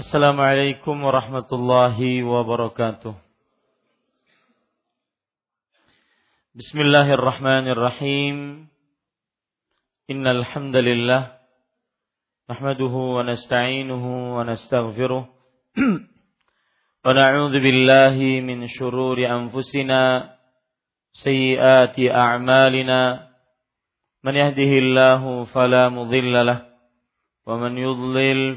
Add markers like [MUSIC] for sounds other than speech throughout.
Assalamualaikum warahmatullahi wabarakatuh. Bismillahirrahmanirrahim. Innal alhamdulillah. nahmaduhu wa nasta'inuhu wa nastaghfiruh [CLEARS THROAT] wa na'udzu billahi min shururi anfusina sayyiati a'malina man yahdihillahu fala mudilla lahu wa man yudlil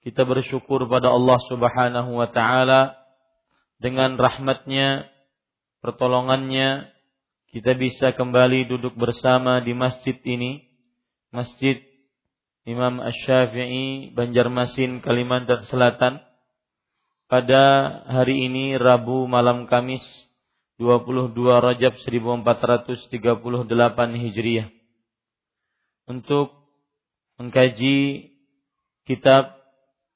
Kita bersyukur pada Allah Subhanahu wa taala. Dengan rahmatnya, pertolongannya kita bisa kembali duduk bersama di masjid ini, Masjid Imam Ash-Syafi'i Banjarmasin Kalimantan Selatan. Pada hari ini Rabu malam Kamis 22 Rajab 1438 Hijriah. Untuk mengkaji kitab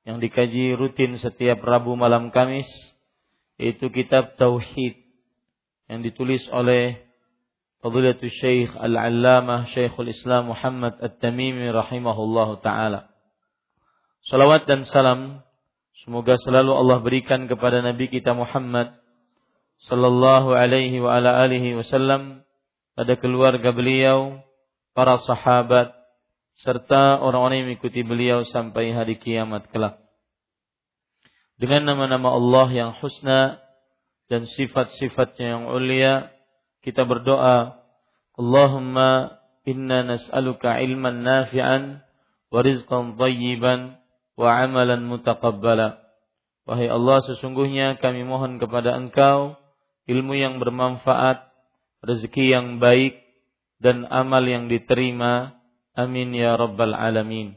yang dikaji rutin setiap Rabu malam Kamis yaitu kitab Tauhid yang ditulis oleh Fadilatul Syekh Al-Allamah Syekhul Islam Muhammad At-Tamimi rahimahullah taala. Salawat dan salam semoga selalu Allah berikan kepada Nabi kita Muhammad sallallahu alaihi wa ala alihi wasallam pada keluarga beliau, para sahabat, serta orang-orang yang mengikuti beliau sampai hari kiamat kelak. Dengan nama-nama Allah yang husna dan sifat-sifatnya yang ulia, kita berdoa, Allahumma inna nas'aluka ilman nafi'an wa rizqan tayyiban wa amalan mutaqabbala. Wahai Allah, sesungguhnya kami mohon kepada Engkau ilmu yang bermanfaat, rezeki yang baik, dan amal yang diterima Amin ya rabbal alamin.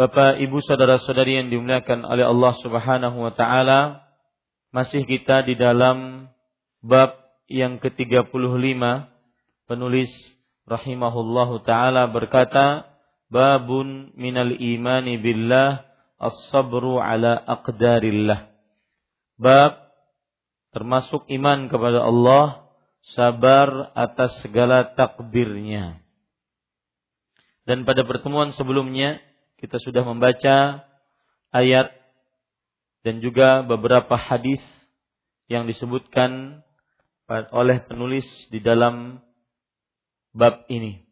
Bapak, Ibu, saudara-saudari yang dimuliakan oleh Allah Subhanahu wa taala, masih kita di dalam bab yang ke-35 penulis rahimahullahu taala berkata, babun minal imani billah as-sabru ala aqdarillah. Bab termasuk iman kepada Allah, sabar atas segala takdirnya. Dan pada pertemuan sebelumnya kita sudah membaca ayat dan juga beberapa hadis yang disebutkan oleh penulis di dalam bab ini.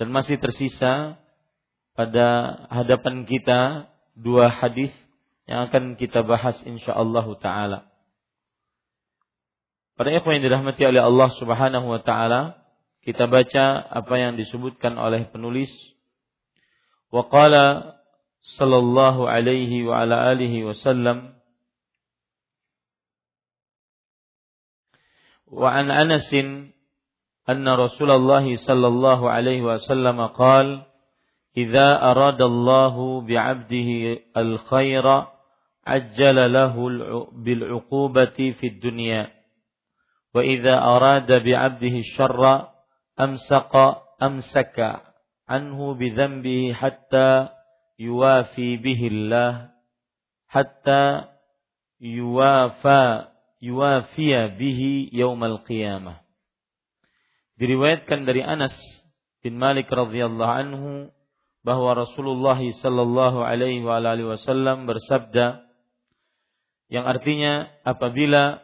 Dan masih tersisa pada hadapan kita dua hadis yang akan kita bahas insyaallah taala. Para ikhwan yang dirahmati oleh Allah Subhanahu wa taala, kita baca apa yang disebutkan oleh penulis. Wa qala sallallahu alaihi wa ala alihi wasallam wa an Anas anna Rasulullah sallallahu alaihi wasallam qala إذا أراد الله بعبده الخير عجل له بالعقوبة في الدنيا وإذا أراد بعبده الشر amsaqa amsaka anhu bidzambihi hatta yuwafi bihillah hatta yuwafa yuwafiya bihi yaumal qiyamah. Diriwayatkan dari Anas bin Malik radhiyallahu anhu bahwa Rasulullah sallallahu alaihi wa alihi wasallam bersabda yang artinya apabila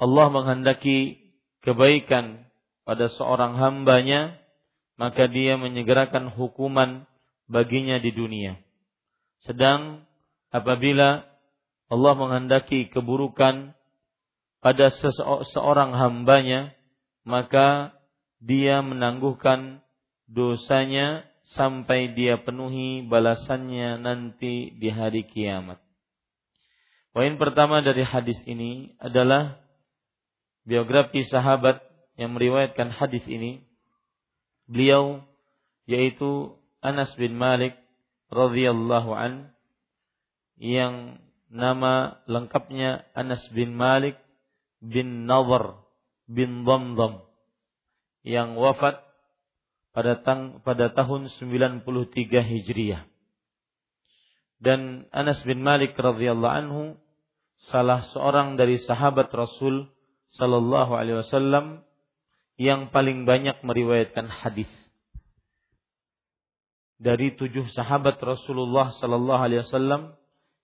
Allah menghendaki kebaikan pada seorang hambanya maka dia menyegerakan hukuman baginya di dunia. Sedang apabila Allah menghendaki keburukan pada seorang hambanya, maka dia menangguhkan dosanya sampai dia penuhi balasannya nanti di hari kiamat. Poin pertama dari hadis ini adalah biografi sahabat yang meriwayatkan hadis ini. Beliau yaitu Anas bin Malik radhiyallahu an yang nama lengkapnya Anas bin Malik bin Nawar bin Dhamdham yang wafat pada, tang, pada tahun 93 Hijriah. Dan Anas bin Malik radhiyallahu anhu salah seorang dari sahabat Rasul sallallahu alaihi wasallam yang paling banyak meriwayatkan hadis. Dari tujuh sahabat Rasulullah sallallahu alaihi wasallam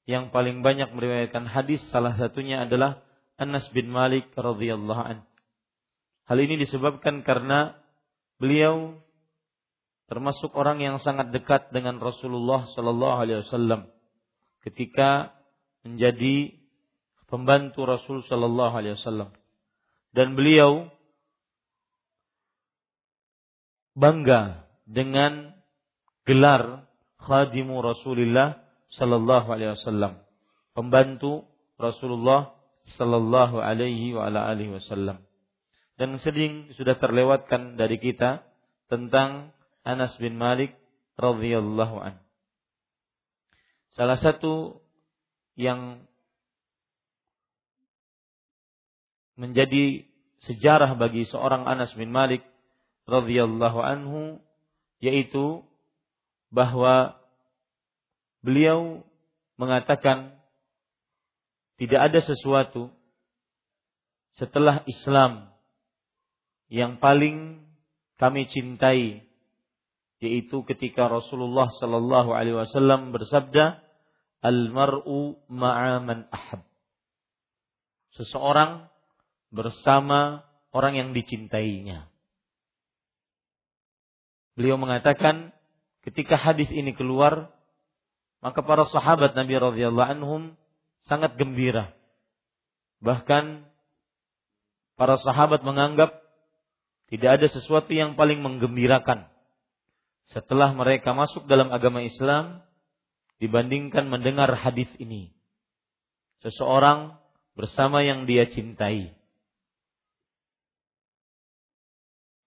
yang paling banyak meriwayatkan hadis salah satunya adalah Anas bin Malik radhiyallahu an. Hal ini disebabkan karena beliau termasuk orang yang sangat dekat dengan Rasulullah sallallahu alaihi wasallam ketika menjadi pembantu Rasul sallallahu alaihi wasallam. Dan beliau bangga dengan gelar khadimu Rasulullah sallallahu alaihi wasallam, pembantu Rasulullah sallallahu alaihi wa ala alihi wasallam. Dan sering sudah terlewatkan dari kita tentang Anas bin Malik radhiyallahu an. Salah satu yang menjadi sejarah bagi seorang Anas bin Malik radhiyallahu anhu yaitu bahwa beliau mengatakan tidak ada sesuatu setelah Islam yang paling kami cintai yaitu ketika Rasulullah sallallahu alaihi wasallam bersabda al mar'u ma'a man ahab seseorang bersama orang yang dicintainya beliau mengatakan ketika hadis ini keluar maka para sahabat Nabi radhiyallahu anhum sangat gembira. Bahkan para sahabat menganggap tidak ada sesuatu yang paling menggembirakan setelah mereka masuk dalam agama Islam dibandingkan mendengar hadis ini. Seseorang bersama yang dia cintai.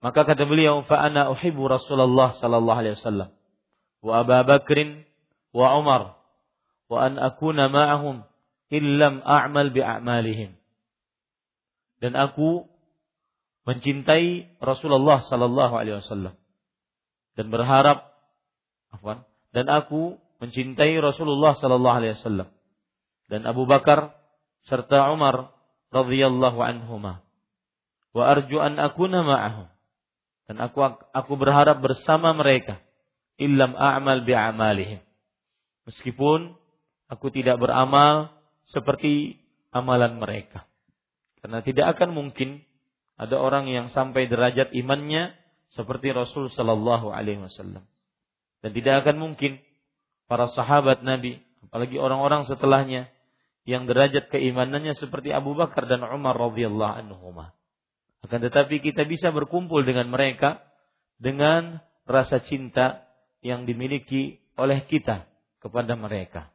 Maka kata beliau, "Fa ana uhibbu Rasulullah sallallahu alaihi wasallam wa Abu Bakrin wa Umar wa an akuna ma'ahum illam a'mal bi'amalihim. Dan aku mencintai Rasulullah sallallahu alaihi wasallam dan berharap afwan dan aku mencintai Rasulullah sallallahu alaihi wasallam dan Abu Bakar serta Umar radhiyallahu anhuma wa arju an akuna ma'ahum dan aku aku berharap bersama mereka illam a'mal bi'amalihim meskipun aku tidak beramal seperti amalan mereka. Karena tidak akan mungkin ada orang yang sampai derajat imannya seperti Rasul Shallallahu Alaihi Wasallam. Dan tidak akan mungkin para sahabat Nabi, apalagi orang-orang setelahnya yang derajat keimanannya seperti Abu Bakar dan Umar radhiyallahu anhuma. Akan tetapi kita bisa berkumpul dengan mereka dengan rasa cinta yang dimiliki oleh kita kepada mereka.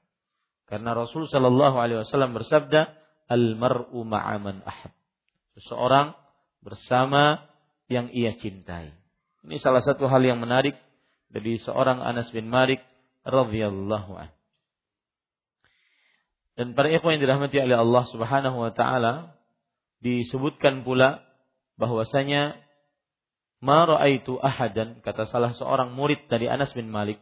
Karena Rasul Shallallahu Alaihi Wasallam bersabda, al mar'u ma'aman ahab. Seseorang bersama yang ia cintai. Ini salah satu hal yang menarik dari seorang Anas bin Malik radhiyallahu an. Dan para ikhwan yang dirahmati oleh Allah Subhanahu wa taala disebutkan pula bahwasanya ma raaitu ahadan kata salah seorang murid dari Anas bin Malik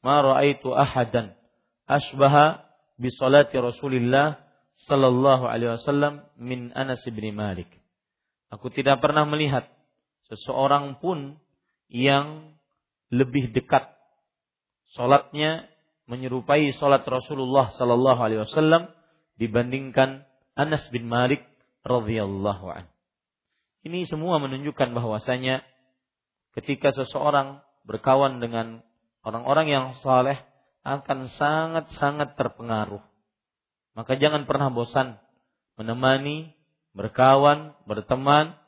ma raaitu ahadan asbaha bisolati Rasulillah sallallahu alaihi wasallam min Anas bin Malik. Aku tidak pernah melihat seseorang pun yang lebih dekat salatnya menyerupai salat Rasulullah sallallahu alaihi wasallam dibandingkan Anas bin Malik radhiyallahu an. Ini semua menunjukkan bahwasanya ketika seseorang berkawan dengan orang-orang yang saleh akan sangat-sangat terpengaruh. Maka jangan pernah bosan menemani, berkawan, berteman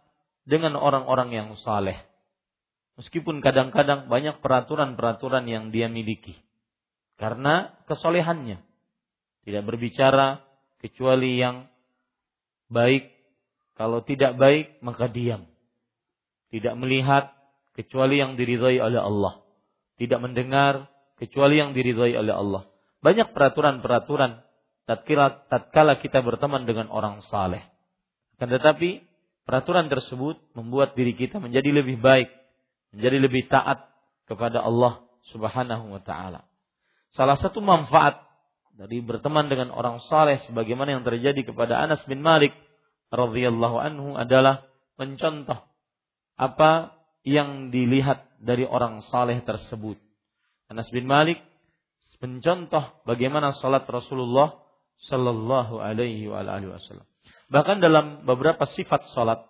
dengan orang-orang yang saleh. Meskipun kadang-kadang banyak peraturan-peraturan yang dia miliki. Karena kesolehannya. Tidak berbicara kecuali yang baik. Kalau tidak baik, maka diam. Tidak melihat kecuali yang diridhai oleh Allah. Tidak mendengar kecuali yang diridhai oleh Allah. Banyak peraturan-peraturan tatkala, tatkala kita berteman dengan orang saleh. Kan tetapi peraturan tersebut membuat diri kita menjadi lebih baik, menjadi lebih taat kepada Allah Subhanahu wa taala. Salah satu manfaat dari berteman dengan orang saleh sebagaimana yang terjadi kepada Anas bin Malik radhiyallahu anhu adalah mencontoh apa yang dilihat dari orang saleh tersebut. Anas bin Malik mencontoh bagaimana salat Rasulullah Shallallahu Alaihi Wasallam. Bahkan dalam beberapa sifat salat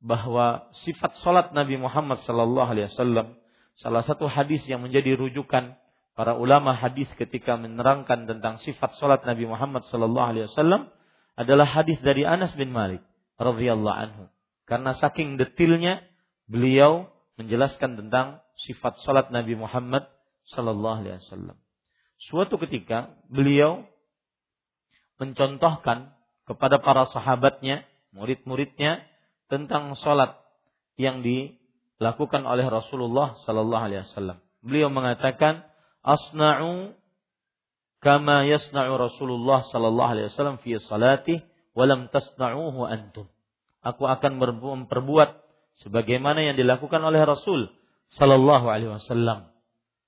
bahwa sifat salat Nabi Muhammad Shallallahu Alaihi Wasallam salah satu hadis yang menjadi rujukan para ulama hadis ketika menerangkan tentang sifat salat Nabi Muhammad Shallallahu Alaihi Wasallam adalah hadis dari Anas bin Malik radhiyallahu anhu. Karena saking detilnya beliau menjelaskan tentang sifat salat Nabi Muhammad sallallahu alaihi wasallam. Suatu ketika beliau mencontohkan kepada para sahabatnya, murid-muridnya tentang salat yang dilakukan oleh Rasulullah sallallahu alaihi wasallam. Beliau mengatakan, "Asna'u kama yasna'u Rasulullah sallallahu alaihi wasallam fi salati wa lam tasna'uhu antum." Aku akan memperbuat sebagaimana yang dilakukan oleh Rasul sallallahu alaihi wasallam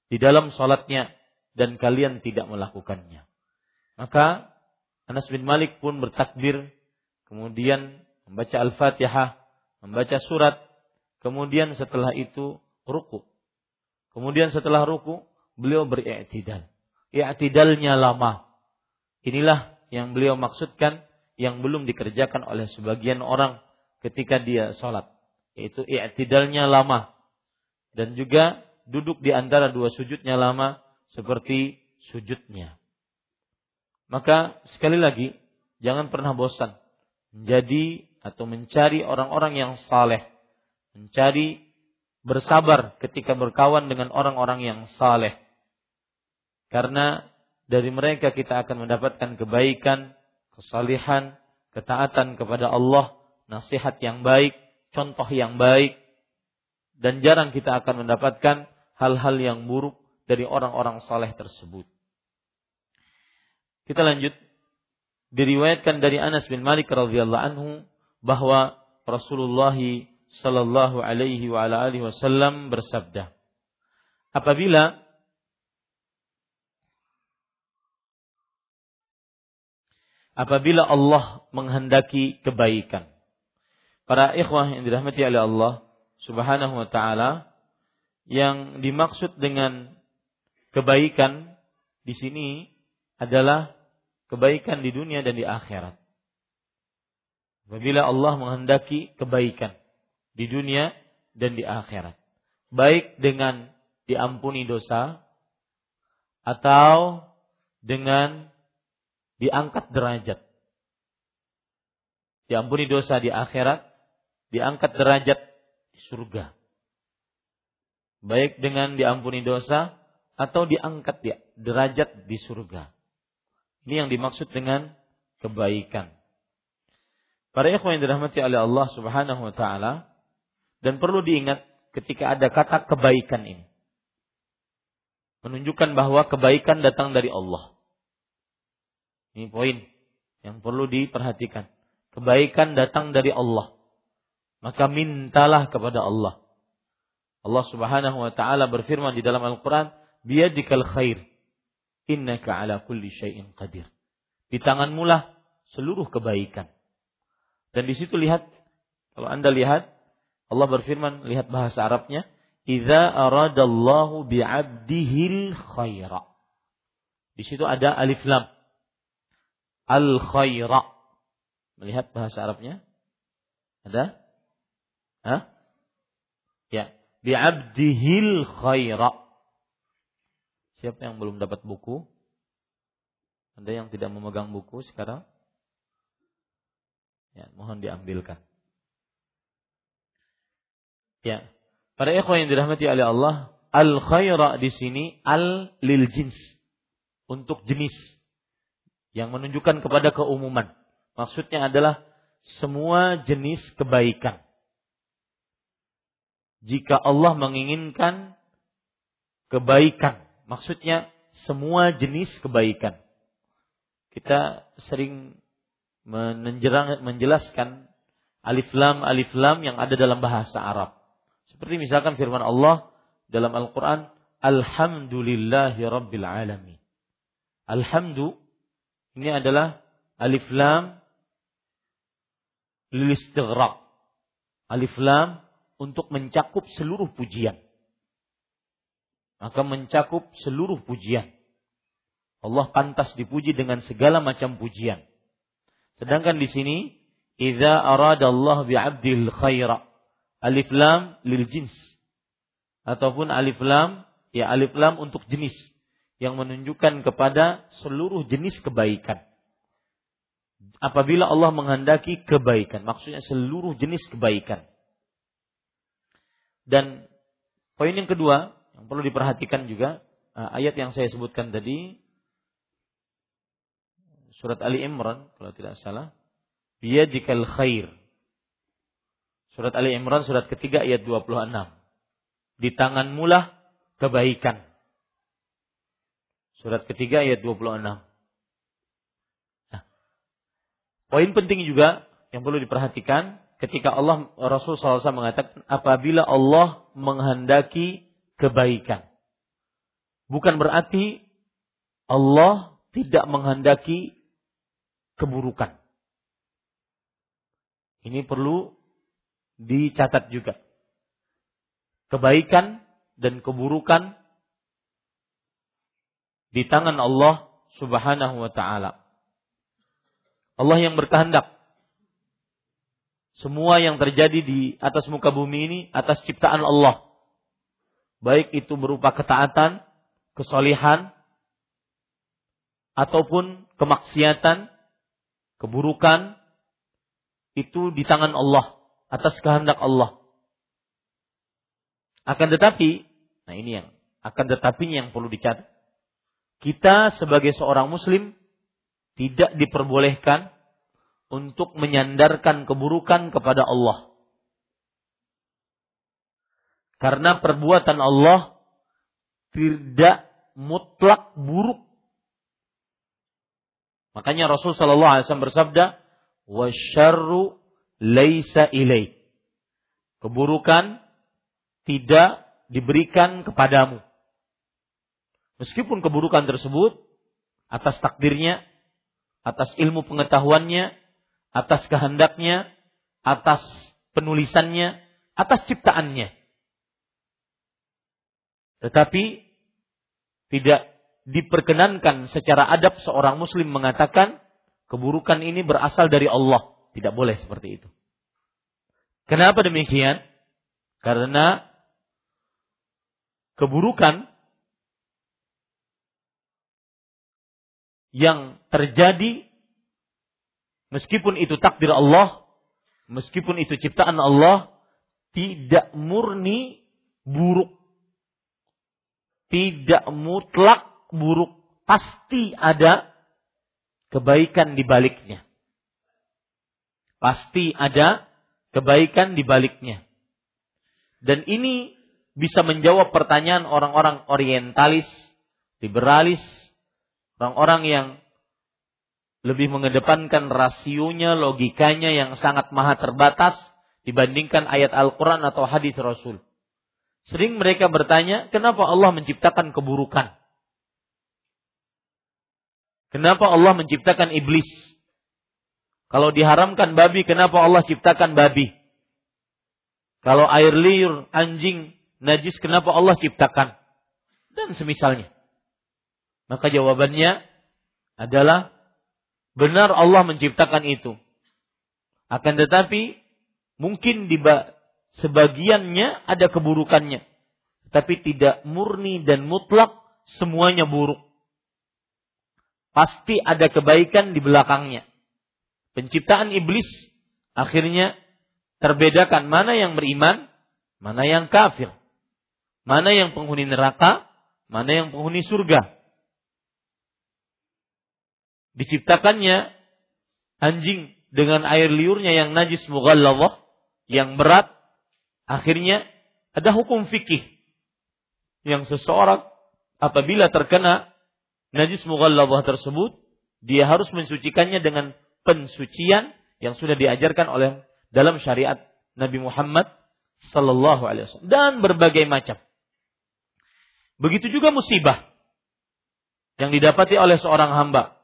di dalam salatnya dan kalian tidak melakukannya. Maka Anas bin Malik pun bertakbir, kemudian membaca Al-Fatihah, membaca surat, kemudian setelah itu ruku. Kemudian setelah ruku, beliau beri'tidal. I'tidalnya lama. Inilah yang beliau maksudkan yang belum dikerjakan oleh sebagian orang ketika dia sholat. Yaitu i'tidalnya lama dan juga duduk di antara dua sujudnya lama seperti sujudnya. Maka sekali lagi jangan pernah bosan menjadi atau mencari orang-orang yang saleh, mencari bersabar ketika berkawan dengan orang-orang yang saleh. Karena dari mereka kita akan mendapatkan kebaikan, kesalihan, ketaatan kepada Allah, nasihat yang baik, contoh yang baik, dan jarang kita akan mendapatkan hal-hal yang buruk dari orang-orang saleh tersebut. Kita lanjut. Diriwayatkan dari Anas bin Malik radhiyallahu anhu bahwa Rasulullah sallallahu alaihi wasallam bersabda, apabila apabila Allah menghendaki kebaikan. Para ikhwah yang dirahmati oleh Allah, Subhanahu wa taala yang dimaksud dengan kebaikan di sini adalah kebaikan di dunia dan di akhirat. Apabila Allah menghendaki kebaikan di dunia dan di akhirat, baik dengan diampuni dosa atau dengan diangkat derajat. Diampuni dosa di akhirat, diangkat derajat di surga. Baik dengan diampuni dosa atau diangkat dia derajat di surga. Ini yang dimaksud dengan kebaikan. Para ikhwan yang dirahmati oleh Allah Subhanahu wa taala dan perlu diingat ketika ada kata kebaikan ini. Menunjukkan bahwa kebaikan datang dari Allah. Ini poin yang perlu diperhatikan. Kebaikan datang dari Allah maka mintalah kepada Allah. Allah Subhanahu wa taala berfirman di dalam Al-Qur'an, "Biyadikal khair, innaka ala kulli syai'in qadir." Di tanganmu lah seluruh kebaikan. Dan di situ lihat, kalau Anda lihat, Allah berfirman, lihat bahasa Arabnya, Iza aradallahu bi'abdihil khaira. Di situ ada alif lam. Al khaira. Melihat bahasa Arabnya? Ada? Hah? Ya. Bi'abdihil khaira. Siapa yang belum dapat buku? Anda yang tidak memegang buku sekarang? Ya, mohon diambilkan. Ya. Para ikhwan yang dirahmati oleh Allah, al khaira di sini al lil jins untuk jenis yang menunjukkan kepada keumuman. Maksudnya adalah semua jenis kebaikan. Jika Allah menginginkan kebaikan, maksudnya semua jenis kebaikan. Kita sering menjelaskan alif lam alif lam yang ada dalam bahasa Arab. Seperti misalkan firman Allah dalam Al-Quran, Alhamdulillahi Rabbil Alamin. Alhamdu, ini adalah alif lam lil Alif lam untuk mencakup seluruh pujian. Maka mencakup seluruh pujian. Allah pantas dipuji dengan segala macam pujian. Sedangkan di sini, idza aradallahu bi'abdil khaira alif lam lil jins ataupun alif lam ya alif lam untuk jenis yang menunjukkan kepada seluruh jenis kebaikan. Apabila Allah menghendaki kebaikan, maksudnya seluruh jenis kebaikan. Dan poin yang kedua yang perlu diperhatikan juga eh, ayat yang saya sebutkan tadi surat Ali Imran kalau tidak salah biyadikal khair Surat Ali Imran surat ketiga ayat 26. Di tangan mulah kebaikan. Surat ketiga ayat 26. Nah, poin penting juga yang perlu diperhatikan ketika Allah Rasul SAW mengatakan apabila Allah menghendaki kebaikan. Bukan berarti Allah tidak menghendaki keburukan. Ini perlu dicatat juga. Kebaikan dan keburukan di tangan Allah Subhanahu wa taala. Allah yang berkehendak. Semua yang terjadi di atas muka bumi ini atas ciptaan Allah. Baik itu berupa ketaatan, kesolihan, ataupun kemaksiatan, keburukan, itu di tangan Allah atas kehendak Allah. Akan tetapi, nah ini yang akan tetapi yang perlu dicatat. Kita sebagai seorang muslim tidak diperbolehkan untuk menyandarkan keburukan kepada Allah. Karena perbuatan Allah tidak mutlak buruk. Makanya Rasul sallallahu alaihi wasallam bersabda, "Wasyarru laisa ilaik. Keburukan tidak diberikan kepadamu. Meskipun keburukan tersebut atas takdirnya, atas ilmu pengetahuannya, atas kehendaknya, atas penulisannya, atas ciptaannya. Tetapi tidak diperkenankan secara adab seorang muslim mengatakan keburukan ini berasal dari Allah. Tidak boleh seperti itu. Kenapa demikian? Karena keburukan yang terjadi meskipun itu takdir Allah, meskipun itu ciptaan Allah, tidak murni buruk. Tidak mutlak buruk. Pasti ada kebaikan di baliknya. Pasti ada kebaikan di baliknya. Dan ini bisa menjawab pertanyaan orang-orang orientalis, liberalis, orang-orang yang lebih mengedepankan rasionya, logikanya yang sangat maha terbatas dibandingkan ayat Al-Quran atau hadis Rasul. Sering mereka bertanya, kenapa Allah menciptakan keburukan? kenapa Allah menciptakan iblis? Kalau diharamkan babi, kenapa Allah ciptakan babi? Kalau air liur, anjing, najis, kenapa Allah ciptakan? Dan semisalnya. Maka jawabannya adalah benar Allah menciptakan itu. Akan tetapi mungkin di sebagiannya ada keburukannya. Tapi tidak murni dan mutlak semuanya buruk. Pasti ada kebaikan di belakangnya penciptaan iblis akhirnya terbedakan mana yang beriman, mana yang kafir, mana yang penghuni neraka, mana yang penghuni surga. Diciptakannya anjing dengan air liurnya yang najis mughalladhah, yang berat, akhirnya ada hukum fikih yang seseorang apabila terkena najis mughalladhah tersebut, dia harus mensucikannya dengan pensucian yang sudah diajarkan oleh dalam syariat Nabi Muhammad sallallahu alaihi wasallam dan berbagai macam. Begitu juga musibah yang didapati oleh seorang hamba.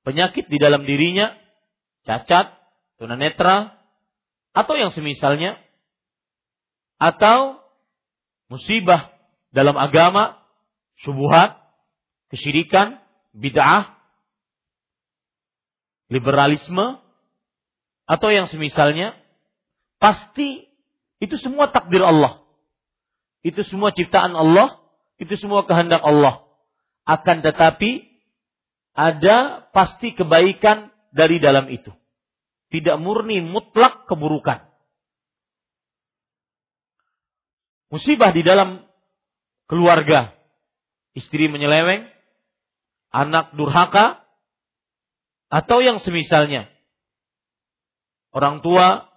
Penyakit di dalam dirinya, cacat, tunanetra, atau yang semisalnya, atau musibah dalam agama, subuhat, kesyirikan, bid'ah, liberalisme, atau yang semisalnya, pasti itu semua takdir Allah. Itu semua ciptaan Allah, itu semua kehendak Allah. Akan tetapi ada pasti kebaikan dari dalam itu. Tidak murni mutlak keburukan. Musibah di dalam keluarga. Istri menyeleweng, anak durhaka, atau yang semisalnya. Orang tua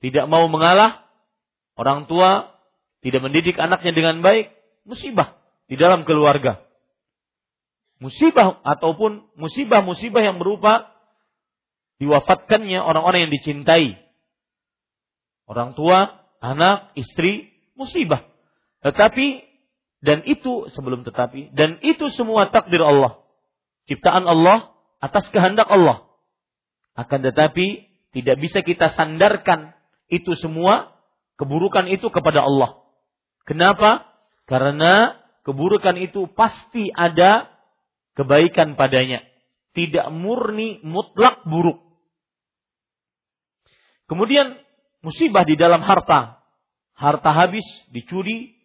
tidak mau mengalah, orang tua tidak mendidik anaknya dengan baik, musibah di dalam keluarga. Musibah ataupun musibah-musibah yang berupa diwafatkannya orang-orang yang dicintai. Orang tua, anak, istri, musibah. Tetapi dan itu sebelum tetapi dan itu semua takdir Allah. Ciptaan Allah atas kehendak Allah. Akan tetapi tidak bisa kita sandarkan itu semua keburukan itu kepada Allah. Kenapa? Karena keburukan itu pasti ada kebaikan padanya. Tidak murni mutlak buruk. Kemudian musibah di dalam harta. Harta habis, dicuri,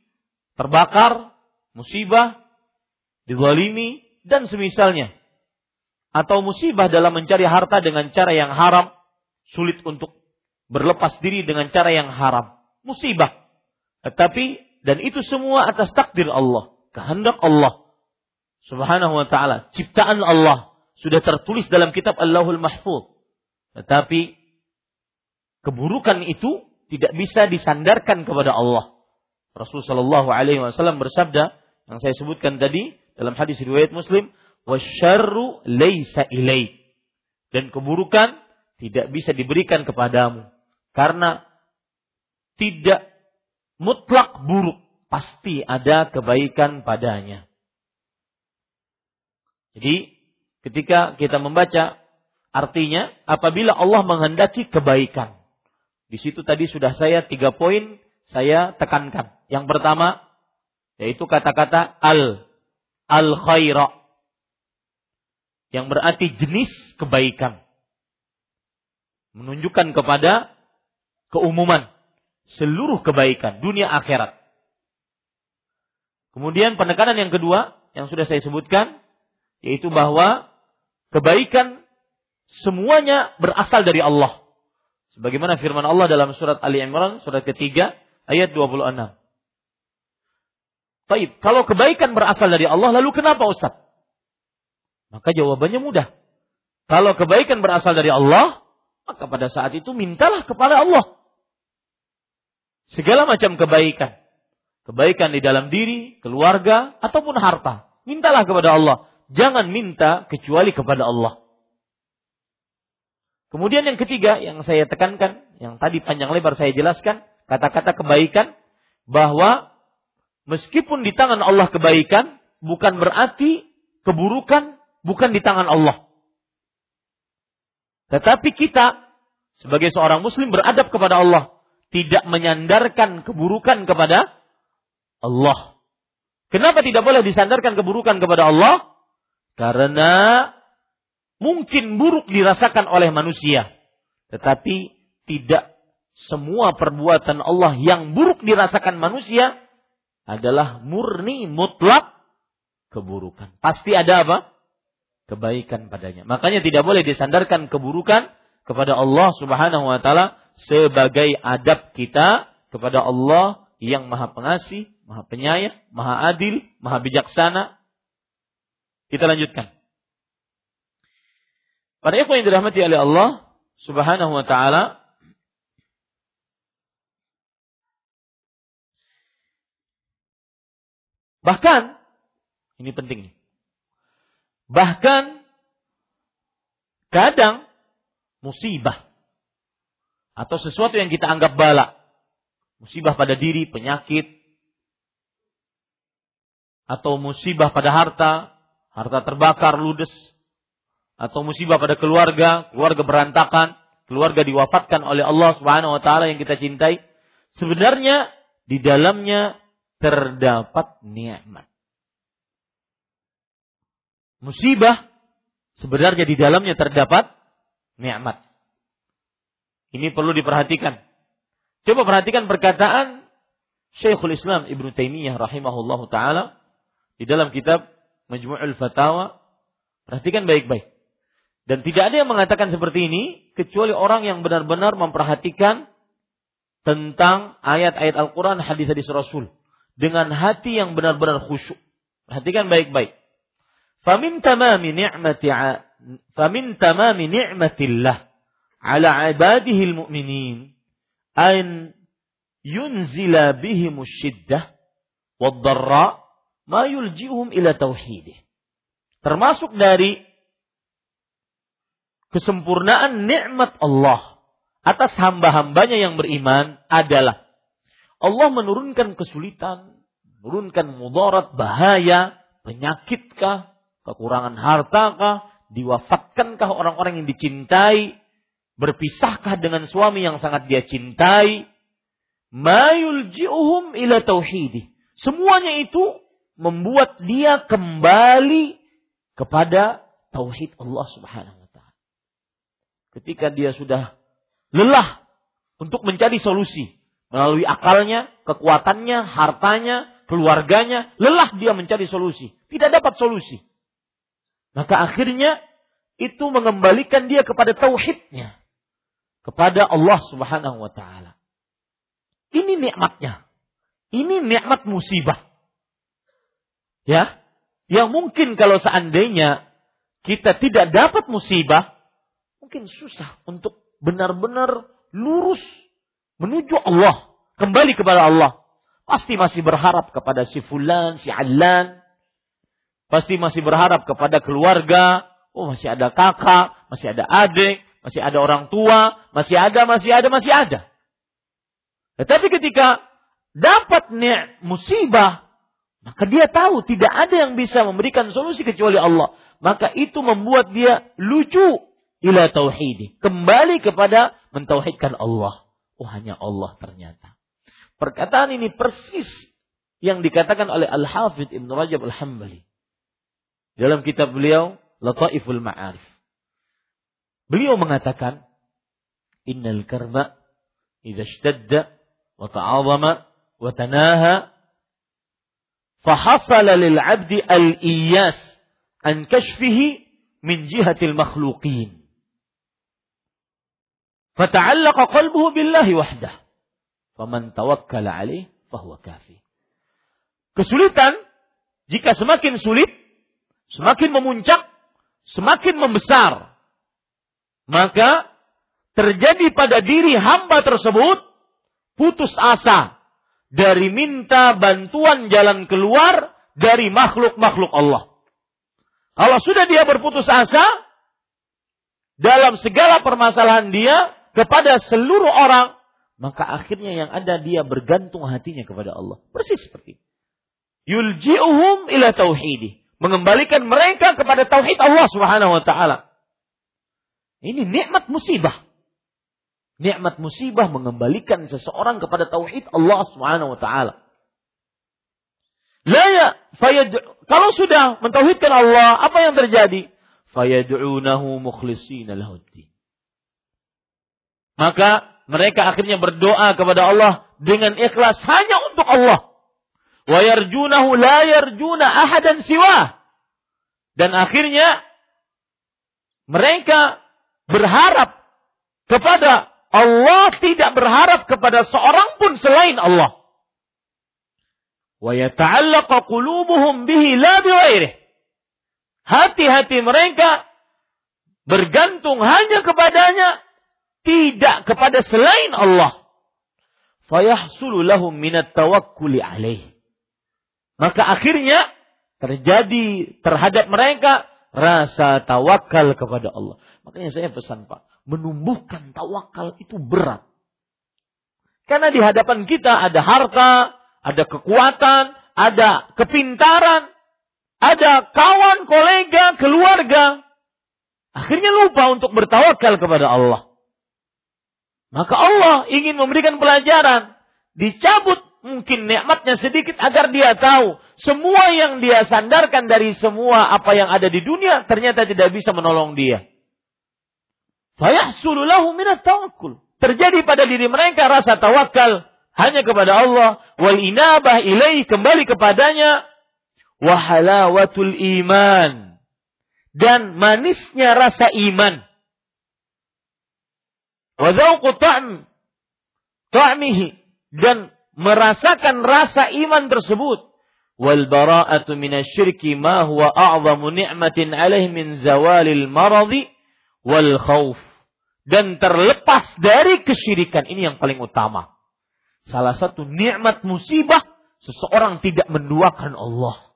terbakar, musibah, dizalimi, dan semisalnya atau musibah dalam mencari harta dengan cara yang haram, sulit untuk berlepas diri dengan cara yang haram. Musibah. Tetapi dan itu semua atas takdir Allah, kehendak Allah. Subhanahu wa taala, ciptaan Allah sudah tertulis dalam kitab Allahul Mahfuz. Tetapi keburukan itu tidak bisa disandarkan kepada Allah. Rasulullah Shallallahu Alaihi Wasallam bersabda yang saya sebutkan tadi dalam hadis riwayat Muslim, wasyarru laisa ilaik. Dan keburukan tidak bisa diberikan kepadamu. Karena tidak mutlak buruk. Pasti ada kebaikan padanya. Jadi ketika kita membaca artinya apabila Allah menghendaki kebaikan. Di situ tadi sudah saya tiga poin saya tekankan. Yang pertama yaitu kata-kata al al khaira yang berarti jenis kebaikan. Menunjukkan kepada keumuman seluruh kebaikan dunia akhirat. Kemudian penekanan yang kedua yang sudah saya sebutkan yaitu bahwa kebaikan semuanya berasal dari Allah. Sebagaimana firman Allah dalam surat Ali Imran surat ketiga ayat 26. Baik, kalau kebaikan berasal dari Allah lalu kenapa Ustaz? Maka jawabannya mudah. Kalau kebaikan berasal dari Allah, maka pada saat itu mintalah kepada Allah. Segala macam kebaikan. Kebaikan di dalam diri, keluarga, ataupun harta. Mintalah kepada Allah. Jangan minta kecuali kepada Allah. Kemudian yang ketiga yang saya tekankan, yang tadi panjang lebar saya jelaskan, kata-kata kebaikan, bahwa meskipun di tangan Allah kebaikan, bukan berarti keburukan bukan di tangan Allah. Tetapi kita sebagai seorang muslim beradab kepada Allah, tidak menyandarkan keburukan kepada Allah. Kenapa tidak boleh disandarkan keburukan kepada Allah? Karena mungkin buruk dirasakan oleh manusia, tetapi tidak semua perbuatan Allah yang buruk dirasakan manusia adalah murni mutlak keburukan. Pasti ada apa? Kebaikan padanya. Makanya tidak boleh disandarkan keburukan kepada Allah Subhanahu wa taala sebagai adab kita kepada Allah yang Maha Pengasih, Maha Penyayang, Maha Adil, Maha Bijaksana. Kita lanjutkan. Para ikhwan yang dirahmati oleh Allah Subhanahu wa taala, Bahkan, ini penting. Bahkan, kadang musibah atau sesuatu yang kita anggap bala, musibah pada diri, penyakit, atau musibah pada harta, harta terbakar, ludes, atau musibah pada keluarga, keluarga berantakan, keluarga diwafatkan oleh Allah Subhanahu wa taala yang kita cintai, sebenarnya di dalamnya terdapat nikmat. Musibah sebenarnya di dalamnya terdapat nikmat. Ini perlu diperhatikan. Coba perhatikan perkataan Syekhul Islam Ibnu Taimiyah rahimahullah taala di dalam kitab Majmu'ul Fatawa. Perhatikan baik-baik. Dan tidak ada yang mengatakan seperti ini kecuali orang yang benar-benar memperhatikan tentang ayat-ayat Al-Quran, hadis-hadis Rasul dengan hati yang benar-benar khusyuk. Perhatikan baik-baik. Famin tamami ni'mati famin tamami ni'matillah ala ibadihi almu'minin an yunzila bihim syiddah wad-dharra ma yulji'uhum ila tauhidih. Termasuk dari kesempurnaan nikmat Allah atas hamba-hambanya yang beriman adalah Allah menurunkan kesulitan, menurunkan mudarat, bahaya, penyakitkah, kekurangan hartakah, diwafatkankah orang-orang yang dicintai, berpisahkah dengan suami yang sangat dia cintai, mayulji'uhum ila tauhidi. Semuanya itu membuat dia kembali kepada tauhid Allah Subhanahu wa taala. Ketika dia sudah lelah untuk mencari solusi, Melalui akalnya, kekuatannya, hartanya, keluarganya, lelah dia mencari solusi. Tidak dapat solusi. Maka akhirnya itu mengembalikan dia kepada tauhidnya. Kepada Allah subhanahu wa ta'ala. Ini nikmatnya. Ini nikmat musibah. Ya. Yang mungkin kalau seandainya kita tidak dapat musibah, mungkin susah untuk benar-benar lurus menuju Allah, kembali kepada Allah. Pasti masih berharap kepada si fulan, si alan. Pasti masih berharap kepada keluarga. Oh masih ada kakak, masih ada adik, masih ada orang tua, masih ada, masih ada, masih ada. Tetapi ketika dapat musibah, maka dia tahu tidak ada yang bisa memberikan solusi kecuali Allah. Maka itu membuat dia lucu ila tauhidi. Kembali kepada mentauhidkan Allah. Oh hanya Allah ternyata. Perkataan ini persis yang dikatakan oleh Al-Hafidh Ibn Rajab Al-Hambali. Dalam kitab beliau, Lataiful Ma'arif. Beliau mengatakan, Innal karma idha ishtadda wa ta'azama wa tanaha فحصل للعبد الإياس أن كشفه من جهة المخلوقين. فتعلق قلبه بالله وحده. فمن توكل عليه فهو كافي. Kesulitan, jika semakin sulit, semakin memuncak, semakin membesar, maka terjadi pada diri hamba tersebut putus asa dari minta bantuan jalan keluar dari makhluk-makhluk Allah. Kalau sudah dia berputus asa dalam segala permasalahan dia, kepada seluruh orang, maka akhirnya yang ada dia bergantung hatinya kepada Allah. Persis seperti Yulji'uhum ila tauhidi. mengembalikan mereka kepada tauhid Allah Subhanahu wa taala. Ini nikmat musibah. Nikmat musibah mengembalikan seseorang kepada tauhid Allah Subhanahu wa taala. La ya, kalau sudah mentauhidkan Allah, apa yang terjadi? Fayad'unahu mukhlishina lahuddin. Maka mereka akhirnya berdoa kepada Allah dengan ikhlas hanya untuk Allah. Wa yarjunahu la yarjuna ahadan siwa. Dan akhirnya mereka berharap kepada Allah tidak berharap kepada seorang pun selain Allah. Hati-hati mereka bergantung hanya kepadanya tidak kepada selain Allah. Minat. Maka akhirnya terjadi terhadap mereka rasa tawakal kepada Allah. Makanya saya pesan Pak, menumbuhkan tawakal itu berat. Karena di hadapan kita ada harta, ada kekuatan, ada kepintaran, ada kawan, kolega, keluarga. Akhirnya lupa untuk bertawakal kepada Allah. Maka Allah ingin memberikan pelajaran. Dicabut mungkin nikmatnya sedikit agar dia tahu. Semua yang dia sandarkan dari semua apa yang ada di dunia ternyata tidak bisa menolong dia. Fayahsulu minat tawakkul. Terjadi pada diri mereka rasa tawakal hanya kepada Allah. Wal inabah ilaih kembali kepadanya. Wahalawatul iman. Dan manisnya rasa iman wa ta'm ta'mihi dan merasakan rasa iman tersebut wal bara'atu minasyirki ma huwa a'zamu ni'matin alaihi min zawalil maradi wal khauf dan terlepas dari kesyirikan ini yang paling utama. Salah satu nikmat musibah seseorang tidak menduakan Allah.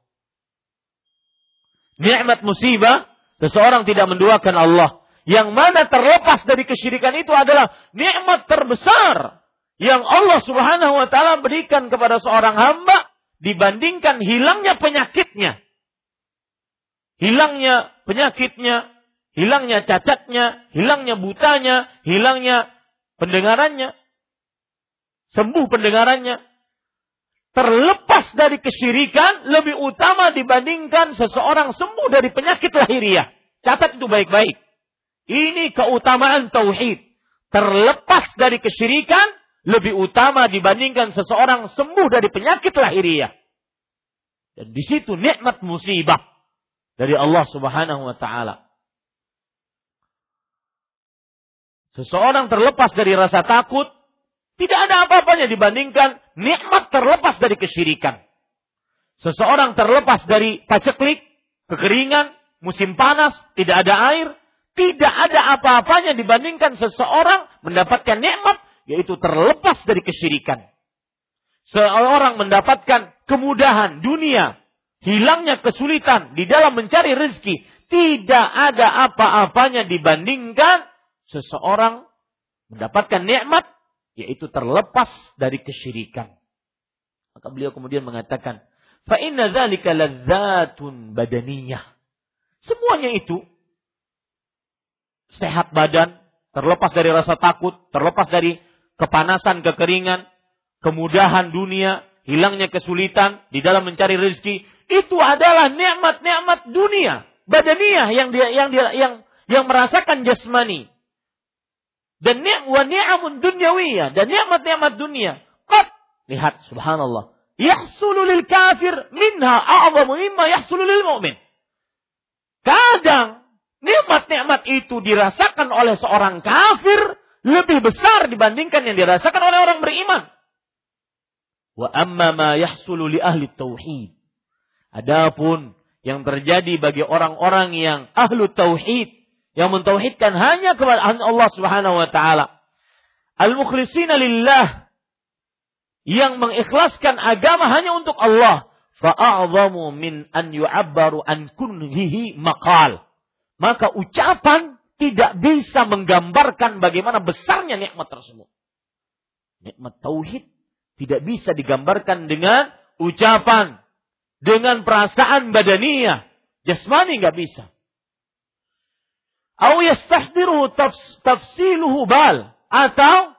Nikmat musibah seseorang tidak menduakan Allah. Yang mana terlepas dari kesyirikan itu adalah nikmat terbesar yang Allah Subhanahu wa taala berikan kepada seorang hamba dibandingkan hilangnya penyakitnya. Hilangnya penyakitnya, hilangnya cacatnya, hilangnya butanya, hilangnya pendengarannya, sembuh pendengarannya. Terlepas dari kesyirikan lebih utama dibandingkan seseorang sembuh dari penyakit lahiriah. Catat itu baik-baik. Ini keutamaan tauhid. Terlepas dari kesyirikan lebih utama dibandingkan seseorang sembuh dari penyakit lahiriah. Dan di situ nikmat musibah dari Allah Subhanahu wa taala. Seseorang terlepas dari rasa takut tidak ada apa-apanya dibandingkan nikmat terlepas dari kesyirikan. Seseorang terlepas dari paceklik, kekeringan, musim panas, tidak ada air, tidak ada apa-apanya dibandingkan seseorang mendapatkan nikmat yaitu terlepas dari kesyirikan. Seorang mendapatkan kemudahan dunia, hilangnya kesulitan di dalam mencari rezeki, tidak ada apa-apanya dibandingkan seseorang mendapatkan nikmat yaitu terlepas dari kesyirikan. Maka beliau kemudian mengatakan, "Fa inna dzalika ladzatun badaniyah." Semuanya itu sehat badan, terlepas dari rasa takut, terlepas dari kepanasan, kekeringan, kemudahan dunia, hilangnya kesulitan di dalam mencari rezeki, itu adalah nikmat-nikmat dunia, badaniah yang dia yang dia yang yang merasakan jasmani. Dan ni'amun dunyawiyah dan nikmat-nikmat dunia. Qad lihat subhanallah. Yahsulu lil kafir minha a'zamu mimma yahsulu lil mu'min. Kadang nikmat-nikmat itu dirasakan oleh seorang kafir lebih besar dibandingkan yang dirasakan oleh orang beriman. Wa amma ma yahsulu li ahli tauhid. Adapun yang terjadi bagi orang-orang yang ahlu tauhid yang mentauhidkan hanya kepada Allah Subhanahu wa taala. Al-mukhlisina lillah yang mengikhlaskan agama hanya untuk Allah. Fa'a'zamu min an yu'abbaru an kunhihi maqal maka ucapan tidak bisa menggambarkan bagaimana besarnya nikmat tersebut. Nikmat tauhid tidak bisa digambarkan dengan ucapan, dengan perasaan badaniyah, Jasmani nggak bisa. Au yastahdiruhu tafsiluhu bal. Atau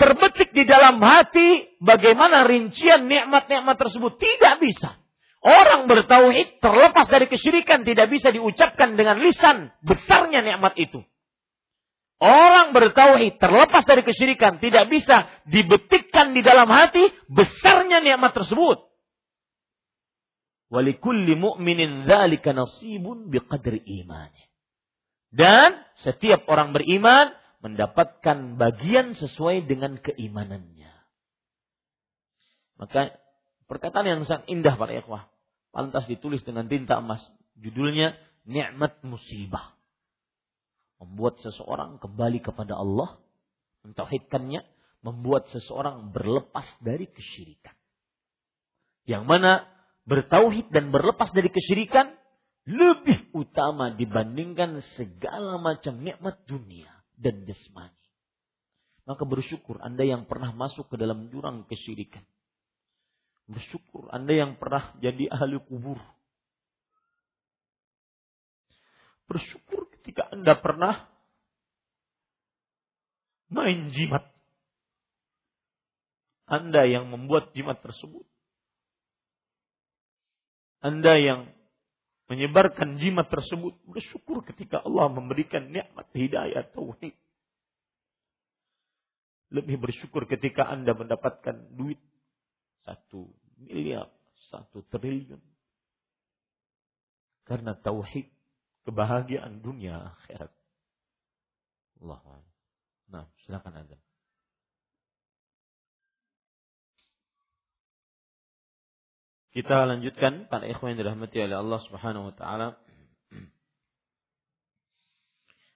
terbetik di dalam hati bagaimana rincian nikmat-nikmat tersebut. Tidak bisa. Orang bertauhid terlepas dari kesyirikan tidak bisa diucapkan dengan lisan besarnya nikmat itu. Orang bertauhid terlepas dari kesyirikan tidak bisa dibetikkan di dalam hati besarnya nikmat tersebut. Walikulli mu'minin dzalika nasibun biqadri imani. Dan setiap orang beriman mendapatkan bagian sesuai dengan keimanannya. Maka perkataan yang sangat indah para ikhwah. Pantas ditulis dengan tinta emas. Judulnya Nikmat Musibah membuat seseorang kembali kepada Allah, mentauhidkannya, membuat seseorang berlepas dari kesyirikan. Yang mana bertauhid dan berlepas dari kesyirikan lebih utama dibandingkan segala macam nikmat dunia dan jasmani. Maka bersyukur Anda yang pernah masuk ke dalam jurang kesyirikan. Bersyukur Anda yang pernah jadi ahli kubur. Bersyukur ketika Anda pernah main jimat. Anda yang membuat jimat tersebut. Anda yang menyebarkan jimat tersebut bersyukur ketika Allah memberikan nikmat hidayah tauhid. Lebih bersyukur ketika Anda mendapatkan duit satu miliar, satu triliun. Karena tauhid kebahagiaan dunia akhirat. Allah. Nah, silakan Anda. Kita lanjutkan para ikhwan dirahmati oleh Allah Subhanahu wa taala.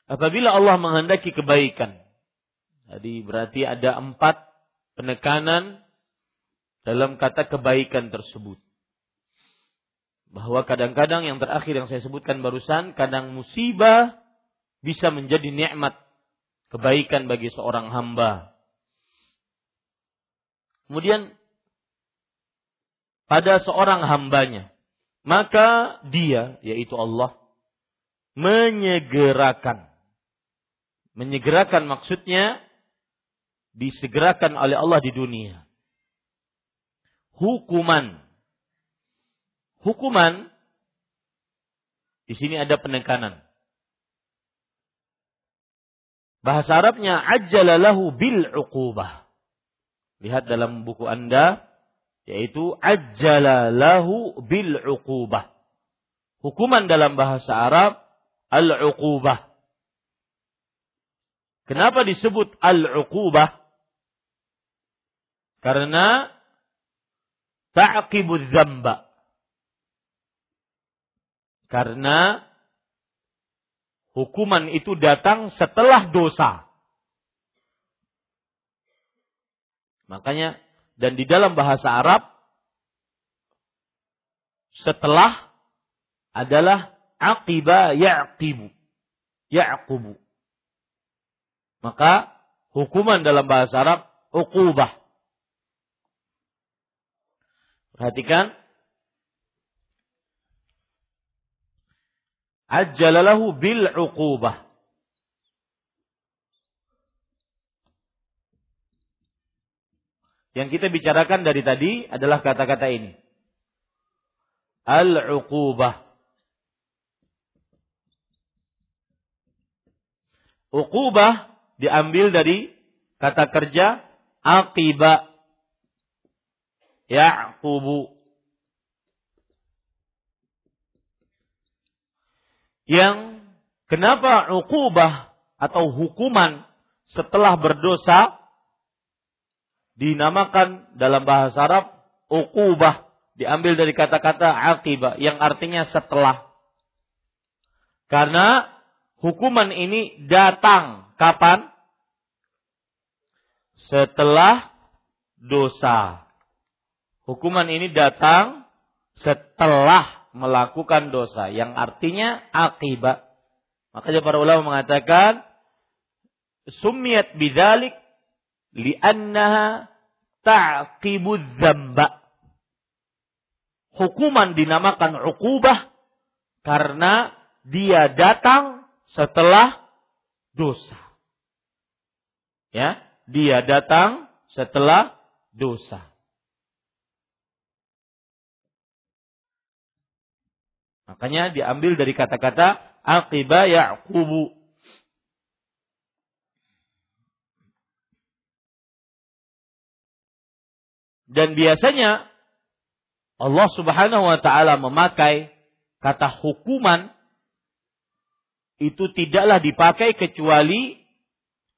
Apabila Allah menghendaki kebaikan. Jadi berarti ada empat penekanan dalam kata kebaikan tersebut bahwa kadang-kadang yang terakhir yang saya sebutkan barusan, kadang musibah bisa menjadi nikmat kebaikan bagi seorang hamba. Kemudian pada seorang hambanya, maka dia yaitu Allah menyegerakan. Menyegerakan maksudnya disegerakan oleh Allah di dunia. Hukuman hukuman di sini ada penekanan. Bahasa Arabnya ajjalalahu bil uqubah. Lihat dalam buku Anda yaitu ajjalalahu bil uqubah. Hukuman dalam bahasa Arab al-uqubah. Kenapa disebut al-uqubah? Karena ta'qibu dzamba. Karena hukuman itu datang setelah dosa. Makanya dan di dalam bahasa Arab setelah adalah aqiba ya'qibu. Ya'qubu. Maka hukuman dalam bahasa Arab uqubah. Perhatikan ajjalalahu bil uqubah. Yang kita bicarakan dari tadi adalah kata-kata ini. Al-uqubah. Uqubah diambil dari kata kerja aqiba. Ya'qubu. yang kenapa ukubah atau hukuman setelah berdosa dinamakan dalam bahasa Arab ukubah diambil dari kata-kata akibah yang artinya setelah. Karena hukuman ini datang. Kapan? Setelah dosa. Hukuman ini datang setelah melakukan dosa yang artinya akibat. Makanya para ulama mengatakan sumiyat bidzalik li'annaha ta'qibudz dzamba. Hukuman dinamakan ukubah Karena dia datang setelah dosa. Ya, dia datang setelah dosa. Makanya diambil dari kata-kata aqiba ya'qubu. Dan biasanya Allah Subhanahu wa taala memakai kata hukuman itu tidaklah dipakai kecuali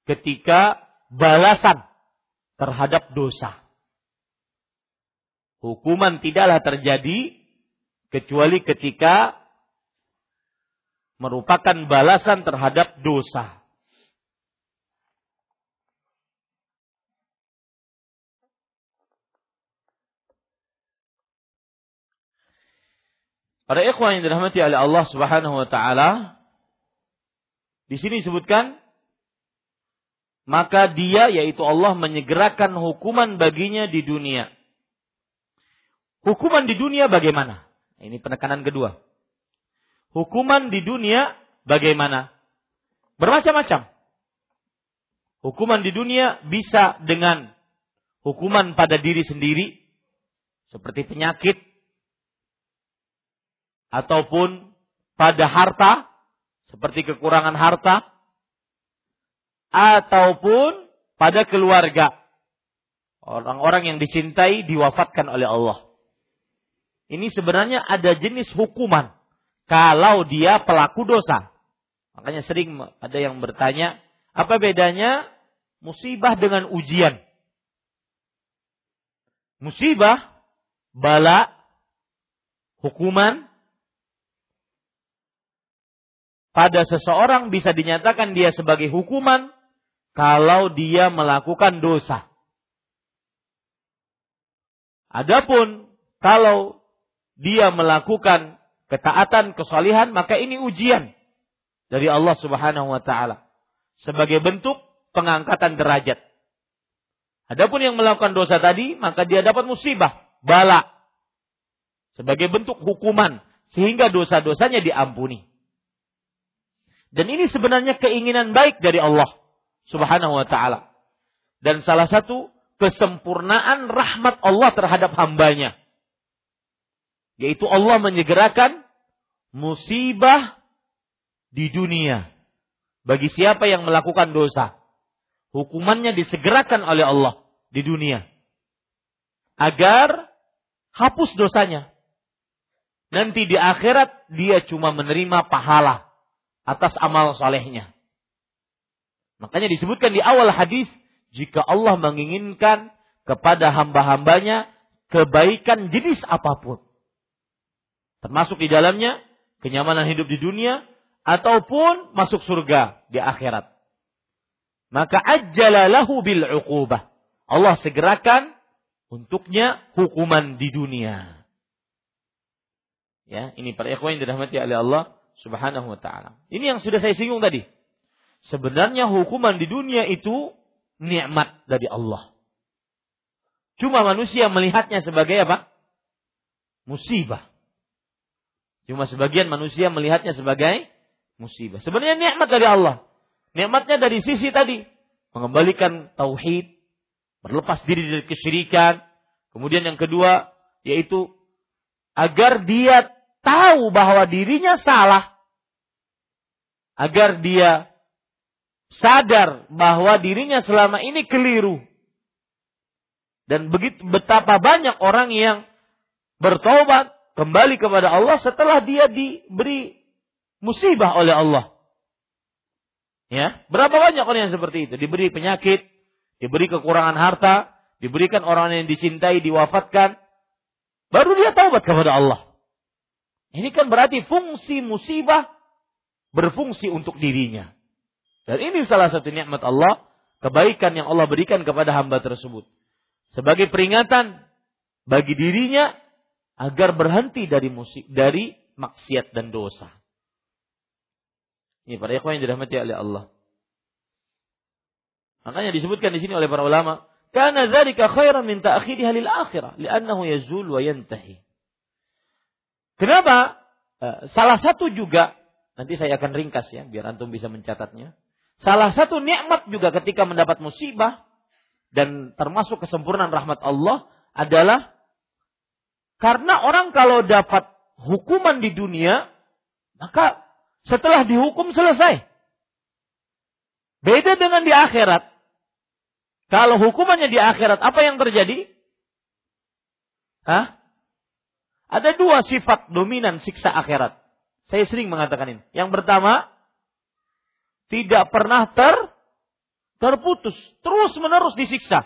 ketika balasan terhadap dosa. Hukuman tidaklah terjadi kecuali ketika merupakan balasan terhadap dosa. Para ikhwan yang dirahmati oleh Allah Subhanahu wa taala di sini disebutkan maka dia yaitu Allah menyegerakan hukuman baginya di dunia. Hukuman di dunia bagaimana? Ini penekanan kedua. Hukuman di dunia bagaimana? Bermacam-macam. Hukuman di dunia bisa dengan hukuman pada diri sendiri, seperti penyakit, ataupun pada harta seperti kekurangan harta ataupun pada keluarga orang-orang yang dicintai diwafatkan oleh Allah. Ini sebenarnya ada jenis hukuman kalau dia pelaku dosa. Makanya sering ada yang bertanya, apa bedanya musibah dengan ujian? Musibah, bala, hukuman pada seseorang bisa dinyatakan dia sebagai hukuman kalau dia melakukan dosa. Adapun kalau dia melakukan ketaatan, kesalihan, maka ini ujian dari Allah Subhanahu wa taala sebagai bentuk pengangkatan derajat. Adapun yang melakukan dosa tadi, maka dia dapat musibah, bala sebagai bentuk hukuman sehingga dosa-dosanya diampuni. Dan ini sebenarnya keinginan baik dari Allah Subhanahu wa taala. Dan salah satu kesempurnaan rahmat Allah terhadap hambanya. Yaitu Allah menyegerakan musibah di dunia. Bagi siapa yang melakukan dosa. Hukumannya disegerakan oleh Allah di dunia. Agar hapus dosanya. Nanti di akhirat dia cuma menerima pahala atas amal salehnya. Makanya disebutkan di awal hadis, jika Allah menginginkan kepada hamba-hambanya kebaikan jenis apa pun. Termasuk di dalamnya kenyamanan hidup di dunia ataupun masuk surga di akhirat. Maka ajjalalahu bil uqubah. Allah segerakan untuknya hukuman di dunia. Ya, ini para ikhwan yang dirahmati oleh Allah Subhanahu wa taala. Ini yang sudah saya singgung tadi. Sebenarnya hukuman di dunia itu nikmat dari Allah. Cuma manusia melihatnya sebagai apa? Musibah. Cuma sebagian manusia melihatnya sebagai musibah. Sebenarnya nikmat dari Allah. Nikmatnya dari sisi tadi. Mengembalikan tauhid. Berlepas diri dari kesyirikan. Kemudian yang kedua. Yaitu. Agar dia tahu bahwa dirinya salah, agar dia sadar bahwa dirinya selama ini keliru. Dan begitu betapa banyak orang yang bertobat kembali kepada Allah setelah dia diberi musibah oleh Allah. Ya, berapa banyak orang yang seperti itu? Diberi penyakit, diberi kekurangan harta, diberikan orang yang dicintai diwafatkan, baru dia taubat kepada Allah. Ini kan berarti fungsi musibah berfungsi untuk dirinya. Dan ini salah satu nikmat Allah, kebaikan yang Allah berikan kepada hamba tersebut. Sebagai peringatan bagi dirinya agar berhenti dari musik, dari maksiat dan dosa. Ini para ikhwan yang dirahmati oleh Allah. Makanya disebutkan di sini oleh para ulama, karena dzalika khairan min ta'khiriha lil akhirah, li'annahu yazul wa yantahi. Kenapa? uh, salah satu juga nanti saya akan ringkas ya biar antum bisa mencatatnya. Salah satu nikmat juga ketika mendapat musibah dan termasuk kesempurnaan rahmat Allah adalah karena orang kalau dapat hukuman di dunia maka setelah dihukum selesai. Beda dengan di akhirat. Kalau hukumannya di akhirat, apa yang terjadi? Hah? Ada dua sifat dominan siksa akhirat. Saya sering mengatakan ini. Yang pertama, tidak pernah ter terputus, terus menerus disiksa.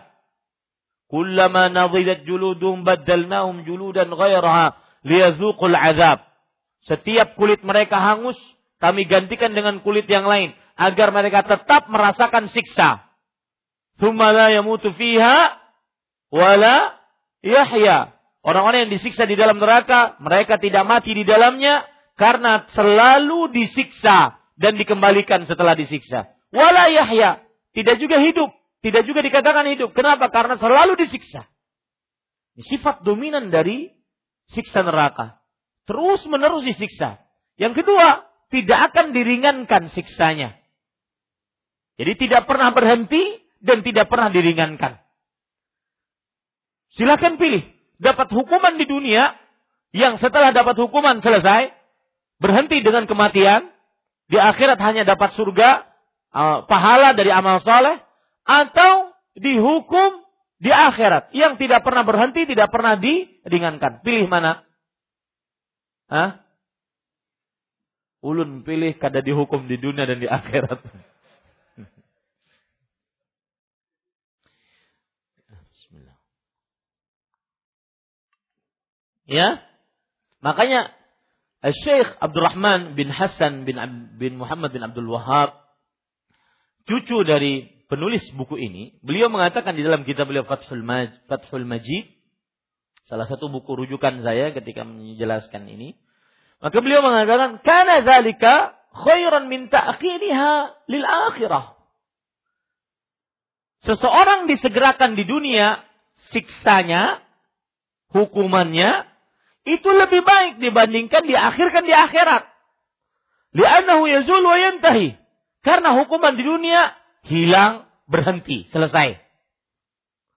Kullama nadhidat juludum baddalnahum juludan ghairaha liyazuqul azab. Setiap kulit mereka hangus, kami gantikan dengan kulit yang lain agar mereka tetap merasakan siksa. Thumma la yamutu fiha wala yahya. Orang-orang yang disiksa di dalam neraka, mereka tidak mati di dalamnya karena selalu disiksa dan dikembalikan setelah disiksa. Wala yahya, tidak juga hidup, tidak juga dikatakan hidup. Kenapa? Karena selalu disiksa. Sifat dominan dari siksa neraka. Terus menerus disiksa. Yang kedua, tidak akan diringankan siksanya. Jadi tidak pernah berhenti dan tidak pernah diringankan. Silahkan pilih. Dapat hukuman di dunia yang setelah dapat hukuman selesai berhenti dengan kematian, di akhirat hanya dapat surga, uh, pahala dari amal soleh, atau dihukum di akhirat yang tidak pernah berhenti, tidak pernah diringankan. Pilih mana? Hah? Ulun pilih kada dihukum di dunia dan di akhirat. Ya. Makanya Syekh Abdurrahman bin Hasan bin, bin Muhammad bin Abdul Wahab cucu dari penulis buku ini, beliau mengatakan di dalam kitab beliau Fathul, Maj, Fathul Majid, salah satu buku rujukan saya ketika menjelaskan ini, maka beliau mengatakan, "Kana zalika khairan min ta'khiriha lil akhirah." Seseorang disegerakan di dunia, siksanya, hukumannya itu lebih baik dibandingkan diakhirkan di akhirat. Li'annahu yazul wa yantahi. Karena hukuman di dunia hilang, berhenti, selesai.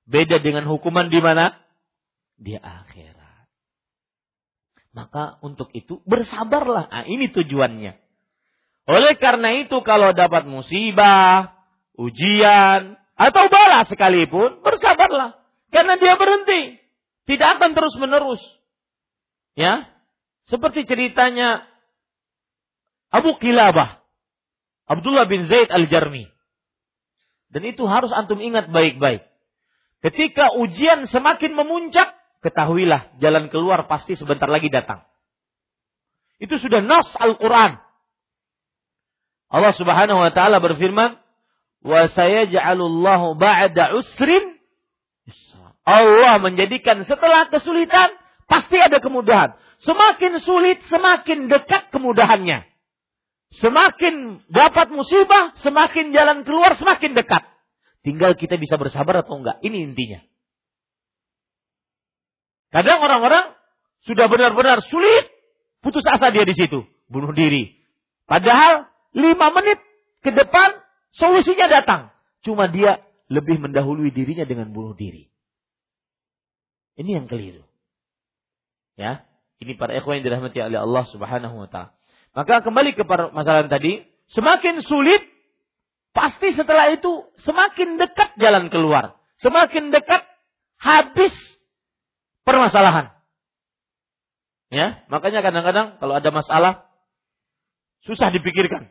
Beda dengan hukuman di mana? Di akhirat. Maka untuk itu bersabarlah. Nah, ini tujuannya. Oleh karena itu kalau dapat musibah, ujian, atau bala sekalipun, bersabarlah. Karena dia berhenti. Tidak akan terus menerus. Ya, seperti ceritanya Abu Kilabah, Abdullah bin Zaid al-Jarmi. Dan itu harus antum ingat baik-baik. Ketika ujian semakin memuncak, ketahuilah jalan keluar pasti sebentar lagi datang. Itu sudah nas Al-Quran. Allah subhanahu wa ta'ala berfirman. Allah menjadikan setelah kesulitan, Pasti ada kemudahan. Semakin sulit, semakin dekat kemudahannya. Semakin dapat musibah, semakin jalan keluar, semakin dekat. Tinggal kita bisa bersabar atau enggak. Ini intinya. Kadang orang-orang sudah benar-benar sulit, putus asa dia di situ, bunuh diri. Padahal lima menit ke depan solusinya datang. Cuma dia lebih mendahului dirinya dengan bunuh diri. Ini yang keliru. Ya, ini para ikhwan yang dirahmati oleh Allah Subhanahu wa taala. Maka kembali ke masalah tadi, semakin sulit pasti setelah itu semakin dekat jalan keluar. Semakin dekat habis permasalahan. Ya, makanya kadang-kadang kalau ada masalah susah dipikirkan.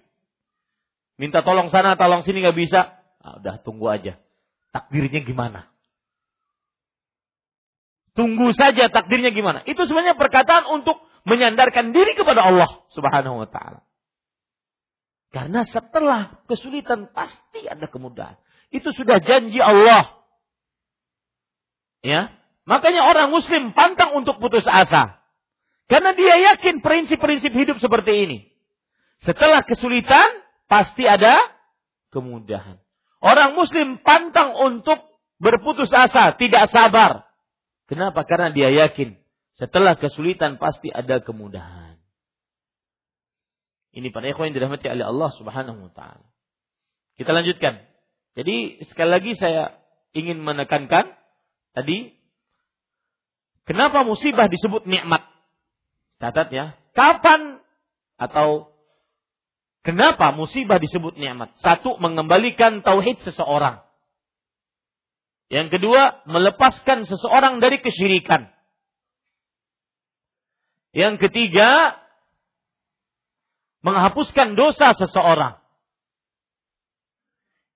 Minta tolong sana, tolong sini nggak bisa. Nah, udah tunggu aja. Takdirnya gimana? Tunggu saja takdirnya gimana. Itu sebenarnya perkataan untuk menyandarkan diri kepada Allah Subhanahu wa taala. Karena setelah kesulitan pasti ada kemudahan. Itu sudah janji Allah. Ya. Makanya orang muslim pantang untuk putus asa. Karena dia yakin prinsip-prinsip hidup seperti ini. Setelah kesulitan pasti ada kemudahan. Orang muslim pantang untuk berputus asa, tidak sabar. Kenapa? Karena dia yakin setelah kesulitan pasti ada kemudahan. Ini pada ikhwan yang dirahmati oleh Allah Subhanahu wa taala. Kita lanjutkan. Jadi sekali lagi saya ingin menekankan tadi kenapa musibah disebut nikmat? Catat ya. Kapan atau kenapa musibah disebut nikmat? Satu mengembalikan tauhid seseorang. Yang kedua, melepaskan seseorang dari kesyirikan. Yang ketiga, menghapuskan dosa seseorang.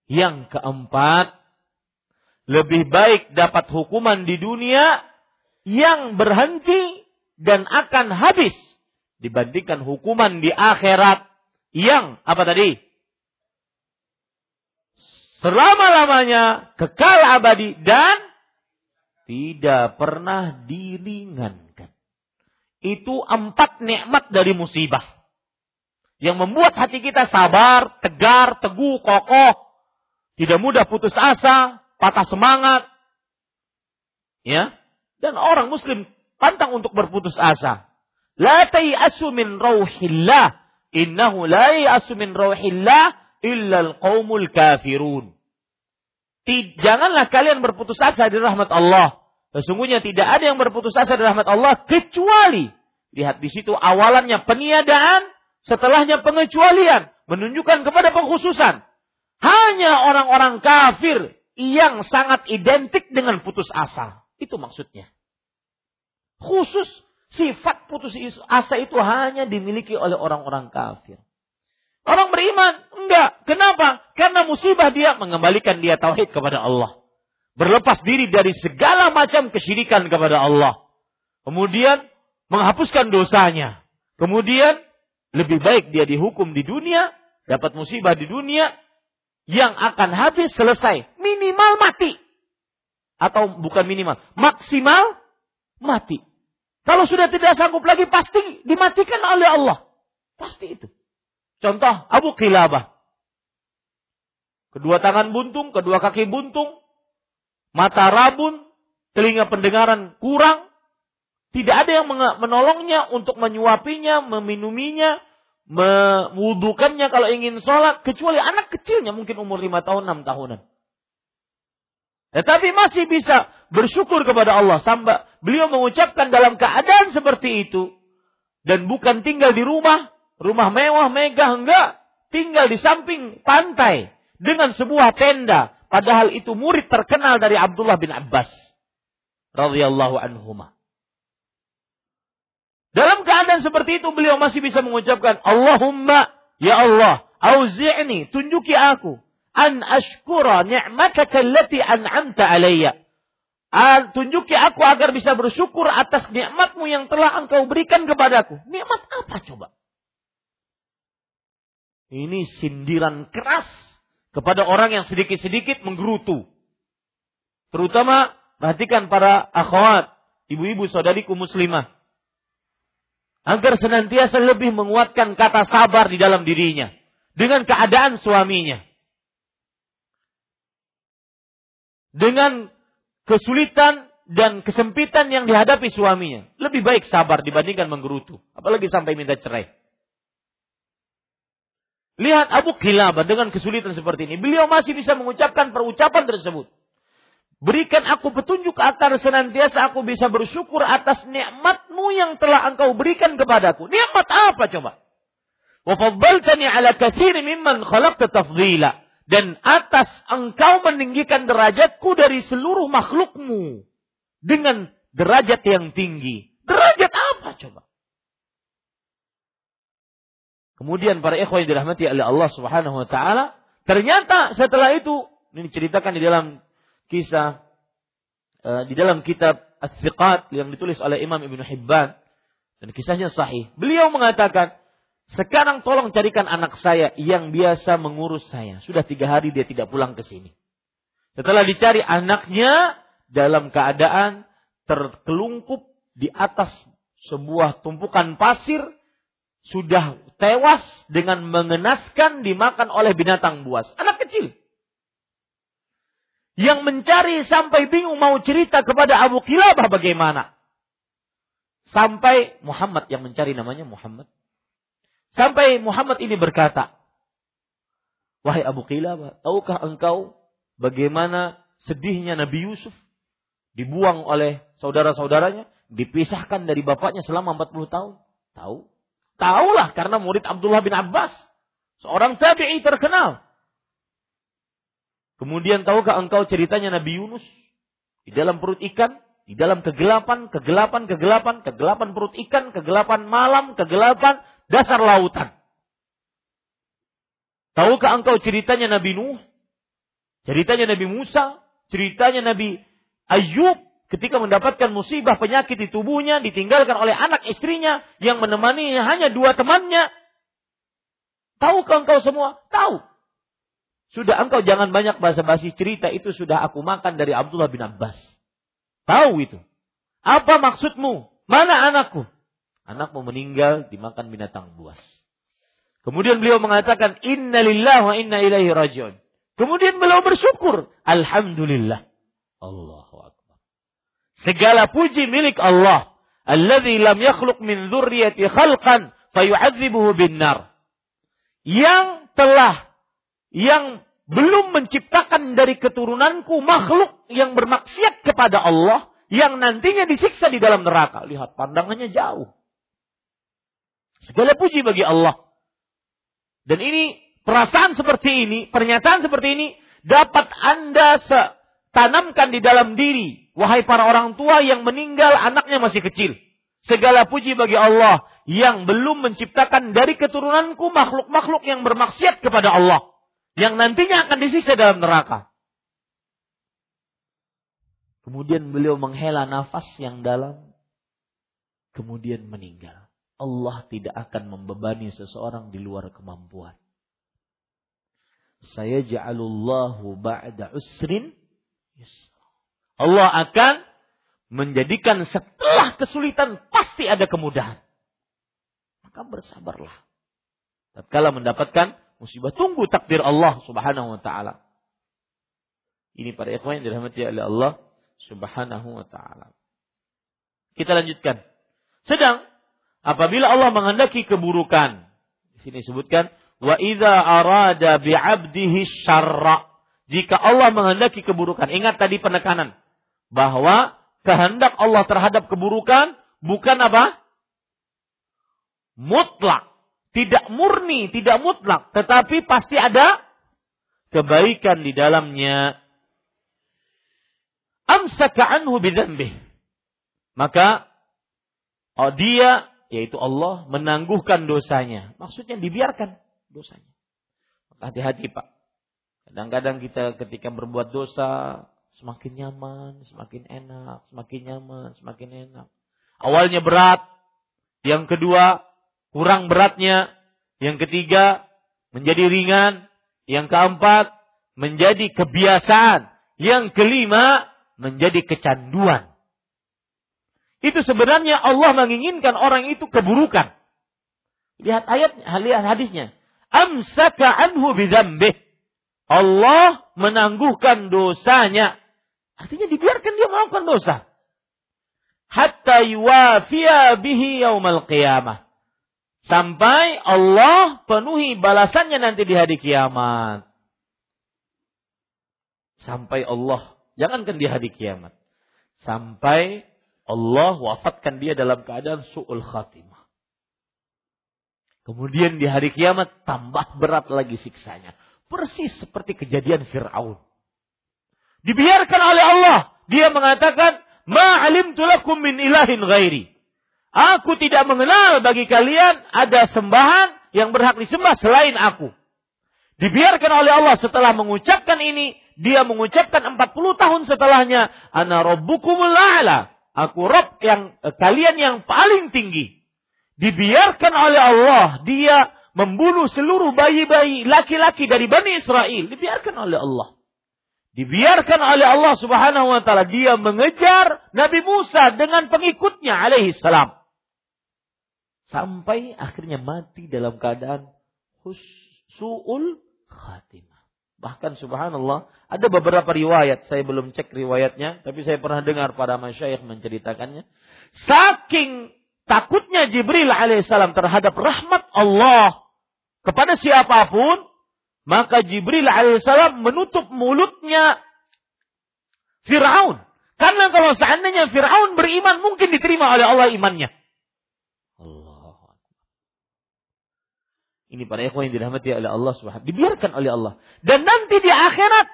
Yang keempat, lebih baik dapat hukuman di dunia yang berhenti dan akan habis dibandingkan hukuman di akhirat yang apa tadi? Selama-lamanya kekal abadi dan tidak pernah diringankan. Itu empat nikmat dari musibah. Yang membuat hati kita sabar, tegar, teguh, kokoh, tidak mudah putus asa, patah semangat. Ya. Dan orang muslim pantang untuk berputus asa. La tayasu min rauhillah. Innahu la min rauhillah illa al-qaumul kafirun. Janganlah kalian berputus asa di rahmat Allah. Sesungguhnya tidak ada yang berputus asa di rahmat Allah kecuali lihat di situ awalannya peniadaan, setelahnya pengecualian, menunjukkan kepada pengkhususan. Hanya orang-orang kafir yang sangat identik dengan putus asa. Itu maksudnya. Khusus sifat putus asa itu hanya dimiliki oleh orang-orang kafir. Orang beriman enggak. Kenapa? Karena musibah dia mengembalikan dia tauhid kepada Allah. Berlepas diri dari segala macam kesyirikan kepada Allah. Kemudian menghapuskan dosanya. Kemudian lebih baik dia dihukum di dunia, dapat musibah di dunia, yang akan habis selesai. Minimal mati. Atau bukan minimal, maksimal mati. Kalau sudah tidak sanggup lagi pasti dimatikan oleh Allah. Pasti itu. Contoh Abu Kilabah. Kedua tangan buntung, kedua kaki buntung, mata rabun, telinga pendengaran kurang, tidak ada yang menolongnya untuk menyuapinya, meminuminya, mewudukannya kalau ingin sholat kecuali anak kecilnya mungkin umur lima tahun enam tahunan. Tetapi masih bisa bersyukur kepada Allah sampai beliau mengucapkan dalam keadaan seperti itu dan bukan tinggal di rumah, rumah mewah megah enggak, tinggal di samping pantai dengan sebuah tenda padahal itu murid terkenal dari Abdullah bin Abbas radhiyallahu anhumah. Dalam keadaan seperti itu beliau masih bisa mengucapkan Allahumma ya Allah auzi'ni tunjuki aku an ashkura ni'mataka allati an'amta alayya. Tunjuki aku agar bisa bersyukur atas nikmatmu yang telah engkau berikan kepadaku. Nikmat apa coba? Ini sindiran keras kepada orang yang sedikit-sedikit menggerutu. Terutama perhatikan para akhwat, ibu-ibu saudariku muslimah agar senantiasa lebih menguatkan kata sabar di dalam dirinya dengan keadaan suaminya. Dengan kesulitan dan kesempitan yang dihadapi suaminya. Lebih baik sabar dibandingkan menggerutu. Apalagi sampai minta cerai. Lihat Abu Kilabah dengan kesulitan seperti ini. Beliau masih bisa mengucapkan perucapan tersebut. Berikan aku petunjuk agar senantiasa aku bisa bersyukur atas nikmatmu yang telah engkau berikan kepadaku. Nikmat apa coba? Wafaddaltani ala kathiri mimman khalaqta tafdila. Dan atas engkau meninggikan derajatku dari seluruh makhlukmu. Dengan derajat yang tinggi. Derajat apa coba? Kemudian para ikhwan yang dirahmati oleh Allah Subhanahu wa taala, ternyata setelah itu ini diceritakan di dalam kisah uh, di dalam kitab As-Siqat yang ditulis oleh Imam Ibnu Hibban dan kisahnya sahih. Beliau mengatakan, sekarang tolong carikan anak saya yang biasa mengurus saya. Sudah tiga hari dia tidak pulang ke sini. Setelah dicari anaknya dalam keadaan terkelungkup di atas sebuah tumpukan pasir sudah tewas dengan mengenaskan dimakan oleh binatang buas. Anak kecil yang mencari sampai bingung mau cerita kepada Abu Kilabah bagaimana. Sampai Muhammad yang mencari namanya Muhammad. Sampai Muhammad ini berkata, Wahai Abu Qilabah, tahukah engkau bagaimana sedihnya Nabi Yusuf dibuang oleh saudara-saudaranya, dipisahkan dari bapaknya selama 40 tahun? Tahu? Tahulah karena murid Abdullah bin Abbas, seorang tabi'i terkenal. Kemudian tahukah engkau ceritanya Nabi Yunus di dalam perut ikan, di dalam kegelapan, kegelapan, kegelapan, kegelapan perut ikan, kegelapan malam, kegelapan dasar lautan. Tahukah engkau ceritanya Nabi Nuh? Ceritanya Nabi Musa? Ceritanya Nabi Ayub ketika mendapatkan musibah penyakit di tubuhnya, ditinggalkan oleh anak istrinya yang menemaninya hanya dua temannya. Tahukah engkau semua? Tahu. Sudah engkau jangan banyak basa-basi cerita itu sudah aku makan dari Abdullah bin Abbas. Tahu itu. Apa maksudmu? Mana anakku? Anakmu meninggal dimakan binatang buas. Kemudian beliau mengatakan inna lillahi wa inna ilaihi rajiun. Kemudian beliau bersyukur, alhamdulillah. Allahu. Segala puji milik Allah. Alladzi lam yakhluq min dzurriyyati khalqan fayu'adzibuhu bin nar. Yang telah yang belum menciptakan dari keturunanku makhluk yang bermaksiat kepada Allah yang nantinya disiksa di dalam neraka. Lihat pandangannya jauh. Segala puji bagi Allah. Dan ini perasaan seperti ini, pernyataan seperti ini dapat Anda tanamkan di dalam diri. Wahai para orang tua yang meninggal anaknya masih kecil. Segala puji bagi Allah yang belum menciptakan dari keturunanku makhluk-makhluk yang bermaksiat kepada Allah yang nantinya akan disiksa dalam neraka. Kemudian beliau menghela nafas yang dalam, kemudian meninggal. Allah tidak akan membebani seseorang di luar kemampuan. Saya ja'alullahu ba'da usrin Allah akan menjadikan setelah kesulitan pasti ada kemudahan. Maka bersabarlah. Tatkala mendapatkan musibah. Tunggu takdir Allah Subhanahu wa taala. Ini para ikhwan yang dirahmati oleh Allah Subhanahu wa taala. Kita lanjutkan. Sedang apabila Allah menghendaki keburukan, di sini disebutkan wa idza arada bi 'abdihi syarra. Jika Allah menghendaki keburukan, ingat tadi penekanan bahwa kehendak Allah terhadap keburukan bukan apa? Mutlak tidak murni, tidak mutlak, tetapi pasti ada kebaikan di dalamnya. Amsaka anhu. Maka oh dia yaitu Allah menangguhkan dosanya. Maksudnya dibiarkan dosanya. Hati-hati Pak. Kadang-kadang kita ketika berbuat dosa semakin nyaman, semakin enak, semakin nyaman, semakin enak. Awalnya berat, yang kedua kurang beratnya. Yang ketiga, menjadi ringan. Yang keempat, menjadi kebiasaan. Yang kelima, menjadi kecanduan. Itu sebenarnya Allah menginginkan orang itu keburukan. Lihat ayat, lihat hadisnya. Amsaka anhu bidzambih. Allah menangguhkan dosanya. Artinya dibiarkan dia melakukan dosa. Hatta yuwafiya bihi yaumal qiyamah. Sampai Allah penuhi balasannya nanti di hari kiamat. Sampai Allah, jangankan di hari kiamat. Sampai Allah wafatkan dia dalam keadaan su'ul khatimah. Kemudian di hari kiamat tambah berat lagi siksanya. Persis seperti kejadian Fir'aun. Dibiarkan oleh Allah. Dia mengatakan, Ma'alim tulakum min ilahin ghairi. Aku tidak mengenal bagi kalian ada sembahan yang berhak disembah selain aku. Dibiarkan oleh Allah setelah mengucapkan ini, dia mengucapkan 40 tahun setelahnya, ana rabbukumul a'la. Aku Rob yang eh, kalian yang paling tinggi. Dibiarkan oleh Allah, dia membunuh seluruh bayi-bayi laki-laki dari Bani Israel. Dibiarkan oleh Allah. Dibiarkan oleh Allah subhanahu wa ta'ala. Dia mengejar Nabi Musa dengan pengikutnya alaihi salam. Sampai akhirnya mati dalam keadaan su'ul khatimah. Bahkan subhanallah, ada beberapa riwayat, saya belum cek riwayatnya, tapi saya pernah dengar para masyayikh menceritakannya. Saking takutnya Jibril alaihissalam terhadap rahmat Allah kepada siapa pun, maka Jibril alaihissalam menutup mulutnya Fir'aun. Karena kalau seandainya Fir'aun beriman, mungkin diterima oleh Allah imannya. Allah. Ini para ikhwan yang dirahmati oleh Allah subhanahu Dibiarkan oleh Allah. Dan nanti di akhirat,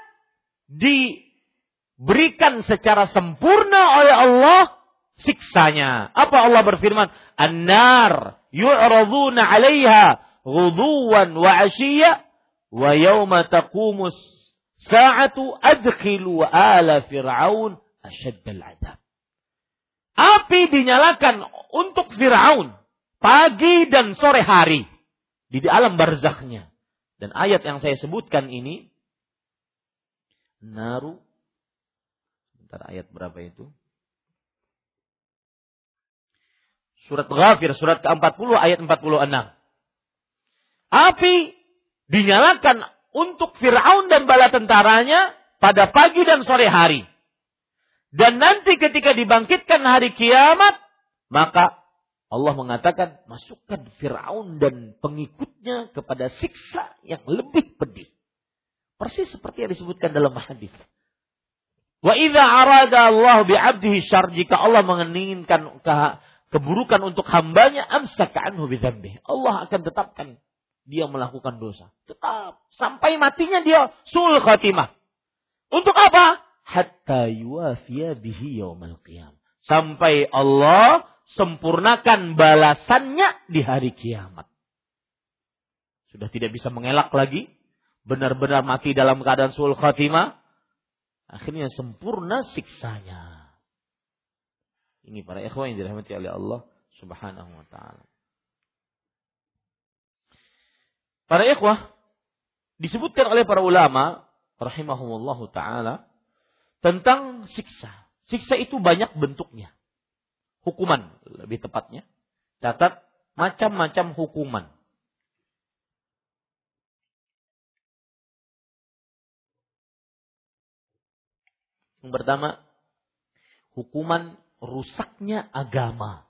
diberikan secara sempurna oleh Allah siksanya. Apa Allah berfirman? An-nar yu'raduna 'alaiha ghuduwan wa 'ashiyya wa yawma taqumus sa'atu adkhilu ala fir'aun asyaddal adab. Api dinyalakan untuk Fir'aun pagi dan sore hari di alam barzakhnya. Dan ayat yang saya sebutkan ini naru sebentar ayat berapa itu? Surat Ghafir surat ke-40 ayat 46. Api dinyalakan untuk Firaun dan bala tentaranya pada pagi dan sore hari. Dan nanti ketika dibangkitkan hari kiamat, maka Allah mengatakan masukkan Firaun dan pengikutnya kepada siksa yang lebih pedih. Persis seperti yang disebutkan dalam hadis. Wa idza arada Allah bi 'abdihi syar jika Allah menginginkan keburukan untuk hambanya amsaka anhu Allah akan tetapkan dia melakukan dosa. Tetap sampai matinya dia sul khatimah. Untuk apa? Hatta yuafiya bihi yaumal qiyam. Sampai Allah sempurnakan balasannya di hari kiamat. Sudah tidak bisa mengelak lagi benar-benar mati dalam keadaan sul khatimah, akhirnya sempurna siksanya. Ini para ikhwan yang dirahmati oleh Allah Subhanahu wa taala. Para ikhwah disebutkan oleh para ulama rahimahumullah taala tentang siksa. Siksa itu banyak bentuknya. Hukuman lebih tepatnya. Catat macam-macam hukuman. Yang pertama, hukuman rusaknya agama.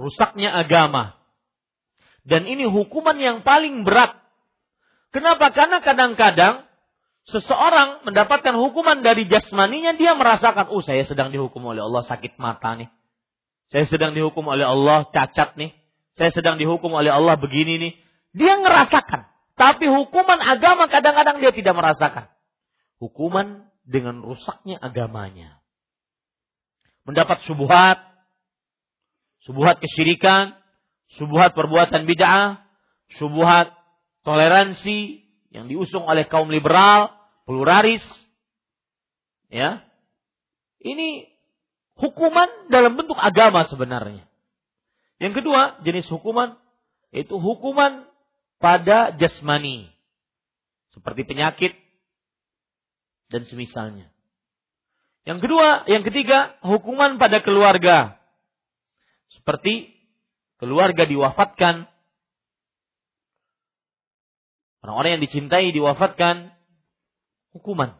Rusaknya agama. Dan ini hukuman yang paling berat. Kenapa? Karena kadang-kadang seseorang mendapatkan hukuman dari jasmaninya, dia merasakan, oh saya sedang dihukum oleh Allah sakit mata nih. Saya sedang dihukum oleh Allah cacat nih. Saya sedang dihukum oleh Allah begini nih. Dia ngerasakan. Tapi hukuman agama kadang-kadang dia tidak merasakan. Hukuman dengan rusaknya agamanya. Mendapat subuhat, subuhat kesyirikan, subuhat perbuatan bid'ah, subuhat toleransi yang diusung oleh kaum liberal, pluralis. Ya. Ini hukuman dalam bentuk agama sebenarnya. Yang kedua, jenis hukuman itu hukuman pada jasmani. Seperti penyakit dan semisalnya. Yang kedua, yang ketiga, hukuman pada keluarga. Seperti keluarga diwafatkan, orang-orang yang dicintai diwafatkan, hukuman.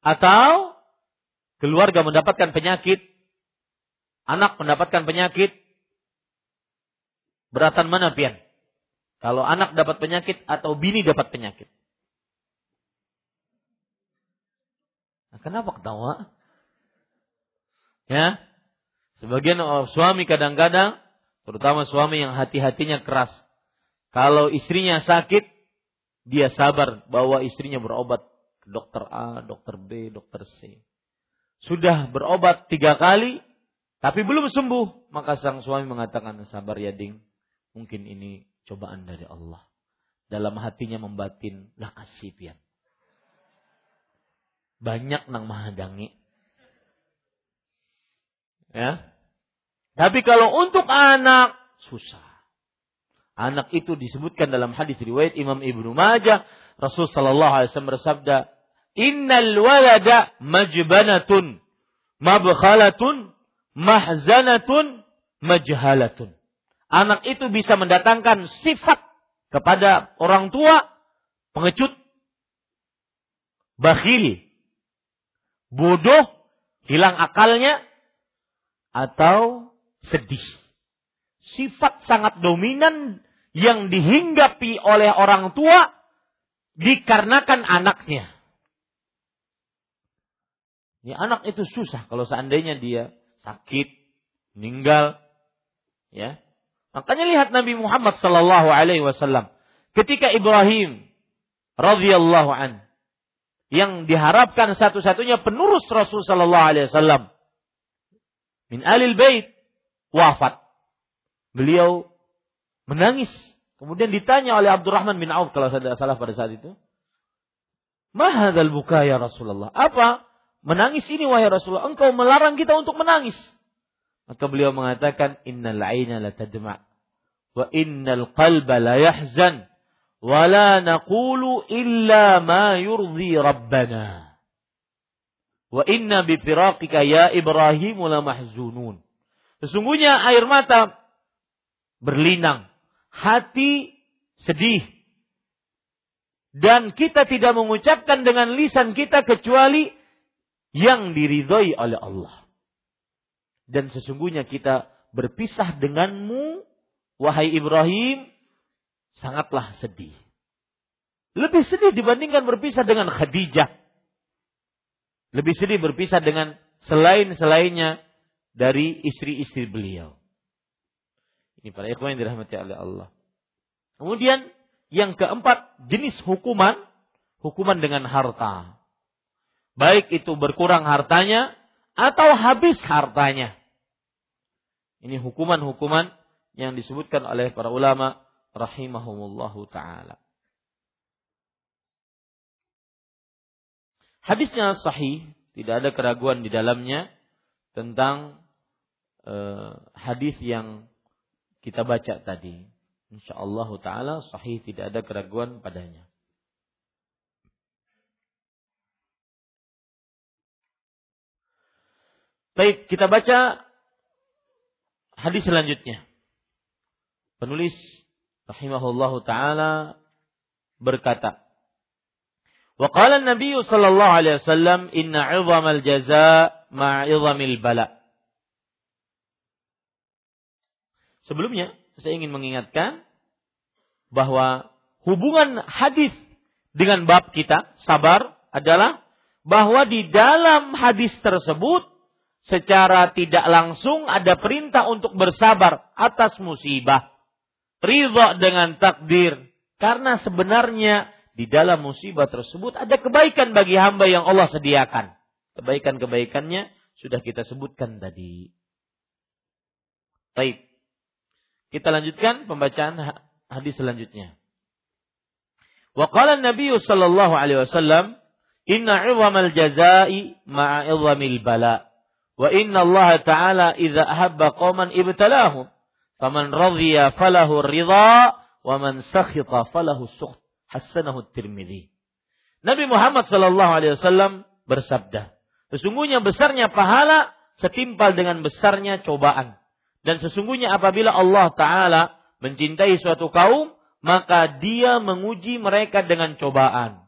Atau keluarga mendapatkan penyakit, anak mendapatkan penyakit, beratan mana pian? Kalau anak dapat penyakit atau bini dapat penyakit. Nah, kenapa ketawa? Ya, sebagian suami kadang-kadang, terutama suami yang hati-hatinya keras. Kalau istrinya sakit, dia sabar bahwa istrinya berobat ke dokter A, dokter B, dokter C. Sudah berobat tiga kali, tapi belum sembuh. Maka sang suami mengatakan, sabar ya ding, mungkin ini cobaan dari Allah. Dalam hatinya membatin, lah pian. Banyak nang mahadangi. Ya. Tapi kalau untuk anak, susah. Anak itu disebutkan dalam hadis riwayat Imam Ibnu Majah, Rasul sallallahu alaihi wasallam bersabda, "Innal walada majbanatun, mabkhalatun, mahzanatun, majhalatun." Anak itu bisa mendatangkan sifat kepada orang tua pengecut, bakhil, bodoh, hilang akalnya atau sedih. Sifat sangat dominan yang dihinggapi oleh orang tua dikarenakan anaknya. Ya anak itu susah kalau seandainya dia sakit, meninggal, ya. Makanya lihat Nabi Muhammad sallallahu alaihi wasallam ketika Ibrahim radhiyallahu an yang diharapkan satu-satunya penerus Rasul sallallahu alaihi wasallam min alil bait wafat. Beliau menangis. Kemudian ditanya oleh Abdurrahman bin Auf kalau saya tidak salah pada saat itu. Mahadal buka ya Rasulullah. Apa menangis ini wahai Rasulullah? Engkau melarang kita untuk menangis. Maka beliau mengatakan innal aina la tadma wa innal qalba la yahzan wa la naqulu illa ma yurdi rabbana. Wa inna bi firaqika ya Ibrahim la mahzunun. Sesungguhnya air mata berlinang, hati sedih. Dan kita tidak mengucapkan dengan lisan kita kecuali yang diridhoi oleh Allah. Dan sesungguhnya kita berpisah denganmu, wahai Ibrahim, sangatlah sedih. Lebih sedih dibandingkan berpisah dengan Khadijah. Lebih sedih berpisah dengan selain-selainnya dari istri-istri beliau. Ini para ikhwan yang dirahmati oleh Allah. Kemudian yang keempat jenis hukuman, hukuman dengan harta. Baik itu berkurang hartanya atau habis hartanya. Ini hukuman-hukuman yang disebutkan oleh para ulama rahimahumullahu taala. Hadisnya sahih, tidak ada keraguan di dalamnya tentang uh, hadis yang kita baca tadi. Insyaallah taala sahih tidak ada keraguan padanya. Baik, kita baca hadis selanjutnya. Penulis rahimahullah taala berkata, Wa qala Nabi sallallahu alaihi wasallam inna 'idhamal jazaa ma'a 'idhamil bala. Sebelumnya, saya ingin mengingatkan bahwa hubungan hadis dengan bab kita, sabar, adalah bahwa di dalam hadis tersebut secara tidak langsung ada perintah untuk bersabar atas musibah. Ridho dengan takdir. Karena sebenarnya di dalam musibah tersebut ada kebaikan bagi hamba yang Allah sediakan. Kebaikan-kebaikannya sudah kita sebutkan tadi. Baik. Kita lanjutkan pembacaan hadis selanjutnya. Wa qala Nabi sallallahu alaihi wasallam, "Inna 'idhamal jazaa'i ma'a 'idhamil bala." Wa inna Allah Ta'ala idza ahabba qauman ibtalahum. Faman radhiya falahu ridha wa man sakhita falahu sukht. Hasanahu Tirmidzi. Nabi Muhammad sallallahu alaihi wasallam bersabda, sesungguhnya besarnya pahala setimpal dengan besarnya cobaan. Dan sesungguhnya apabila Allah Ta'ala mencintai suatu kaum, maka dia menguji mereka dengan cobaan.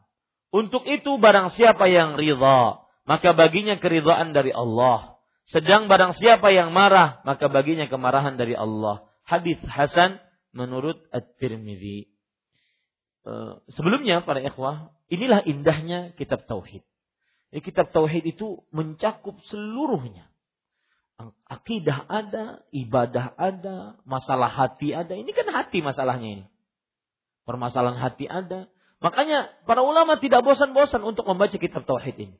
Untuk itu barang siapa yang ridha, maka baginya keridhaan dari Allah. Sedang barang siapa yang marah, maka baginya kemarahan dari Allah. Hadis Hasan menurut At-Tirmidzi. Eh, sebelumnya para ikhwah, inilah indahnya kitab tauhid. kitab tauhid itu mencakup seluruhnya akidah ada, ibadah ada, masalah hati ada. Ini kan hati masalahnya ini. Permasalahan hati ada. Makanya para ulama tidak bosan-bosan untuk membaca kitab tauhid ini.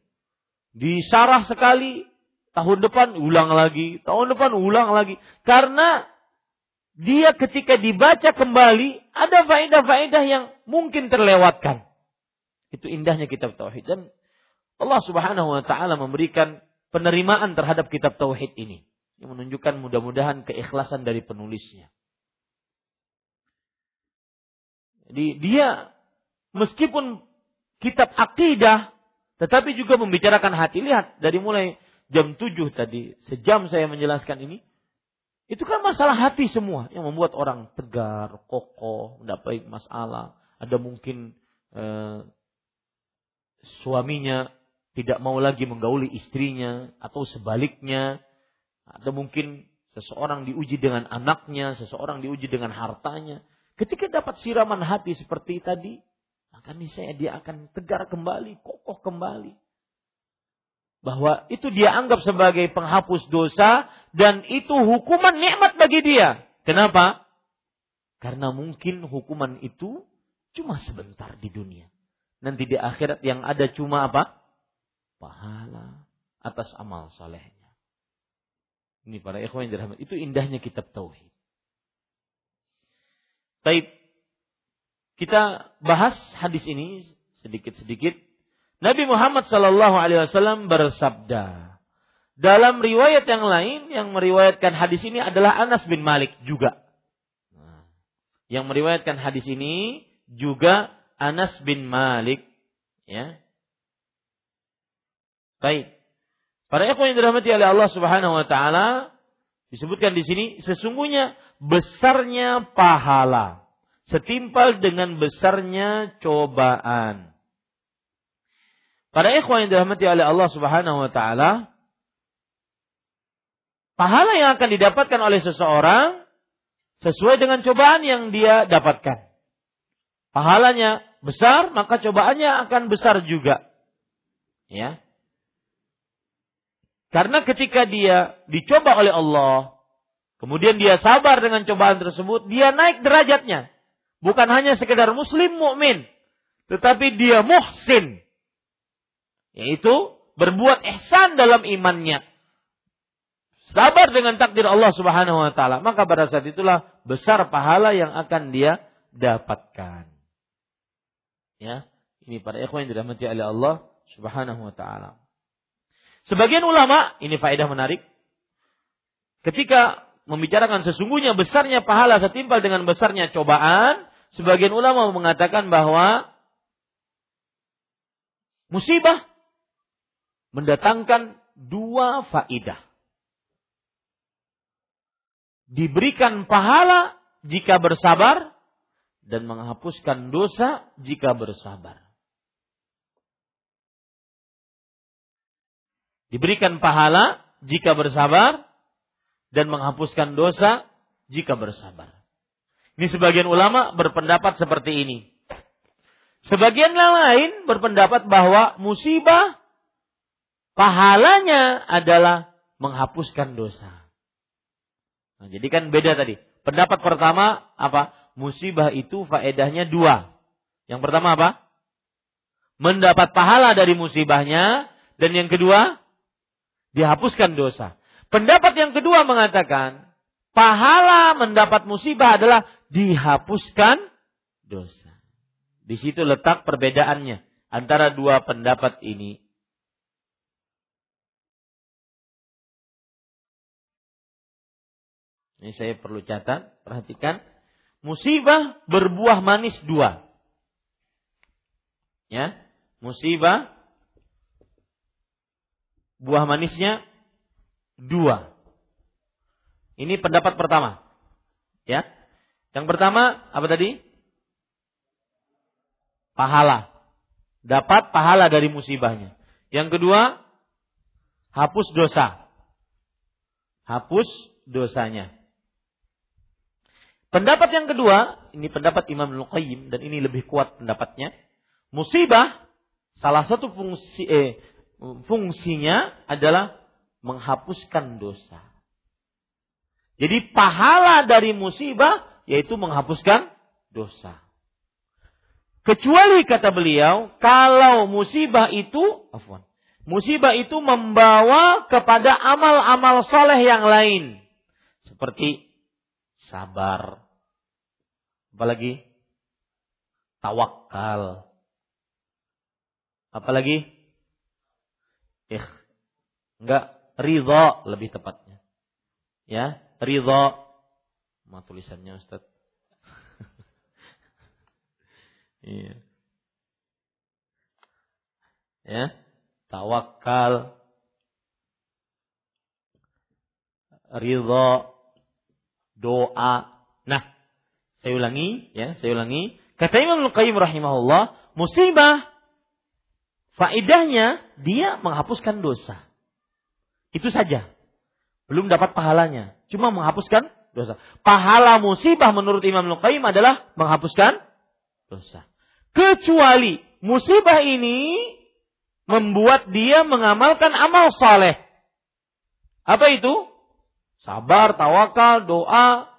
Disarah sekali, tahun depan ulang lagi, tahun depan ulang lagi. Karena dia ketika dibaca kembali ada faedah-faedah yang mungkin terlewatkan. Itu indahnya kitab tauhid dan Allah Subhanahu wa taala memberikan penerimaan terhadap kitab tauhid ini yang menunjukkan mudah-mudahan keikhlasan dari penulisnya. Jadi dia meskipun kitab akidah tetapi juga membicarakan hati. Lihat dari mulai jam 7 tadi, sejam saya menjelaskan ini. Itu kan masalah hati semua yang membuat orang tegar, kokoh, mendapat masalah. Ada mungkin eh, suaminya tidak mau lagi menggauli istrinya atau sebaliknya atau mungkin seseorang diuji dengan anaknya, seseorang diuji dengan hartanya. Ketika dapat siraman hati seperti tadi, maka niscaya dia akan tegar kembali, kokoh kembali. Bahwa itu dia anggap sebagai penghapus dosa dan itu hukuman nikmat bagi dia. Kenapa? Karena mungkin hukuman itu cuma sebentar di dunia. Nanti di akhirat yang ada cuma apa? pahala atas amal solehnya. Ini para ikhwan yang dirahmati. Itu indahnya kitab tauhid. Taib. Kita bahas hadis ini sedikit-sedikit. Nabi Muhammad Shallallahu Alaihi Wasallam bersabda dalam riwayat yang lain yang meriwayatkan hadis ini adalah Anas bin Malik juga. Nah, yang meriwayatkan hadis ini juga Anas bin Malik, ya. Baik. Para ikhwan yang dirahmati oleh Allah Subhanahu wa taala disebutkan di sini sesungguhnya besarnya pahala setimpal dengan besarnya cobaan. Para ikhwan yang dirahmati oleh Allah Subhanahu wa taala pahala yang akan didapatkan oleh seseorang sesuai dengan cobaan yang dia dapatkan. Pahalanya besar, maka cobaannya akan besar juga. Ya. Karena ketika dia dicoba oleh Allah, kemudian dia sabar dengan cobaan tersebut, dia naik derajatnya. Bukan hanya sekedar muslim mukmin, tetapi dia muhsin. Yaitu berbuat ihsan dalam imannya. Sabar dengan takdir Allah Subhanahu wa taala, maka pada saat itulah besar pahala yang akan dia dapatkan. Ya, ini para ikhwan yang dirahmati oleh Allah Subhanahu wa taala. Sebagian ulama, ini faedah menarik, ketika membicarakan sesungguhnya besarnya pahala setimpal dengan besarnya cobaan, sebagian ulama mengatakan bahwa musibah mendatangkan dua faidah. Diberikan pahala jika bersabar dan menghapuskan dosa jika bersabar. Diberikan pahala jika bersabar dan menghapuskan dosa jika bersabar. Ini sebagian ulama berpendapat seperti ini. Sebagian lain berpendapat bahwa musibah pahalanya adalah menghapuskan dosa. Nah, jadi kan beda tadi. Pendapat pertama apa? Musibah itu faedahnya dua. Yang pertama apa? Mendapat pahala dari musibahnya. Dan yang kedua, dihapuskan dosa. Pendapat yang kedua mengatakan pahala mendapat musibah adalah dihapuskan dosa. Di situ letak perbedaannya antara dua pendapat ini. Ini saya perlu catat, perhatikan. Musibah berbuah manis dua. Ya, musibah buah manisnya dua. Ini pendapat pertama. Ya. Yang pertama apa tadi? Pahala. Dapat pahala dari musibahnya. Yang kedua, hapus dosa. Hapus dosanya. Pendapat yang kedua, ini pendapat Imam Al-Qayyim dan ini lebih kuat pendapatnya. Musibah salah satu fungsi eh, fungsinya adalah menghapuskan dosa. Jadi pahala dari musibah yaitu menghapuskan dosa. Kecuali kata beliau, kalau musibah itu, afwan, musibah itu membawa kepada amal-amal soleh yang lain. Seperti sabar. Apalagi? Tawakal. Apalagi? ikh enggak ridho lebih tepatnya. Ya, ridho. Ma tulisannya Ustaz. [LAUGHS] iya. Ya, tawakal. Ridho, doa. Nah, saya ulangi, ya, saya ulangi. Kata Imam Al-Qayyim rahimahullah, musibah Faedahnya dia menghapuskan dosa. Itu saja. Belum dapat pahalanya. Cuma menghapuskan dosa. Pahala musibah menurut Imam Luqaim adalah menghapuskan dosa. Kecuali musibah ini membuat dia mengamalkan amal saleh. Apa itu? Sabar, tawakal, doa,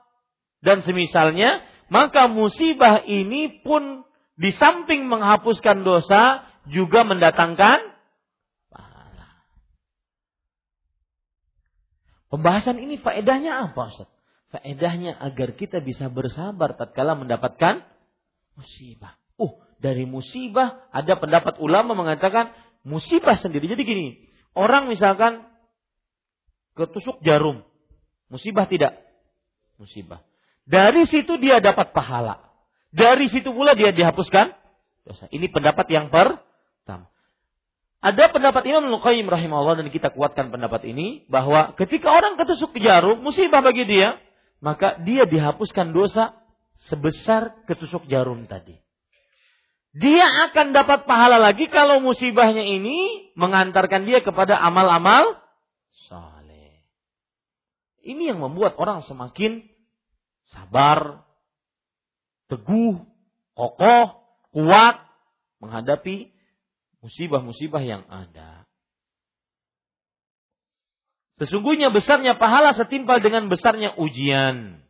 dan semisalnya. Maka musibah ini pun di samping menghapuskan dosa, juga mendatangkan pahala. Pembahasan ini faedahnya apa Ustaz? Faedahnya agar kita bisa bersabar tatkala mendapatkan musibah. Uh, dari musibah ada pendapat ulama mengatakan musibah sendiri. Jadi gini, orang misalkan ketusuk jarum, musibah tidak? Musibah. Dari situ dia dapat pahala. Dari situ pula dia dihapuskan dosa. Ini pendapat yang pertama. Ada pendapat Imam Al-Qayyim rahimahullah dan kita kuatkan pendapat ini bahwa ketika orang ketusuk jarum musibah bagi dia, maka dia dihapuskan dosa sebesar ketusuk jarum tadi. Dia akan dapat pahala lagi kalau musibahnya ini mengantarkan dia kepada amal-amal. Ini yang membuat orang semakin sabar, teguh, kokoh, kuat menghadapi musibah-musibah yang ada. Sesungguhnya besarnya pahala setimpal dengan besarnya ujian.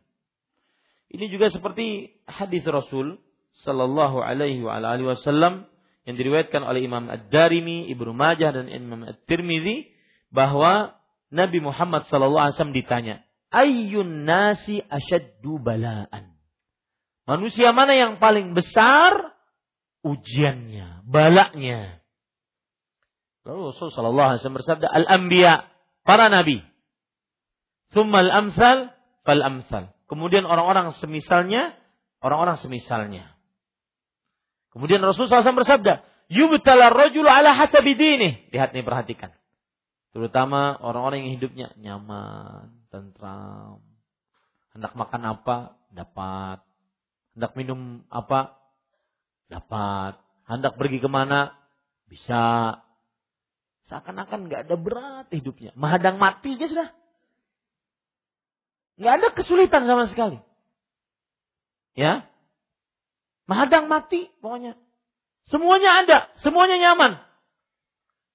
Ini juga seperti hadis Rasul sallallahu alaihi wasallam yang diriwayatkan oleh Imam Ad-Darimi, Ibnu Majah dan Imam At-Tirmizi bahwa Nabi Muhammad sallallahu alaihi wasallam ditanya, "Ayyun nasi asyaddu bala'an?" Manusia mana yang paling besar ujiannya, balaknya? Lalu Rasul sallallahu alaihi wasallam bersabda, "Al-anbiya, para nabi. Tsumma al-amsal fal amsal." Kemudian orang-orang semisalnya, orang-orang semisalnya. Kemudian Rasulullah SAW bersabda, Yubtala rajul ala hasabi dinih. Lihat nih, perhatikan. Terutama orang-orang yang hidupnya nyaman, tentram. Hendak makan apa? Dapat. Hendak minum apa? Dapat. Hendak pergi ke mana? Bisa. Seakan-akan nggak ada berat hidupnya. Mahadang mati aja sudah. Nggak ada kesulitan sama sekali. Ya, Mahadang mati pokoknya. Semuanya ada, semuanya nyaman.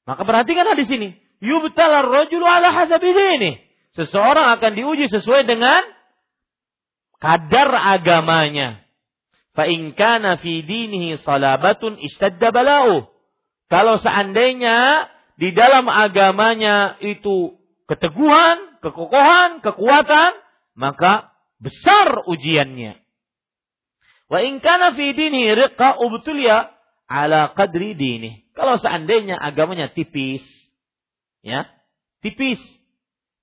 Maka perhatikan di sini. Yubtala rajulu ala hasabi ini. Seseorang akan diuji sesuai dengan kadar agamanya. Fa in kana fi dinihi salabatun istadda bala'u. Kalau seandainya di dalam agamanya itu keteguhan, kekokohan, kekuatan, maka besar ujiannya. Wa in kana fi dini riqqa ubtuliya ala qadri dini. Kalau seandainya agamanya tipis, ya, tipis,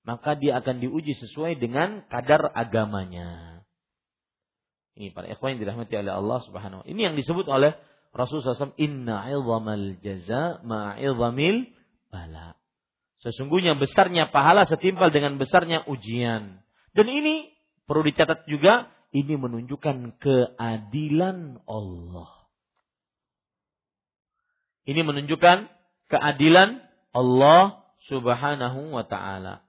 maka dia akan diuji sesuai dengan kadar agamanya. Ini para ikhwan yang dirahmati oleh Allah Subhanahu wa Ini yang disebut oleh Rasulullah SAW, inna 'idhamal jaza ma'idhamil bala. Sesungguhnya besarnya pahala setimpal dengan besarnya ujian. Dan ini perlu dicatat juga ini menunjukkan keadilan Allah. Ini menunjukkan keadilan Allah Subhanahu wa taala.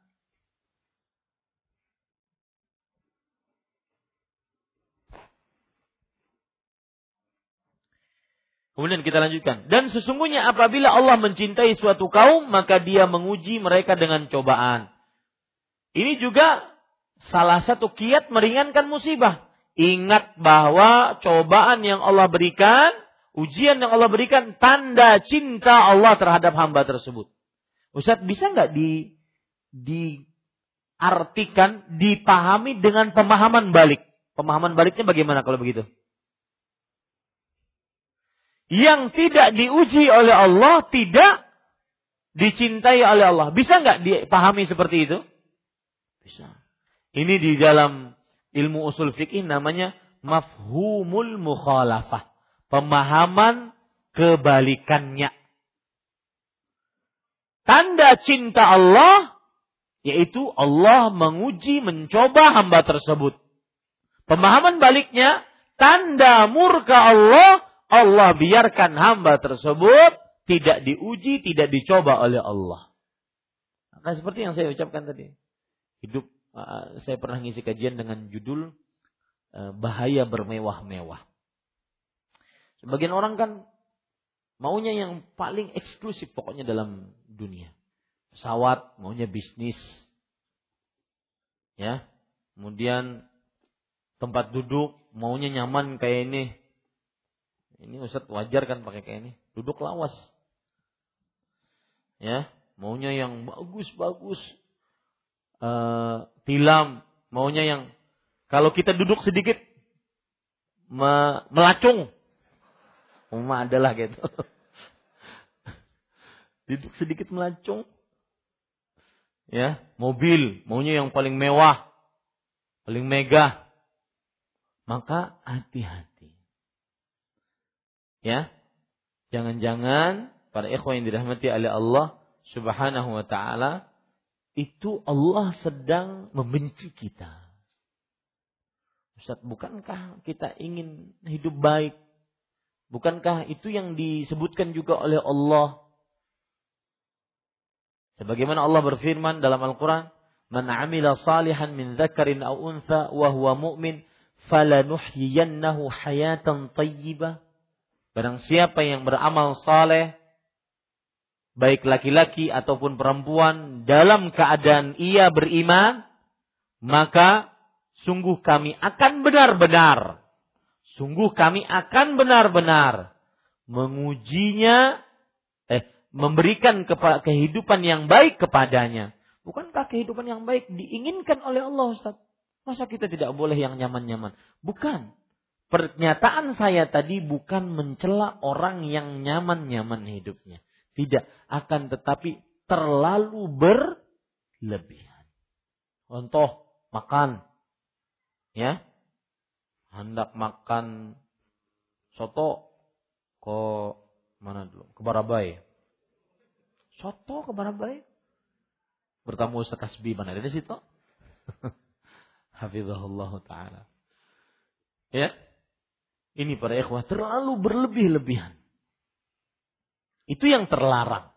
Kemudian kita lanjutkan. Dan sesungguhnya apabila Allah mencintai suatu kaum, maka dia menguji mereka dengan cobaan. Ini juga salah satu kiat meringankan musibah. Ingat bahwa cobaan yang Allah berikan, ujian yang Allah berikan, tanda cinta Allah terhadap hamba tersebut. Ustaz bisa nggak di diartikan, dipahami dengan pemahaman balik? Pemahaman baliknya bagaimana kalau begitu? Yang tidak diuji oleh Allah tidak dicintai oleh Allah. Bisa nggak dipahami seperti itu? Bisa. Ini di dalam ilmu usul fikih namanya mafhumul mukhalafah. Pemahaman kebalikannya. Tanda cinta Allah yaitu Allah menguji mencoba hamba tersebut. Pemahaman baliknya tanda murka Allah Allah biarkan hamba tersebut tidak diuji, tidak dicoba oleh Allah. Maka seperti yang saya ucapkan tadi. Hidup uh, saya pernah ngisi kajian dengan judul uh, bahaya bermewah-mewah. Sebagian orang kan maunya yang paling eksklusif pokoknya dalam dunia. Pesawat, maunya bisnis. Ya. Kemudian tempat duduk, maunya nyaman kayak ini. Ini Ustaz wajar kan pakai kayak ini. Duduk lawas. Ya, maunya yang bagus-bagus. Uh, tilam, maunya yang kalau kita duduk sedikit me melacung Umma adalah gitu. [LAUGHS] Duduk sedikit melacung. Ya, mobil maunya yang paling mewah, paling megah. Maka hati-hati. Ya. Jangan-jangan para ikhwan yang dirahmati oleh Allah Subhanahu wa taala itu Allah sedang membenci kita. Ustaz, bukankah kita ingin hidup baik? Bukankah itu yang disebutkan juga oleh Allah? Sebagaimana Allah berfirman dalam Al-Quran, Man amila salihan min dzakarin aw untha wa huwa mu'min falanuhyiyannahu hayatan tayyibah. Barang siapa yang beramal saleh baik laki-laki ataupun perempuan dalam keadaan ia beriman, maka sungguh kami akan benar-benar Sungguh kami akan benar-benar mengujinya, memberikan kehidupan yang baik kepadanya. Bukankah kehidupan yang baik diinginkan oleh Allah Ustaz? Masa kita tidak boleh yang nyaman-nyaman? Bukan. Pernyataan saya tadi bukan mencela orang yang nyaman-nyaman hidupnya. Tidak. Akan tetapi terlalu berlebihan. Contoh, makan. Ya, hendak makan soto ke mana dulu? Ke Barabai. Soto ke Barabai? Bertamu Ustaz Kasbi mana ada di situ? [LAUGHS] Hafizahullah taala. Ya. Ini para ikhwah terlalu berlebih-lebihan. Itu yang terlarang.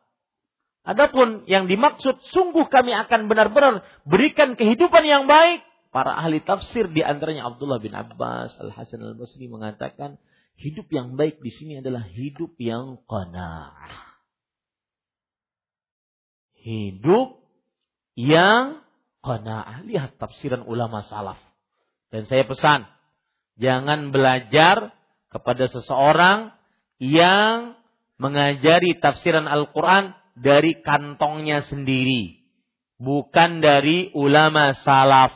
Adapun yang dimaksud sungguh kami akan benar-benar berikan kehidupan yang baik Para ahli tafsir di antaranya Abdullah bin Abbas, Al Hasan Al Basri mengatakan hidup yang baik di sini adalah hidup yang qanaah. Hidup yang qanaah. Lihat tafsiran ulama salaf. Dan saya pesan, jangan belajar kepada seseorang yang mengajari tafsiran Al-Quran dari kantongnya sendiri. Bukan dari ulama salaf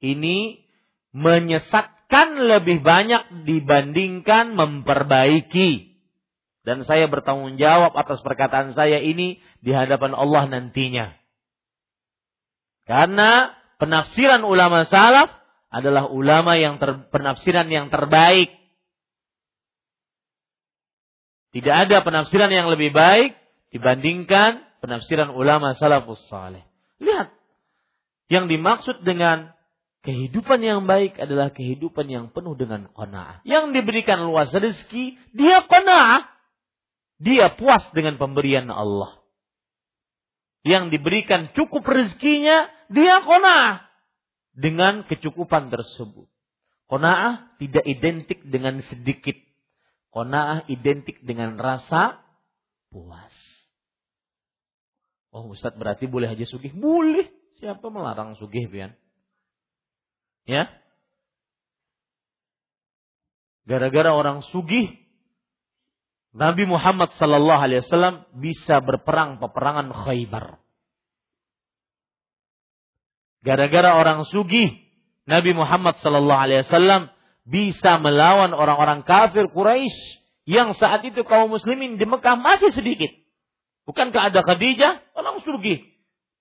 ini menyesatkan lebih banyak dibandingkan memperbaiki. Dan saya bertanggung jawab atas perkataan saya ini di hadapan Allah nantinya. Karena penafsiran ulama salaf adalah ulama yang ter, penafsiran yang terbaik. Tidak ada penafsiran yang lebih baik dibandingkan penafsiran ulama salafus saleh. Lihat, yang dimaksud dengan Kehidupan yang baik adalah kehidupan yang penuh dengan qanaah. Yang diberikan luas rezeki, dia qanaah. Dia puas dengan pemberian Allah. Yang diberikan cukup rezekinya, dia qanaah dengan kecukupan tersebut. Qanaah tidak identik dengan sedikit. Qanaah identik dengan rasa puas. Oh Ustadz berarti boleh aja sugih? Boleh. Siapa melarang sugih, Bian? Ya. Gara-gara orang sugih Nabi Muhammad sallallahu alaihi wasallam bisa berperang peperangan Khaybar. Gara-gara orang sugih Nabi Muhammad sallallahu alaihi wasallam bisa melawan orang-orang kafir Quraisy yang saat itu kaum muslimin di Mekah masih sedikit. Bukankah ada Khadijah, orang sugih.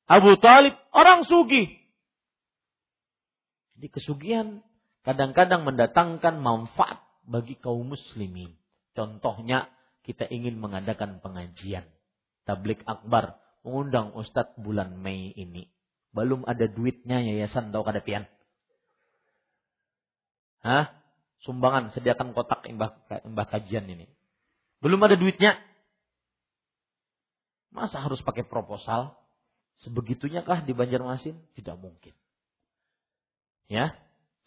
Abu Talib, orang sugih. Jadi kesugihan kadang-kadang mendatangkan manfaat bagi kaum muslimin. Contohnya kita ingin mengadakan pengajian. Tablik akbar mengundang Ustadz bulan Mei ini. Belum ada duitnya yayasan tahu kada pian. Hah? Sumbangan, sediakan kotak imbah, imbah kajian ini. Belum ada duitnya. Masa harus pakai proposal? Sebegitunya kah di Banjarmasin? Tidak mungkin. Ya,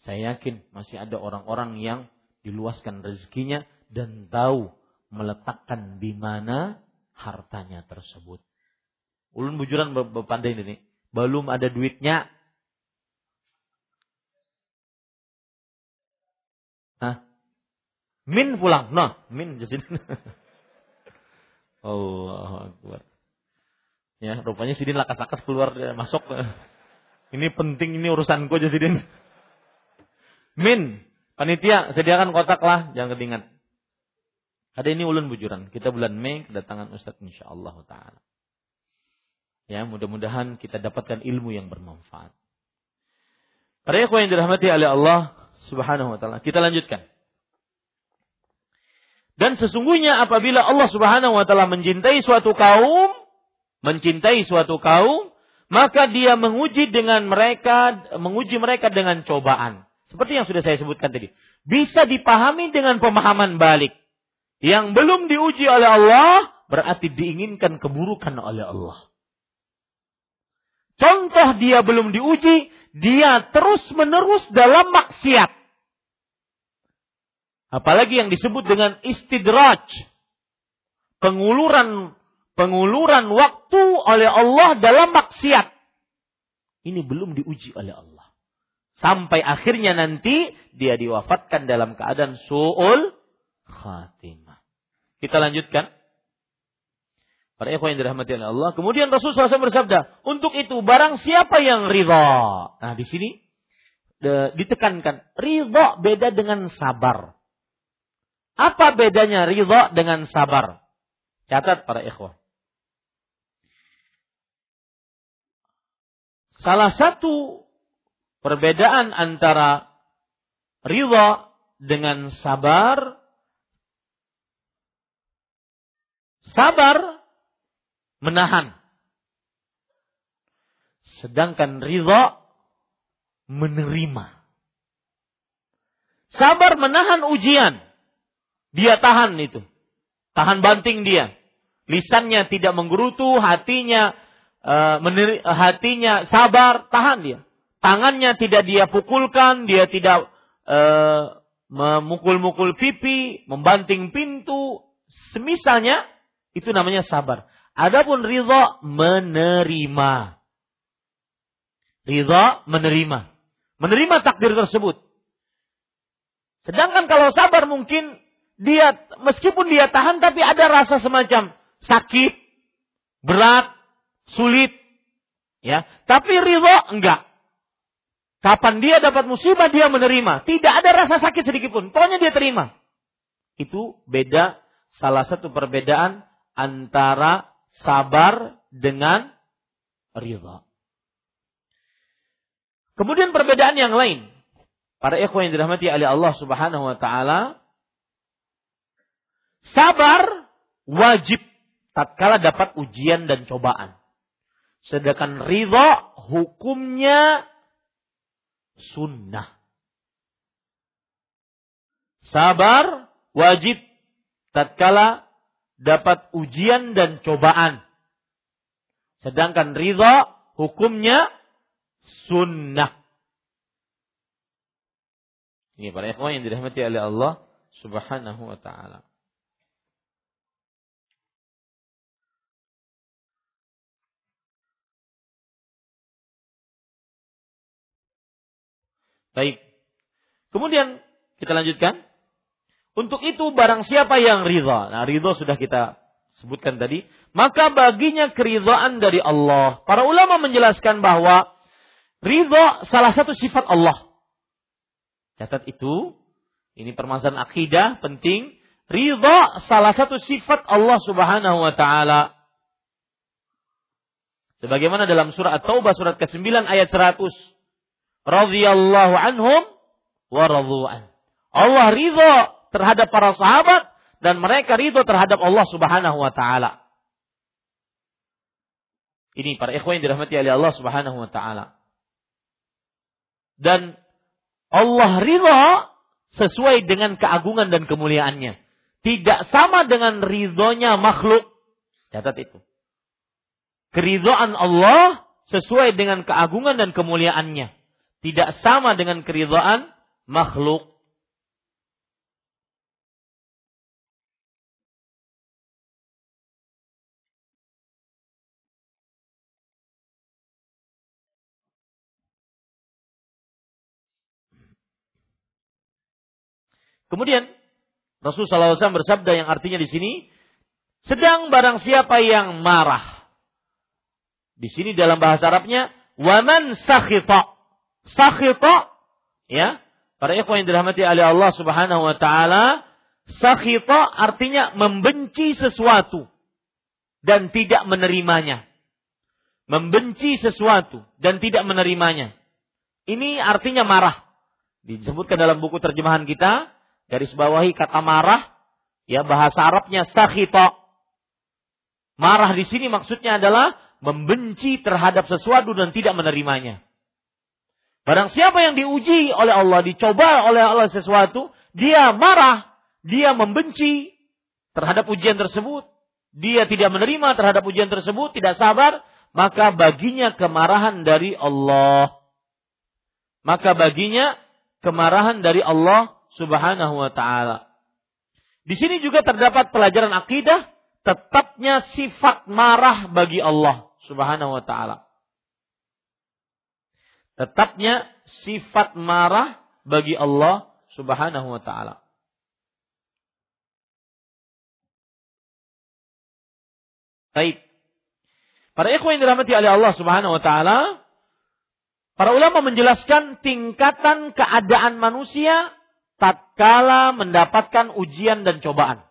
saya yakin masih ada orang-orang yang diluaskan rezekinya dan tahu meletakkan di mana hartanya tersebut. Ulun bujuran berpandai ini. Belum ada duitnya. Hah? Min pulang. Nah, min jadi. [LAUGHS] Allah Akbar. Ya, rupanya Sidin lakas-lakas keluar masuk. [LAUGHS] Ini penting ini urusanku Sidin. [LAUGHS] Min, panitia sediakan kotak lah, jangan ketingat. Ada ini ulun bujuran. Kita bulan Mei kedatangan Ustadz insya Allah taala. Ya, mudah-mudahan kita dapatkan ilmu yang bermanfaat. Para ikhwan yang dirahmati oleh Allah Subhanahu wa taala. Kita lanjutkan. Dan sesungguhnya apabila Allah Subhanahu wa taala mencintai suatu kaum, mencintai suatu kaum, maka dia menguji dengan mereka, menguji mereka dengan cobaan. Seperti yang sudah saya sebutkan tadi. Bisa dipahami dengan pemahaman balik. Yang belum diuji oleh Allah, berarti diinginkan keburukan oleh Allah. Contoh dia belum diuji, dia terus menerus dalam maksiat. Apalagi yang disebut dengan istidraj. Penguluran penguluran waktu oleh Allah dalam maksiat. Ini belum diuji oleh Allah. Sampai akhirnya nanti dia diwafatkan dalam keadaan su'ul khatimah. Kita lanjutkan. Para ikhwan yang dirahmati oleh Allah. Kemudian Rasul SAW bersabda, untuk itu barang siapa yang ridha. Nah di sini ditekankan, ridha beda dengan sabar. Apa bedanya ridha dengan sabar? Catat para ikhwan. Salah satu perbedaan antara ridha dengan sabar sabar. Menahan. Sedangkan ridha menerima. Sabar menahan ujian. Dia tahan itu. Tahan banting dia. Lisannya tidak menggerutu hatinya uh, hatinya sabar, tahan dia. Tangannya tidak dia pukulkan, dia tidak uh, memukul-mukul pipi, membanting pintu, semisalnya itu namanya sabar. Adapun ridha menerima. Ridha menerima. Menerima takdir tersebut. Sedangkan kalau sabar mungkin dia meskipun dia tahan tapi ada rasa semacam sakit, berat, sulit. Ya, tapi ridho enggak. Kapan dia dapat musibah dia menerima, tidak ada rasa sakit sedikit pun. Pokoknya dia terima. Itu beda salah satu perbedaan antara sabar dengan ridha. Kemudian perbedaan yang lain. Para ikhwan yang dirahmati oleh Allah Subhanahu wa taala, sabar wajib tatkala dapat ujian dan cobaan. Sedangkan ridha hukumnya sunnah. Sabar wajib tatkala dapat ujian dan cobaan. Sedangkan ridha hukumnya sunnah. Ini para ikhwan yang dirahmati oleh Allah Subhanahu wa taala. Baik. Kemudian kita lanjutkan. Untuk itu barang siapa yang ridha. Nah ridha sudah kita sebutkan tadi. Maka baginya keridhaan dari Allah. Para ulama menjelaskan bahwa ridha salah satu sifat Allah. Catat itu. Ini permasalahan akidah penting. Ridha salah satu sifat Allah subhanahu wa ta'ala. Sebagaimana dalam surah At-Taubah surat ke-9 ayat 100 radhiyallahu anhum wa radhu'an. Allah ridho terhadap para sahabat dan mereka ridho terhadap Allah Subhanahu wa taala. Ini para ikhwan yang dirahmati oleh Allah Subhanahu wa taala. Dan Allah ridho sesuai dengan keagungan dan kemuliaannya. Tidak sama dengan ridhonya makhluk. Catat itu. Keridhaan Allah sesuai dengan keagungan dan kemuliaannya. Tidak sama dengan keridhaan makhluk. Kemudian Rasulullah SAW bersabda yang artinya di sini sedang barang siapa yang marah. Di sini dalam bahasa Arabnya waman sakhita. Sakhita ya. Para ikhwan yang dirahmati oleh Allah Subhanahu wa taala, sakhita artinya membenci sesuatu dan tidak menerimanya. Membenci sesuatu dan tidak menerimanya. Ini artinya marah. Disebutkan dalam buku terjemahan kita, Garis bawahi kata marah, ya bahasa Arabnya sakhita. Marah di sini maksudnya adalah membenci terhadap sesuatu dan tidak menerimanya. Barang siapa yang diuji oleh Allah, dicoba oleh Allah sesuatu, dia marah, dia membenci terhadap ujian tersebut, dia tidak menerima terhadap ujian tersebut, tidak sabar, maka baginya kemarahan dari Allah. Maka baginya kemarahan dari Allah Subhanahu wa taala. Di sini juga terdapat pelajaran akidah tetapnya sifat marah bagi Allah Subhanahu wa taala. Tetapnya sifat marah bagi Allah Subhanahu wa taala. Baik. Para ikhwan dirahmati oleh Allah Subhanahu wa taala, para ulama menjelaskan tingkatan keadaan manusia tatkala mendapatkan ujian dan cobaan.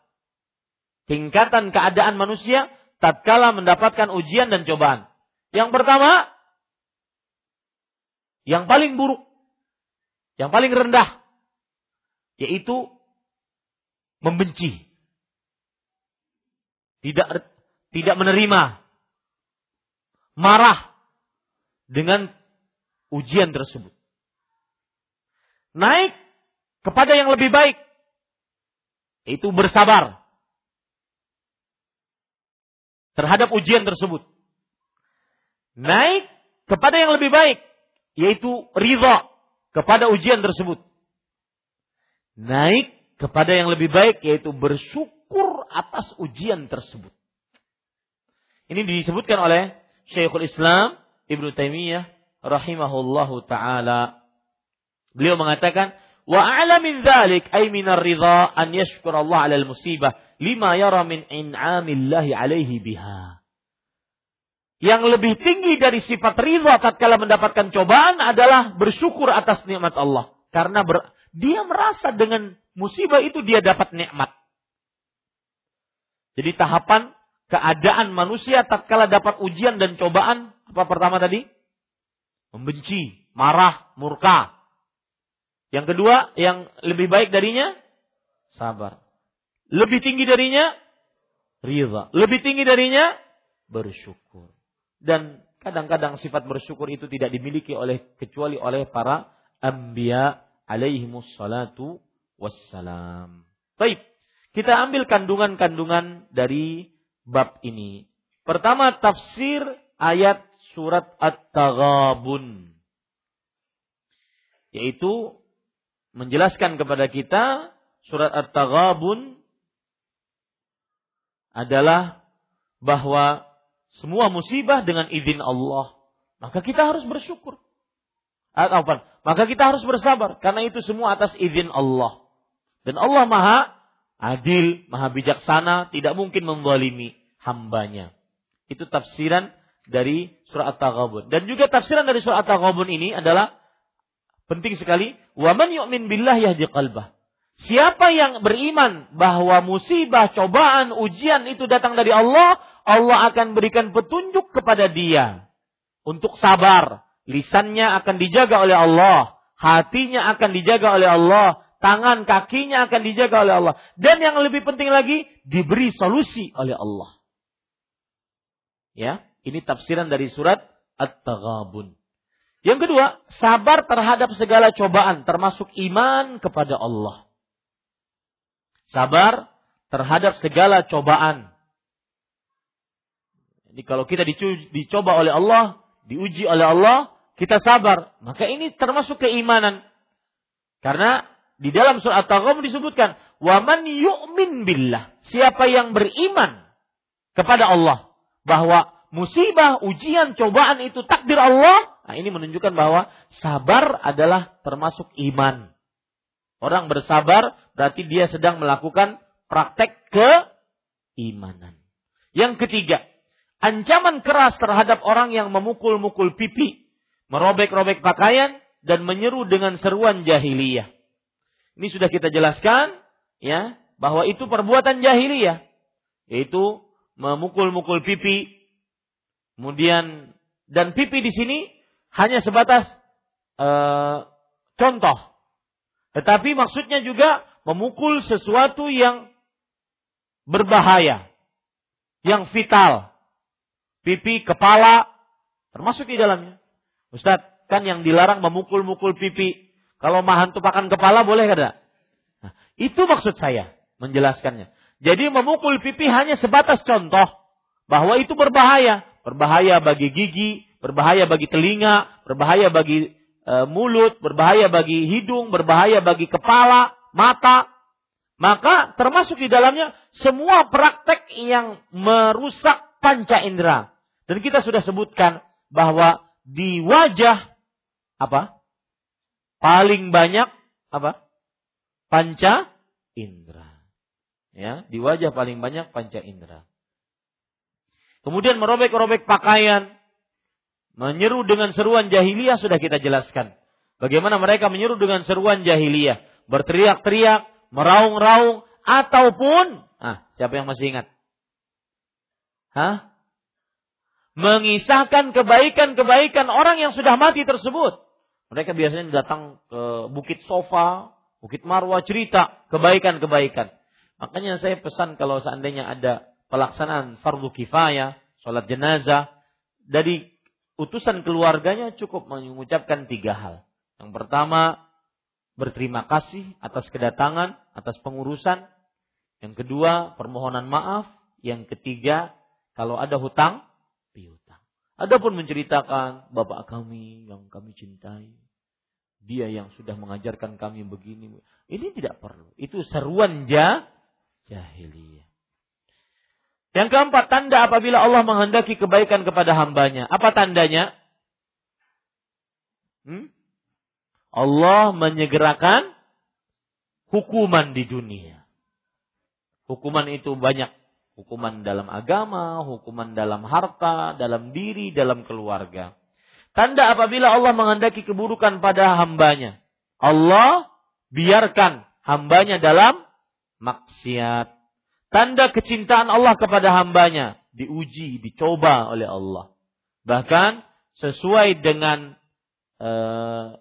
Tingkatan keadaan manusia tatkala mendapatkan ujian dan cobaan. Yang pertama, yang paling buruk, yang paling rendah, yaitu membenci, tidak tidak menerima, marah dengan ujian tersebut. Naik kepada yang lebih baik. Itu bersabar terhadap ujian tersebut. Naik kepada yang lebih baik, yaitu ridha kepada ujian tersebut. Naik kepada yang lebih baik, yaitu bersyukur atas ujian tersebut. Ini disebutkan oleh Syekhul Islam Ibnu Taimiyah rahimahullahu taala. Beliau mengatakan, Wa a'la min dzalik ay min ar-ridha an yashkur Allah 'ala al-musibah lima yara min in'amillahi 'alaihi biha. Yang lebih tinggi dari sifat ridha tatkala mendapatkan cobaan adalah bersyukur atas nikmat Allah. Karena ber, dia merasa dengan musibah itu dia dapat nikmat. Jadi tahapan keadaan manusia tatkala dapat ujian dan cobaan apa pertama tadi? Membenci, marah, murka. Yang kedua, yang lebih baik darinya sabar. Lebih tinggi darinya ridha. Lebih tinggi darinya bersyukur. Dan kadang-kadang sifat bersyukur itu tidak dimiliki oleh kecuali oleh para anbiya alaihimus salatu wassalam. Baik, kita ambil kandungan-kandungan dari bab ini. Pertama tafsir ayat surat At-Taghabun. Yaitu menjelaskan kepada kita surat At-Taghabun adalah bahwa semua musibah dengan izin Allah. Maka kita harus bersyukur. Atau apa? Maka kita harus bersabar karena itu semua atas izin Allah. Dan Allah Maha adil, Maha bijaksana, tidak mungkin menzalimi hambanya. Itu tafsiran dari surat At-Taghabun. Dan juga tafsiran dari surat At-Taghabun ini adalah penting sekali Waman yu'min billah yahdi qalbah. Siapa yang beriman bahwa musibah, cobaan, ujian itu datang dari Allah, Allah akan berikan petunjuk kepada dia untuk sabar. Lisannya akan dijaga oleh Allah, hatinya akan dijaga oleh Allah, tangan kakinya akan dijaga oleh Allah. Dan yang lebih penting lagi, diberi solusi oleh Allah. Ya, ini tafsiran dari surat At-Taghabun. Yang kedua, sabar terhadap segala cobaan termasuk iman kepada Allah. Sabar terhadap segala cobaan. Jadi kalau kita dicoba oleh Allah, diuji oleh Allah, kita sabar, maka ini termasuk keimanan. Karena di dalam surat At-Taghabun disebutkan, "Wa man yu'min billah." Siapa yang beriman kepada Allah bahwa musibah, ujian, cobaan itu takdir Allah, nah ini menunjukkan bahwa sabar adalah termasuk iman. Orang bersabar berarti dia sedang melakukan praktek keimanan. Yang ketiga, ancaman keras terhadap orang yang memukul-mukul pipi, merobek-robek pakaian, dan menyeru dengan seruan jahiliyah. Ini sudah kita jelaskan, ya, bahwa itu perbuatan jahiliyah, yaitu memukul-mukul pipi, kemudian dan pipi di sini hanya sebatas uh, contoh, tetapi maksudnya juga memukul sesuatu yang berbahaya, yang vital, pipi, kepala, termasuk di dalamnya. Ustadz, kan yang dilarang memukul-mukul pipi. Kalau mahan tupakan kepala boleh kada? Nah, itu maksud saya menjelaskannya. Jadi memukul pipi hanya sebatas contoh bahwa itu berbahaya, berbahaya bagi gigi, berbahaya bagi telinga, berbahaya bagi e, mulut, berbahaya bagi hidung, berbahaya bagi kepala, mata. Maka termasuk di dalamnya semua praktek yang merusak panca indera. Dan kita sudah sebutkan bahwa di wajah apa? Paling banyak apa? Panca indera. Ya, di wajah paling banyak panca indera. Kemudian merobek-robek pakaian, menyeru dengan seruan jahiliyah sudah kita jelaskan. Bagaimana mereka menyeru dengan seruan jahiliyah, berteriak-teriak, meraung-raung, ataupun, ah, siapa yang masih ingat? Hah? Mengisahkan kebaikan-kebaikan orang yang sudah mati tersebut. Mereka biasanya datang ke Bukit Sofa, Bukit Marwah cerita kebaikan-kebaikan. Makanya saya pesan kalau seandainya ada pelaksanaan fardu kifayah, sholat jenazah, dari utusan keluarganya cukup mengucapkan tiga hal. Yang pertama, berterima kasih atas kedatangan, atas pengurusan. Yang kedua, permohonan maaf. Yang ketiga, kalau ada hutang, piutang. Adapun menceritakan bapak kami yang kami cintai, dia yang sudah mengajarkan kami begini, ini tidak perlu. Itu seruan ja, jahiliyah. Yang keempat, tanda apabila Allah menghendaki kebaikan kepada hambanya. Apa tandanya? Hmm? Allah menyegerakan hukuman di dunia. Hukuman itu banyak. Hukuman dalam agama, hukuman dalam harta, dalam diri, dalam keluarga. Tanda apabila Allah menghendaki keburukan pada hambanya. Allah biarkan hambanya dalam maksiat. Tanda kecintaan Allah kepada hambanya. Diuji, dicoba oleh Allah. Bahkan sesuai dengan uh,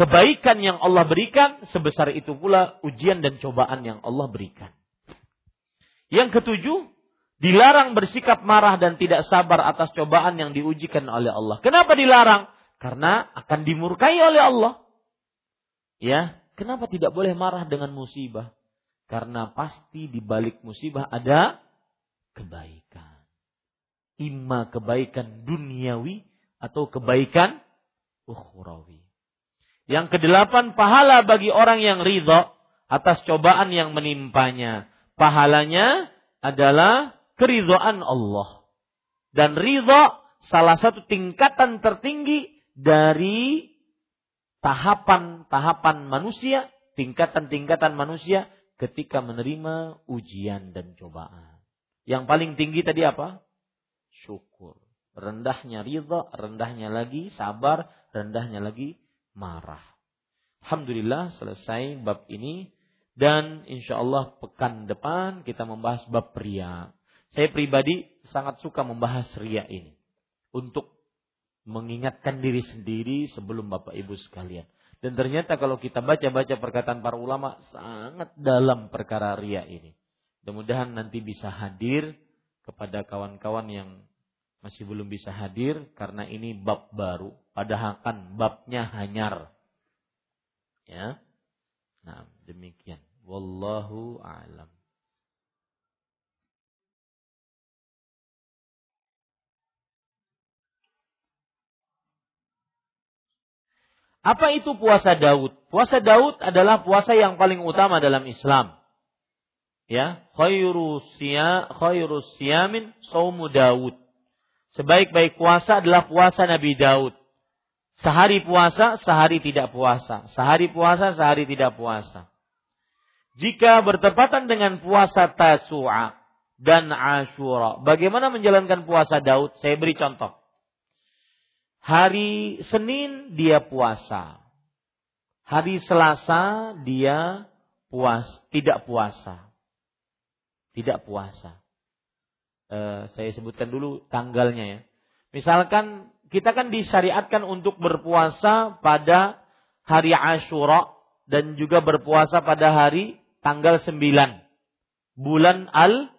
kebaikan yang Allah berikan, sebesar itu pula ujian dan cobaan yang Allah berikan. Yang ketujuh, dilarang bersikap marah dan tidak sabar atas cobaan yang diujikan oleh Allah. Kenapa dilarang? Karena akan dimurkai oleh Allah. Ya, kenapa tidak boleh marah dengan musibah? Karena pasti di balik musibah ada kebaikan. Ima kebaikan duniawi atau kebaikan ukhrawi. Yang kedelapan, pahala bagi orang yang ridho atas cobaan yang menimpanya. Pahalanya adalah keridhaan Allah. Dan ridho salah satu tingkatan tertinggi dari tahapan-tahapan manusia, tingkatan-tingkatan manusia ketika menerima ujian dan cobaan. Yang paling tinggi tadi apa? Syukur. Rendahnya ridho, rendahnya lagi sabar, rendahnya lagi marah. Alhamdulillah selesai bab ini dan insya Allah pekan depan kita membahas bab ria. Saya pribadi sangat suka membahas ria ini untuk mengingatkan diri sendiri sebelum Bapak Ibu sekalian. Dan ternyata kalau kita baca-baca perkataan para ulama sangat dalam perkara ria ini. Mudah-mudahan nanti bisa hadir kepada kawan-kawan yang masih belum bisa hadir karena ini bab baru. Padahal kan babnya hanyar. Ya. Nah, demikian. Wallahu a'lam. Apa itu puasa Daud? Puasa Daud adalah puasa yang paling utama dalam Islam. Ya, khairu siya, khairu siyamin saumu Daud. Sebaik-baik puasa adalah puasa Nabi Daud. Sehari puasa, sehari tidak puasa. Sehari puasa, sehari tidak puasa. Jika bertepatan dengan puasa Tasu'a dan Ashura, bagaimana menjalankan puasa Daud? Saya beri contoh. Hari Senin dia puasa. Hari Selasa dia puas, tidak puasa. Tidak puasa. E, saya sebutkan dulu tanggalnya ya. Misalkan kita kan disyariatkan untuk berpuasa pada hari Ashura dan juga berpuasa pada hari tanggal 9 bulan Al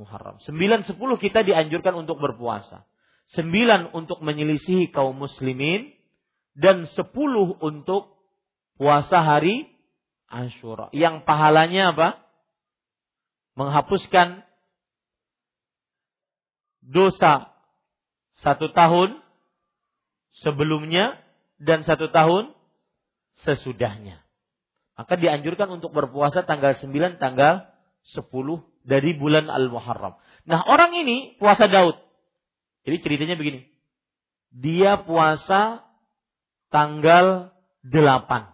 Muharram. 9 10 kita dianjurkan untuk berpuasa sembilan untuk menyelisihi kaum muslimin dan sepuluh untuk puasa hari Ashura. Yang pahalanya apa? Menghapuskan dosa satu tahun sebelumnya dan satu tahun sesudahnya. Maka dianjurkan untuk berpuasa tanggal 9, tanggal 10 dari bulan Al-Muharram. Nah orang ini puasa Daud. Jadi ceritanya begini. Dia puasa tanggal 8.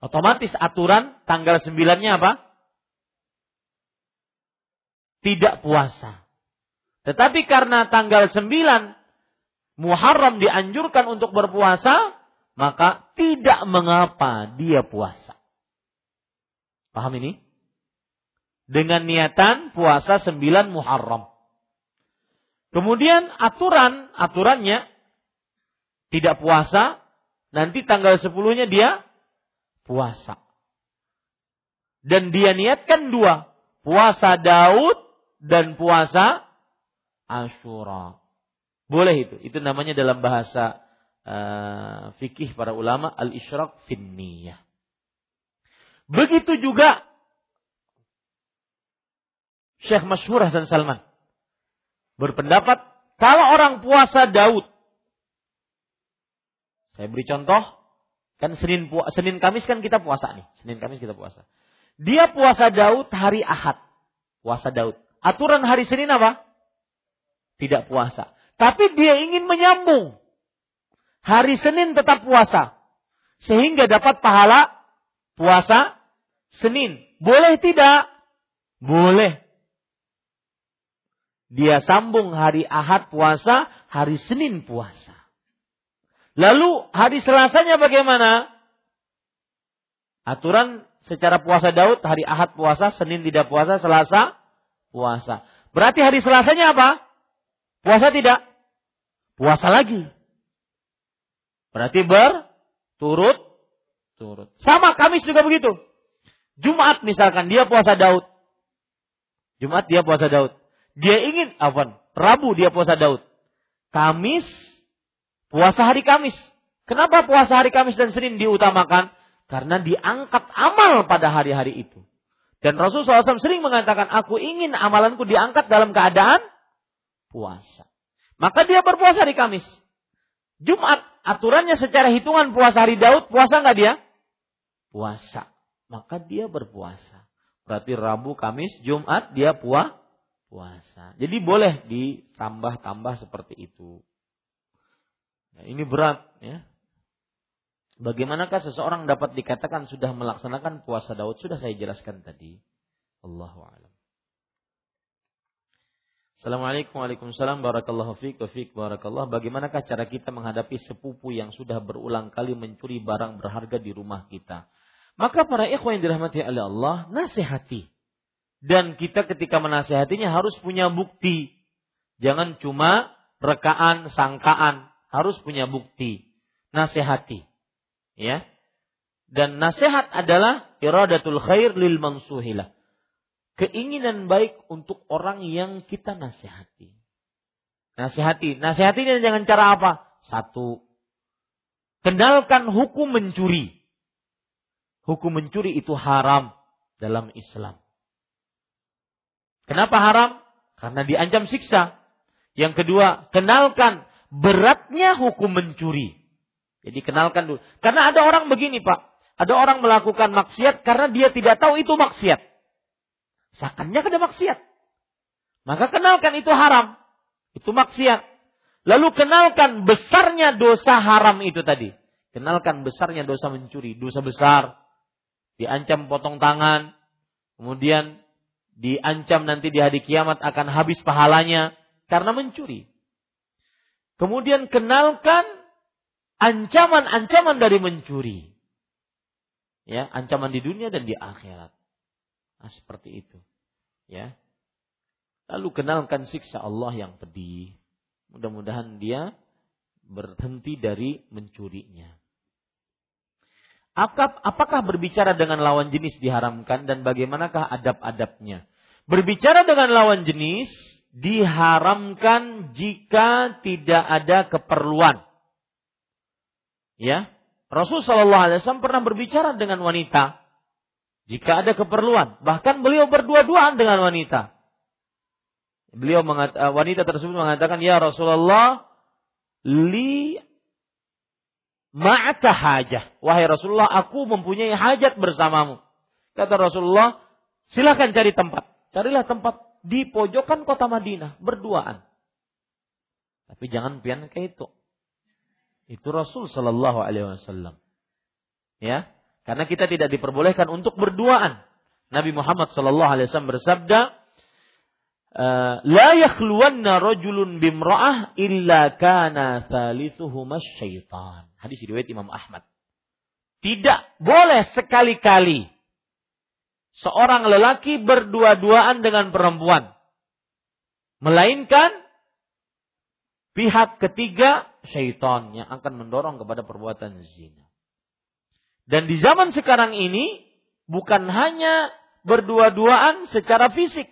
Otomatis aturan tanggal 9-nya apa? Tidak puasa. Tetapi karena tanggal 9 Muharram dianjurkan untuk berpuasa, maka tidak mengapa dia puasa. Paham ini? Dengan niatan puasa 9 Muharram. Kemudian aturan, aturannya tidak puasa, nanti tanggal sepuluhnya dia puasa. Dan dia niatkan dua, puasa Daud dan puasa Ashura. Boleh itu, itu namanya dalam bahasa uh, fikih para ulama al-isyraq finniyah. Begitu juga Syekh Masyhur Hasan Salman berpendapat kalau orang puasa Daud. Saya beri contoh, kan Senin Senin Kamis kan kita puasa nih, Senin Kamis kita puasa. Dia puasa Daud hari Ahad. Puasa Daud. Aturan hari Senin apa? Tidak puasa. Tapi dia ingin menyambung. Hari Senin tetap puasa. Sehingga dapat pahala puasa Senin. Boleh tidak? Boleh. Dia sambung hari Ahad puasa, hari Senin puasa. Lalu hari Selasanya bagaimana? Aturan secara puasa Daud, hari Ahad puasa, Senin tidak puasa, Selasa puasa. Berarti hari Selasanya apa? Puasa tidak? Puasa lagi. Berarti berturut turut. Sama Kamis juga begitu. Jumat misalkan dia puasa Daud. Jumat dia puasa Daud. Dia ingin apa? Rabu dia puasa Daud. Kamis puasa hari Kamis. Kenapa puasa hari Kamis dan Senin diutamakan? Karena diangkat amal pada hari-hari itu. Dan Rasulullah SAW sering mengatakan, aku ingin amalanku diangkat dalam keadaan puasa. Maka dia berpuasa hari Kamis. Jumat, aturannya secara hitungan puasa hari Daud, puasa nggak dia? Puasa. Maka dia berpuasa. Berarti Rabu, Kamis, Jumat dia puasa puasa. Jadi boleh ditambah-tambah seperti itu. Nah, ini berat ya. Bagaimanakah seseorang dapat dikatakan sudah melaksanakan puasa Daud? Sudah saya jelaskan tadi. Allahu a'lam. Assalamualaikum Waalaikumsalam Barakallahu fiqh fiqh Barakallah Bagaimanakah cara kita menghadapi sepupu yang sudah berulang kali mencuri barang berharga di rumah kita Maka para ikhwan yang dirahmati oleh Allah Nasihati dan kita ketika menasehatinya harus punya bukti. Jangan cuma rekaan, sangkaan, harus punya bukti. Nasehati. Ya. Dan nasihat adalah iradatul khair lil mansuhilah. Keinginan baik untuk orang yang kita nasihati. Nasihati. Nasihati ini dengan cara apa? Satu. Kenalkan hukum mencuri. Hukum mencuri itu haram dalam Islam. Kenapa haram? Karena diancam siksa. Yang kedua, kenalkan beratnya hukum mencuri. Jadi kenalkan dulu. Karena ada orang begini Pak. Ada orang melakukan maksiat karena dia tidak tahu itu maksiat. Sakannya kena maksiat. Maka kenalkan itu haram. Itu maksiat. Lalu kenalkan besarnya dosa haram itu tadi. Kenalkan besarnya dosa mencuri. Dosa besar. Diancam potong tangan. Kemudian diancam nanti di hari kiamat akan habis pahalanya karena mencuri. Kemudian kenalkan ancaman-ancaman dari mencuri. Ya, ancaman di dunia dan di akhirat. Nah, seperti itu. Ya. Lalu kenalkan siksa Allah yang pedih. Mudah-mudahan dia berhenti dari mencurinya. Apakah berbicara dengan lawan jenis diharamkan dan bagaimanakah adab-adabnya? Berbicara dengan lawan jenis diharamkan jika tidak ada keperluan. Ya, Rasul Shallallahu Alaihi Wasallam pernah berbicara dengan wanita jika ada keperluan. Bahkan beliau berdua-duaan dengan wanita. Beliau mengat, eh, wanita tersebut mengatakan, ya Rasulullah, li ma'aka hajah. Wahai Rasulullah, aku mempunyai hajat bersamamu. Kata Rasulullah, silakan cari tempat. Carilah tempat di pojokan kota Madinah, berduaan. Tapi jangan pian kayak itu. Itu Rasul Shallallahu Alaihi Wasallam. Ya, karena kita tidak diperbolehkan untuk berduaan. Nabi Muhammad Shallallahu Alaihi Wasallam bersabda, Eh, la yakhluwanna rajulun bimra'ah illa kana thalithuhuma syaitan. Hadis riwayat Imam Ahmad. Tidak boleh sekali-kali seorang lelaki berdua-duaan dengan perempuan. Melainkan pihak ketiga syaitan yang akan mendorong kepada perbuatan zina. Dan di zaman sekarang ini bukan hanya berdua-duaan secara fisik,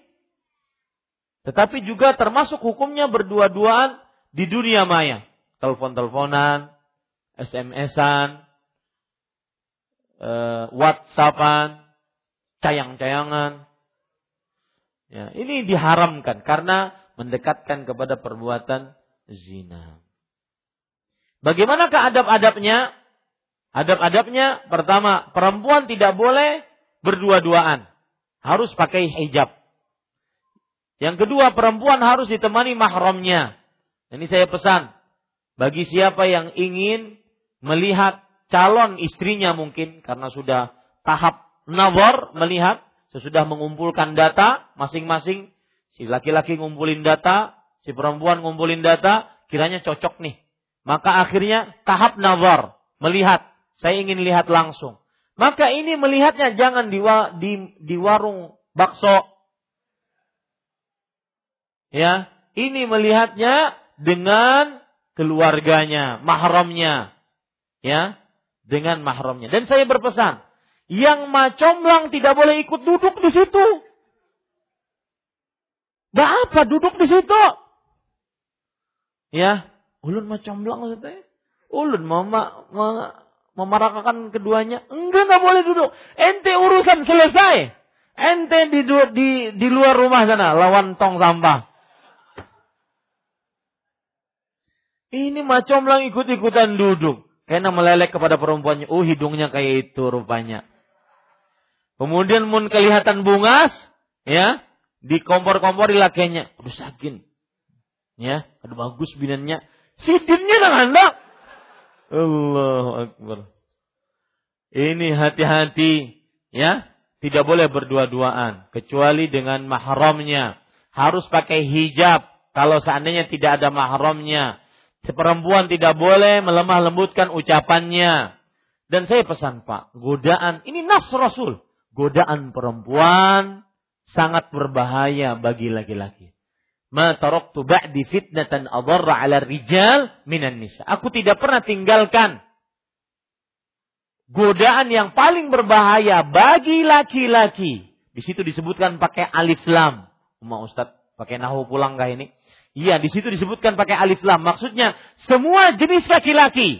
tetapi juga termasuk hukumnya berdua-duaan di dunia maya. Telepon-teleponan, SMS-an, uh, WhatsAppan, cayang-cayangan. Ya, ini diharamkan karena mendekatkan kepada perbuatan zina. Bagaimanakah adab-adabnya? Adab-adabnya pertama, perempuan tidak boleh berdua-duaan. Harus pakai hijab. Yang kedua, perempuan harus ditemani mahramnya. Ini saya pesan bagi siapa yang ingin melihat calon istrinya mungkin karena sudah tahap nawar melihat sesudah mengumpulkan data masing-masing si laki-laki ngumpulin data, si perempuan ngumpulin data, kiranya cocok nih. Maka akhirnya tahap nawar melihat, saya ingin lihat langsung. Maka ini melihatnya jangan di, di, di warung bakso Ya, ini melihatnya dengan keluarganya, mahramnya. Ya, dengan mahramnya. Dan saya berpesan, yang macomlang tidak boleh ikut duduk di situ. Gak apa duduk di situ. Ya, ulun macomlang maksudnya. Ulun mama, memarakakan keduanya. Enggak, enggak boleh duduk. Ente urusan selesai. Ente di, di, di luar rumah sana, lawan tong sampah. Ini macam ikut-ikutan duduk. Karena melelek kepada perempuannya. Oh hidungnya kayak itu rupanya. Kemudian mun kelihatan bungas. Ya. Di kompor-kompor lakinya. Aduh sakin. Ya. Aduh bagus binannya. Sidinnya nang anda. Allahu Akbar. Ini hati-hati. Ya. Tidak boleh berdua-duaan. Kecuali dengan mahramnya. Harus pakai hijab. Kalau seandainya tidak ada mahramnya Perempuan tidak boleh melemah lembutkan ucapannya. Dan saya pesan Pak, godaan, ini nas Rasul. Godaan perempuan sangat berbahaya bagi laki-laki. Ma taraktu ba'di fitnatan adarra 'ala rijal minan nisa. Aku tidak pernah tinggalkan godaan yang paling berbahaya bagi laki-laki. Di situ disebutkan pakai alif lam. Umma Ustaz, pakai nahu pulang kah ini? Iya, di situ disebutkan pakai alif lam. Maksudnya semua jenis laki-laki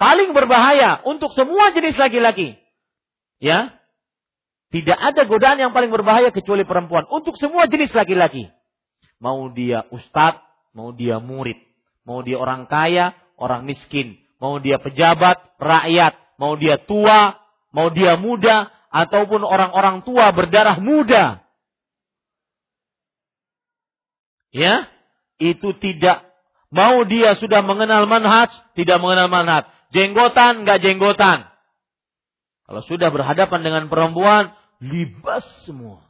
paling berbahaya untuk semua jenis laki-laki. Ya. Tidak ada godaan yang paling berbahaya kecuali perempuan untuk semua jenis laki-laki. Mau dia ustadz, mau dia murid, mau dia orang kaya, orang miskin, mau dia pejabat, rakyat, mau dia tua, mau dia muda, ataupun orang-orang tua berdarah muda. Ya, itu tidak mau dia sudah mengenal manhaj, tidak mengenal manhaj. Jenggotan, nggak jenggotan. Kalau sudah berhadapan dengan perempuan, libas semua.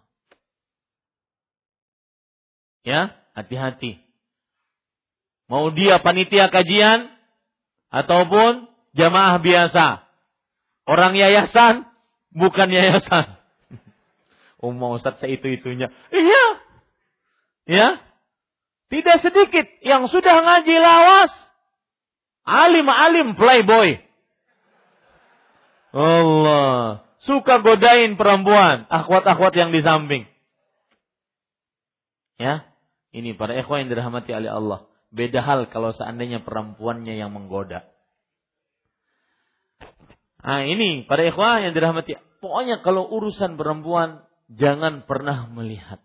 Ya, hati-hati. Mau dia panitia kajian ataupun jamaah biasa. Orang yayasan bukan yayasan. [LAUGHS] Mau Ustaz saya itu-itunya. Iya. Ya. Tidak sedikit yang sudah ngaji lawas. Alim-alim playboy. Allah. Suka godain perempuan. Akhwat-akhwat yang di samping. Ya. Ini para ikhwan yang dirahmati oleh Allah. Beda hal kalau seandainya perempuannya yang menggoda. Nah ini para ikhwah yang dirahmati. Pokoknya kalau urusan perempuan jangan pernah melihat.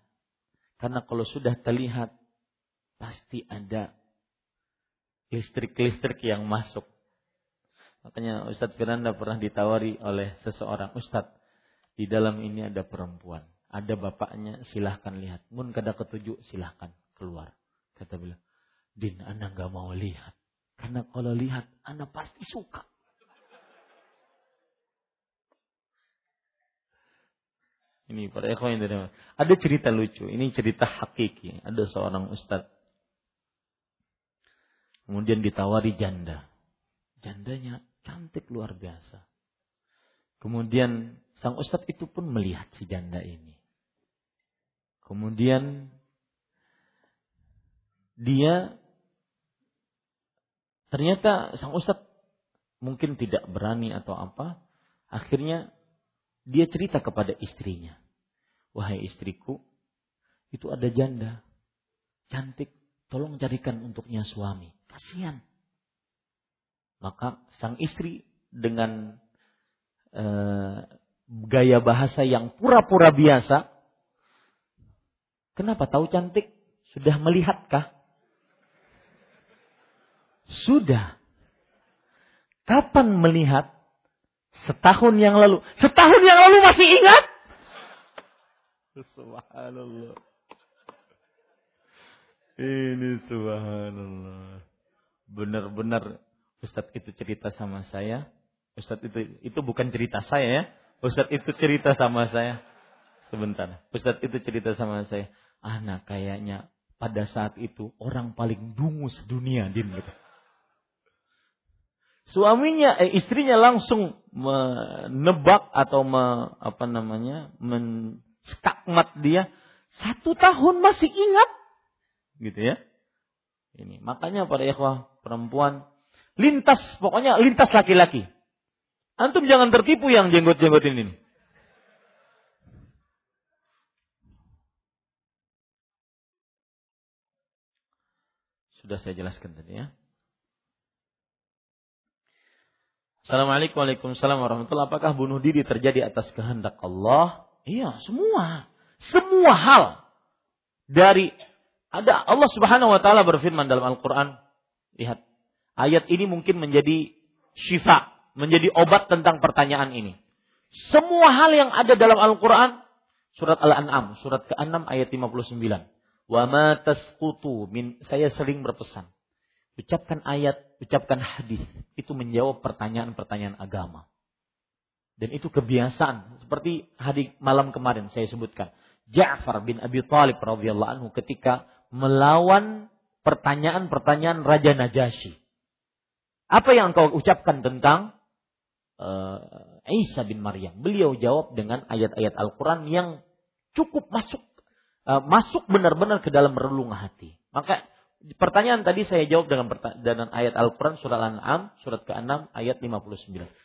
Karena kalau sudah terlihat pasti ada listrik-listrik yang masuk. Makanya Ustadz Firanda pernah ditawari oleh seseorang. Ustadz, di dalam ini ada perempuan. Ada bapaknya, silahkan lihat. Mun kada ketujuh, silahkan keluar. Kata beliau, Din, anak gak mau lihat. Karena kalau lihat, anak pasti suka. Ini para ikhwan Ada cerita lucu. Ini cerita hakiki. Ada seorang ustadz. Kemudian ditawari janda. Jandanya cantik luar biasa. Kemudian sang ustadz itu pun melihat si janda ini. Kemudian dia ternyata sang ustadz mungkin tidak berani atau apa. Akhirnya dia cerita kepada istrinya. Wahai istriku, itu ada janda. Cantik, tolong carikan untuknya suami. Kasihan. Maka sang istri dengan uh, gaya bahasa yang pura-pura biasa. Kenapa tahu cantik? Sudah melihatkah? Sudah. Kapan melihat? Setahun yang lalu. Setahun yang lalu masih ingat? Subhanallah. Ini subhanallah. Benar-benar Ustadz itu cerita sama saya. Ustadz itu itu bukan cerita saya ya. Ustadz itu cerita sama saya. Sebentar. Ustadz itu cerita sama saya. Anak kayaknya pada saat itu orang paling dungu sedunia din gitu. Suaminya, eh, istrinya langsung menebak atau me, apa namanya, men, skakmat dia satu tahun masih ingat gitu ya ini makanya pada ikhwah perempuan lintas pokoknya lintas laki-laki antum jangan tertipu yang jenggot-jenggot ini sudah saya jelaskan tadi ya Assalamualaikum warahmatullahi Apakah bunuh diri terjadi atas kehendak Allah? Iya, semua. Semua hal. Dari ada Allah Subhanahu wa taala berfirman dalam Al-Qur'an. Lihat, ayat ini mungkin menjadi syifa, menjadi obat tentang pertanyaan ini. Semua hal yang ada dalam Al-Qur'an surat Al-An'am, surat ke-6 ayat 59. Wa ma tasqutu min saya sering berpesan. Ucapkan ayat, ucapkan hadis, itu menjawab pertanyaan-pertanyaan agama. Dan itu kebiasaan. Seperti hari malam kemarin saya sebutkan. Ja'far bin Abi Thalib radhiyallahu anhu ketika melawan pertanyaan-pertanyaan Raja Najasyi. Apa yang engkau ucapkan tentang uh, Isa bin Maryam? Beliau jawab dengan ayat-ayat Al-Quran yang cukup masuk uh, masuk benar-benar ke dalam relung hati. Maka pertanyaan tadi saya jawab dengan, dengan ayat Al-Quran surah Al-An'am surat ke-6 ayat 59.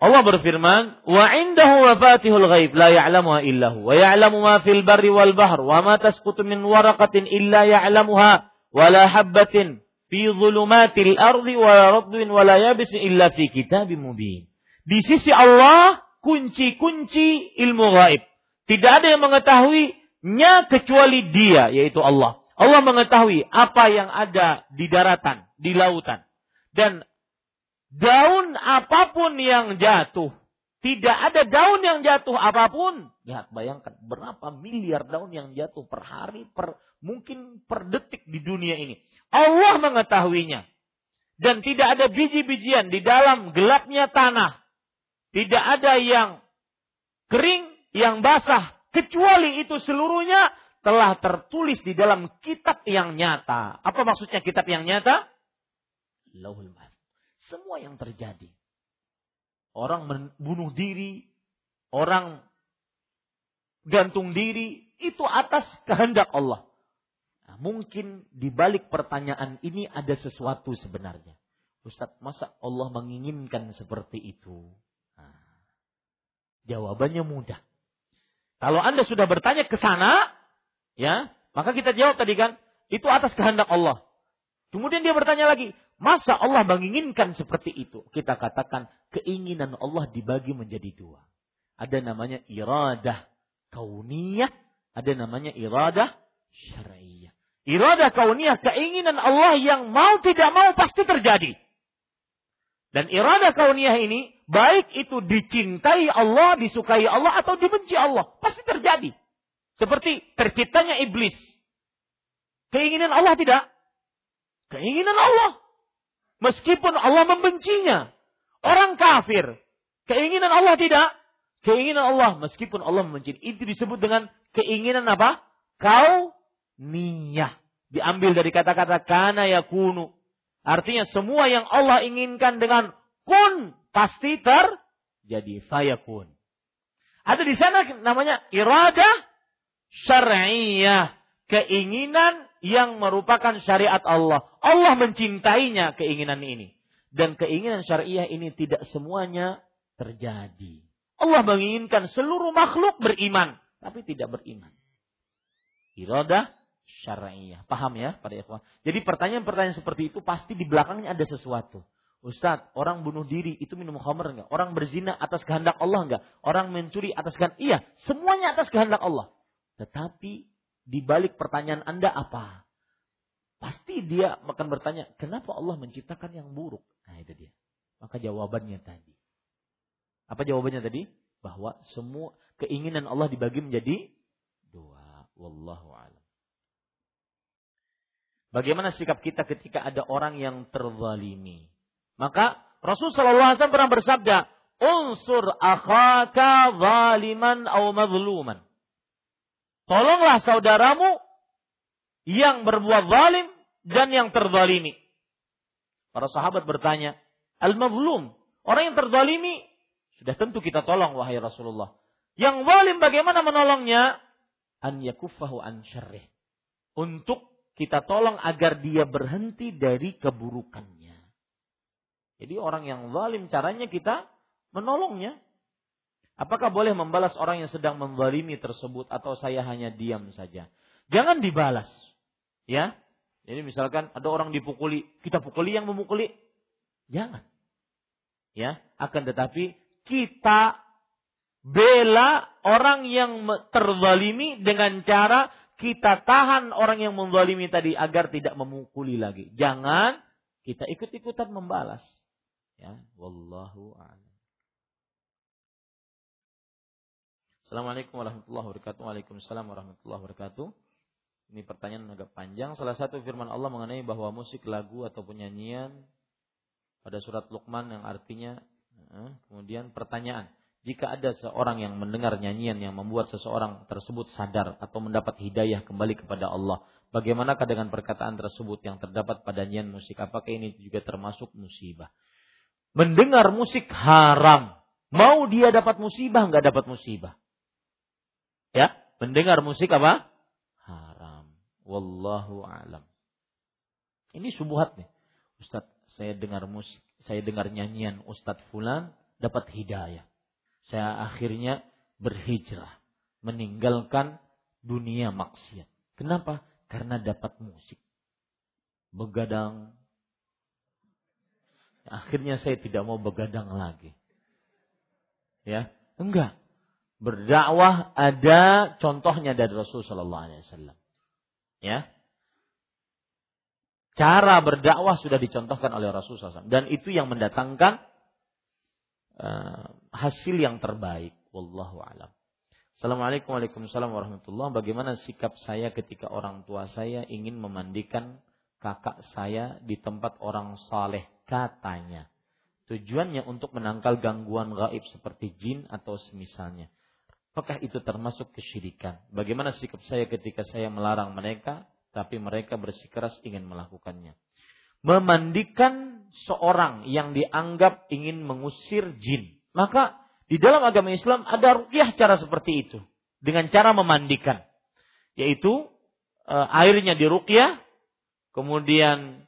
Allah berfirman, "Wa indahu mafatihul ghaib la ya'lamuha illa hu wa ya'lamu ma fil barri wal bahr wa ma tasqutu min waraqatin illa ya'lamuha wa la habatin fi dhulumatil ardi wa la radwin wa la yabisin illa fi kitabim mubin." Di sisi Allah kunci-kunci ilmu gaib. Tidak ada yang mengetahuinya kecuali Dia yaitu Allah. Allah mengetahui apa yang ada di daratan, di lautan. Dan daun apa pun yang jatuh, tidak ada daun yang jatuh apa pun. Lihat, bayangkan berapa miliar daun yang jatuh per hari, per mungkin per detik di dunia ini. Allah mengetahuinya. Dan tidak ada biji-bijian di dalam gelapnya tanah. Tidak ada yang kering, yang basah. Kecuali itu seluruhnya telah tertulis di dalam kitab yang nyata. Apa maksudnya kitab yang nyata? Lauhul Semua yang terjadi. Orang bunuh diri, orang gantung diri, itu atas kehendak Allah. Nah, mungkin di balik pertanyaan ini ada sesuatu sebenarnya. Ustaz, masa Allah menginginkan seperti itu? Nah, jawabannya mudah. Kalau Anda sudah bertanya ke sana, ya, maka kita jawab tadi kan, itu atas kehendak Allah. Kemudian dia bertanya lagi, masa Allah menginginkan seperti itu? Kita katakan keinginan Allah dibagi menjadi dua. Ada namanya iradah kauniyah, ada namanya iradah syar'iyah. Iradah kauniyah keinginan Allah yang mau tidak mau pasti terjadi. Dan iradah kauniyah ini baik itu dicintai Allah, disukai Allah atau dibenci Allah, pasti terjadi. Seperti terciptanya iblis. Keinginan Allah tidak? Keinginan Allah. Meskipun Allah membencinya. Orang kafir. Keinginan Allah tidak? Keinginan Allah. Meskipun Allah membenci. Itu disebut dengan keinginan apa? Kau niyah. Diambil dari kata-kata kana yakunu. Artinya semua yang Allah inginkan dengan kun pasti terjadi fayakun. Ada di sana namanya iradah syar'iyah, keinginan yang merupakan syariat Allah. Allah mencintainya keinginan ini. Dan keinginan syariah ini tidak semuanya terjadi. Allah menginginkan seluruh makhluk beriman, tapi tidak beriman. Iradah syariah. Paham ya pada ikhwan? Jadi pertanyaan-pertanyaan seperti itu pasti di belakangnya ada sesuatu. Ustadz, orang bunuh diri itu minum khamr enggak? Orang berzina atas kehendak Allah enggak? Orang mencuri atas kehendak? Iya, semuanya atas kehendak Allah. Tetapi di balik pertanyaan Anda apa? Pasti dia akan bertanya, kenapa Allah menciptakan yang buruk? Nah itu dia. Maka jawabannya tadi. Apa jawabannya tadi? Bahwa semua keinginan Allah dibagi menjadi dua. Wallahu a'lam. Bagaimana sikap kita ketika ada orang yang terzalimi? Maka Rasul sallallahu alaihi wasallam pernah bersabda, "Unsur akhaka zaliman atau mazluman." Tolonglah saudaramu yang berbuat zalim dan yang terzalimi. Para sahabat bertanya, "Al-mazlum, orang yang terzalimi sudah tentu kita tolong wahai Rasulullah. Yang zalim bagaimana menolongnya? An yakuffahu an syarrih. Untuk kita tolong agar dia berhenti dari keburukannya. Jadi orang yang zalim caranya kita menolongnya. Apakah boleh membalas orang yang sedang menzalimi tersebut atau saya hanya diam saja? Jangan dibalas. Ya. Jadi misalkan ada orang dipukuli, kita pukuli yang memukuli. Jangan. Ya, akan tetapi kita bela orang yang terzalimi dengan cara kita tahan orang yang menzalimi tadi agar tidak memukuli lagi. Jangan kita ikut-ikutan membalas. Ya, wallahu a'lam. Assalamualaikum warahmatullahi wabarakatuh. Waalaikumsalam warahmatullahi wabarakatuh. Ini pertanyaan agak panjang. Salah satu firman Allah mengenai bahwa musik lagu ataupun nyanyian pada surat Luqman yang artinya eh, kemudian pertanyaan, jika ada seorang yang mendengar nyanyian yang membuat seseorang tersebut sadar atau mendapat hidayah kembali kepada Allah, bagaimanakah dengan perkataan tersebut yang terdapat pada nyanyian musik? Apakah ini juga termasuk musibah? mendengar musik haram. Mau dia dapat musibah, nggak dapat musibah. Ya, mendengar musik apa? Haram. Wallahu alam. Ini subuhat nih. Ustaz, saya dengar musik, saya dengar nyanyian Ustadz Fulan dapat hidayah. Saya akhirnya berhijrah, meninggalkan dunia maksiat. Kenapa? Karena dapat musik. Begadang, Akhirnya saya tidak mau begadang lagi. Ya, enggak. Berdakwah ada contohnya dari Rasul Sallallahu Alaihi Wasallam. Ya. Cara berdakwah sudah dicontohkan oleh Rasulullah SAW. Dan itu yang mendatangkan uh, hasil yang terbaik. Wallahu alam. Assalamualaikum warahmatullahi wabarakatuh. Bagaimana sikap saya ketika orang tua saya ingin memandikan kakak saya di tempat orang saleh katanya. Tujuannya untuk menangkal gangguan gaib seperti jin atau semisalnya. Apakah itu termasuk kesyirikan? Bagaimana sikap saya ketika saya melarang mereka tapi mereka bersikeras ingin melakukannya. Memandikan seorang yang dianggap ingin mengusir jin. Maka di dalam agama Islam ada rukyah cara seperti itu. Dengan cara memandikan. Yaitu e, airnya dirukyah, kemudian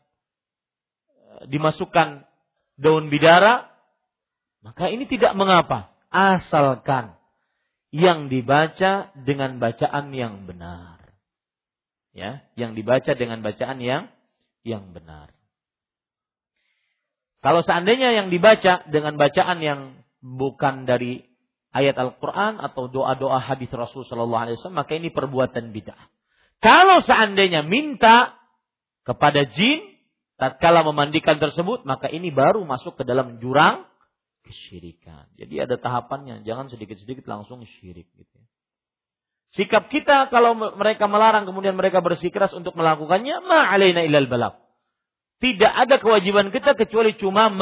e, dimasukkan daun bidara, maka ini tidak mengapa. Asalkan yang dibaca dengan bacaan yang benar ya, yang dibaca dengan bacaan yang yang benar. Kalau seandainya yang dibaca dengan bacaan yang bukan dari ayat Al-Quran atau doa-doa hadis Rasul Shallallahu Alaihi Wasallam, maka ini perbuatan bid'ah. Kalau seandainya minta kepada jin tatkala memandikan tersebut, maka ini baru masuk ke dalam jurang kesyirikan. Jadi ada tahapannya, jangan sedikit-sedikit langsung syirik gitu. Ya. Sikap kita kalau mereka melarang kemudian mereka bersikeras untuk melakukannya, ma'alaina ilal balak. Tidak ada kewajiban kita kecuali cuma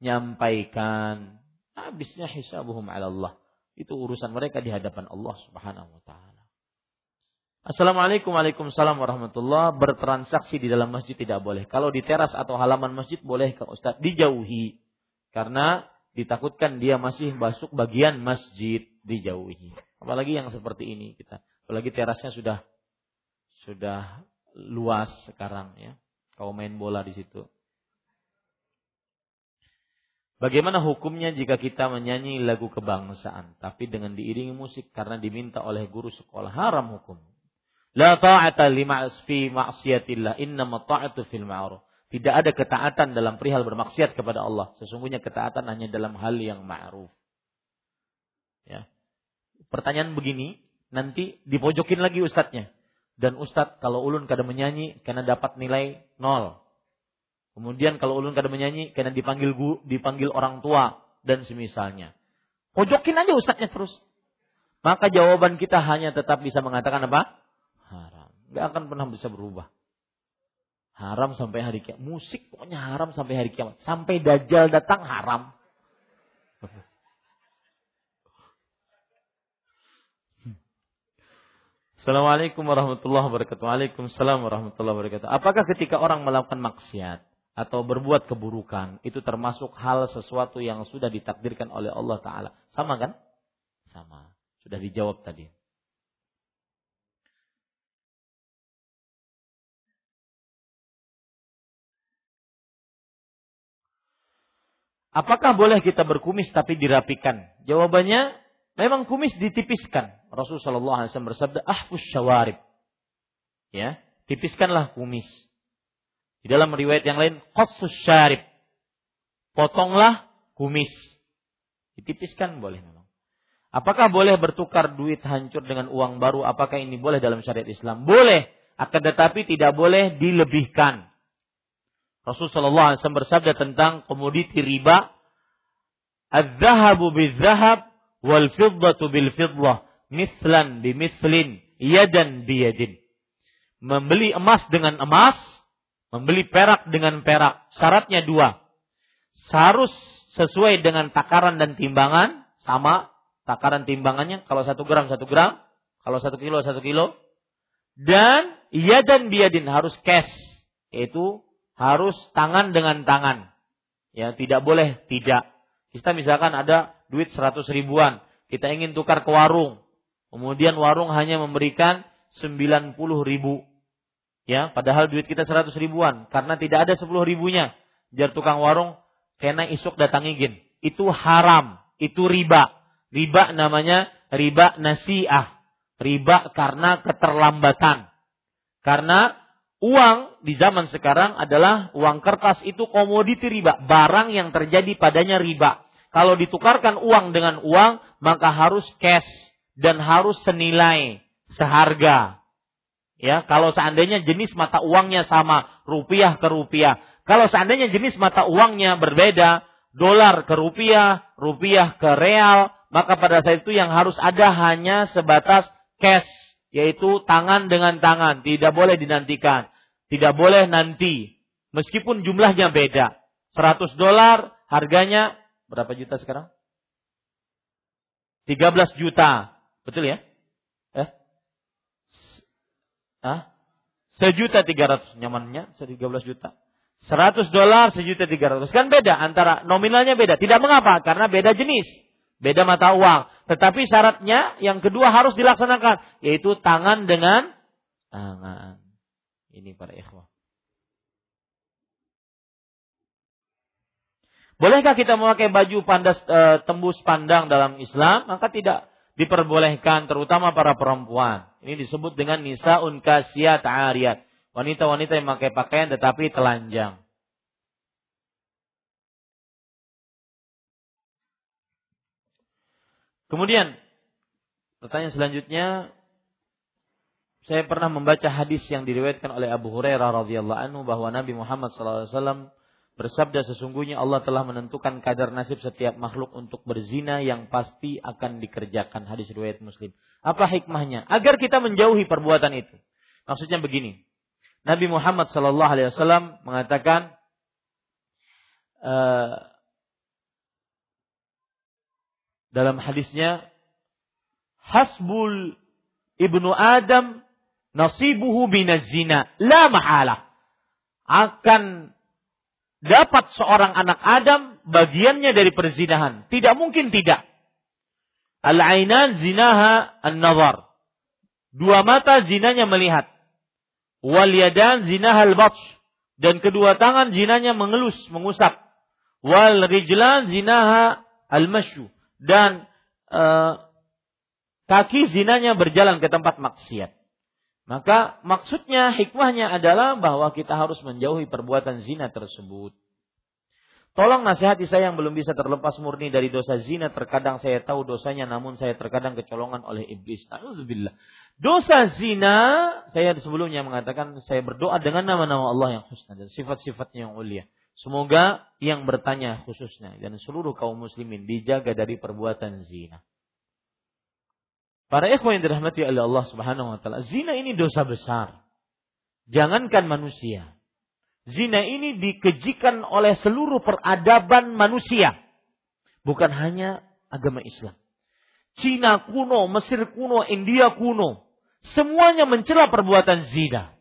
menyampaikan. Habisnya hisabuhum ala Allah. Itu urusan mereka di hadapan Allah Subhanahu wa taala. Assalamualaikum Waalaikumsalam warahmatullah. Bertransaksi di dalam masjid tidak boleh. Kalau di teras atau halaman masjid boleh ke Ustaz dijauhi. Karena ditakutkan dia masih masuk bagian masjid dijauhi. Apalagi yang seperti ini kita. Apalagi terasnya sudah sudah luas sekarang ya. Kau main bola di situ. Bagaimana hukumnya jika kita menyanyi lagu kebangsaan tapi dengan diiringi musik karena diminta oleh guru sekolah haram hukum. La ta'ata lima fi ma'siyatillah innama ta'atu fil ma'ruf. Tidak ada ketaatan dalam perihal bermaksiat kepada Allah. Sesungguhnya ketaatan hanya dalam hal yang ma'ruf. Ya pertanyaan begini, nanti dipojokin lagi ustadznya. Dan ustadz kalau ulun kada menyanyi karena dapat nilai nol. Kemudian kalau ulun kada menyanyi karena dipanggil gu, dipanggil orang tua dan semisalnya. Pojokin aja ustadznya terus. Maka jawaban kita hanya tetap bisa mengatakan apa? Haram. Gak akan pernah bisa berubah. Haram sampai hari kiamat. Musik pokoknya haram sampai hari kiamat. Sampai dajjal datang haram. [LAUGHS] Assalamualaikum warahmatullahi wabarakatuh. Waalaikumsalam warahmatullahi wabarakatuh. Apakah ketika orang melakukan maksiat atau berbuat keburukan itu termasuk hal sesuatu yang sudah ditakdirkan oleh Allah Taala? Sama kan? Sama. Sudah dijawab tadi. Apakah boleh kita berkumis tapi dirapikan? Jawabannya Memang kumis ditipiskan. Rasulullah SAW bersabda, ahfus syawarib. Ya, tipiskanlah kumis. Di dalam riwayat yang lain, qassus syarib. Potonglah kumis. Ditipiskan boleh memang. Apakah boleh bertukar duit hancur dengan uang baru? Apakah ini boleh dalam syariat Islam? Boleh. Akan tetapi tidak boleh dilebihkan. Rasulullah SAW bersabda tentang komoditi riba. Az-zahabu bil-zahab wal fiddatu bil fiddah mislan bi mislin yadan bi yadin. Membeli emas dengan emas, membeli perak dengan perak. Syaratnya dua. Harus sesuai dengan takaran dan timbangan sama takaran timbangannya kalau satu gram satu gram kalau satu kilo satu kilo dan yadan biadin harus cash yaitu harus tangan dengan tangan. Ya tidak boleh tidak. Kita misalkan ada duit seratus ribuan, kita ingin tukar ke warung, kemudian warung hanya memberikan sembilan puluh ribu, ya, padahal duit kita seratus ribuan, karena tidak ada sepuluh ribunya, jar tukang warung kena isuk datang izin, itu haram, itu riba, riba namanya riba nasiah, riba karena keterlambatan, karena uang di zaman sekarang adalah uang kertas itu komoditi riba, barang yang terjadi padanya riba. Kalau ditukarkan uang dengan uang, maka harus cash dan harus senilai, seharga. Ya, kalau seandainya jenis mata uangnya sama, rupiah ke rupiah. Kalau seandainya jenis mata uangnya berbeda, dolar ke rupiah, rupiah ke real, maka pada saat itu yang harus ada hanya sebatas cash, yaitu tangan dengan tangan, tidak boleh dinantikan, tidak boleh nanti, meskipun jumlahnya beda. 100 dolar harganya berapa juta sekarang? 13 juta. Betul ya? Eh? Hah? Sejuta tiga ratus nyamannya, tiga belas juta. Seratus dolar sejuta tiga ratus kan beda antara nominalnya beda. Tidak mengapa karena beda jenis, beda mata uang. Tetapi syaratnya yang kedua harus dilaksanakan yaitu tangan dengan tangan. Ini para ikhwah. Bolehkah kita memakai baju pandas e, tembus pandang dalam Islam? Maka tidak diperbolehkan terutama para perempuan. Ini disebut dengan nisaun kasiyat ariyat. Wanita-wanita yang memakai pakaian tetapi telanjang. Kemudian pertanyaan selanjutnya saya pernah membaca hadis yang diriwayatkan oleh Abu Hurairah radhiyallahu anhu bahwa Nabi Muhammad SAW bersabda sesungguhnya Allah telah menentukan kadar nasib setiap makhluk untuk berzina yang pasti akan dikerjakan hadis riwayat Muslim. Apa hikmahnya? Agar kita menjauhi perbuatan itu. Maksudnya begini. Nabi Muhammad sallallahu alaihi wasallam mengatakan uh, dalam hadisnya hasbul ibnu Adam nasibuhu minaz zina la mahala akan dapat seorang anak Adam bagiannya dari perzinahan. Tidak mungkin tidak. Al-ainan zinaha an-nazar. Dua mata zinanya melihat. Wal yadan zinaha al-batsh. Dan kedua tangan zinanya mengelus, mengusap. Wal rijlan zinaha al-masyu. Dan uh, kaki zinanya berjalan ke tempat maksiat. Maka maksudnya hikmahnya adalah bahwa kita harus menjauhi perbuatan zina tersebut. Tolong nasihati saya yang belum bisa terlepas murni dari dosa zina. Terkadang saya tahu dosanya namun saya terkadang kecolongan oleh iblis. Alhamdulillah. Dosa zina, saya sebelumnya mengatakan saya berdoa dengan nama-nama Allah yang husna dan sifat-sifatnya yang mulia. Semoga yang bertanya khususnya dan seluruh kaum muslimin dijaga dari perbuatan zina. Para ikhwan yang dirahmati oleh Allah Subhanahu wa taala, zina ini dosa besar. Jangankan manusia. Zina ini dikejikan oleh seluruh peradaban manusia. Bukan hanya agama Islam. Cina kuno, Mesir kuno, India kuno. Semuanya mencela perbuatan zina.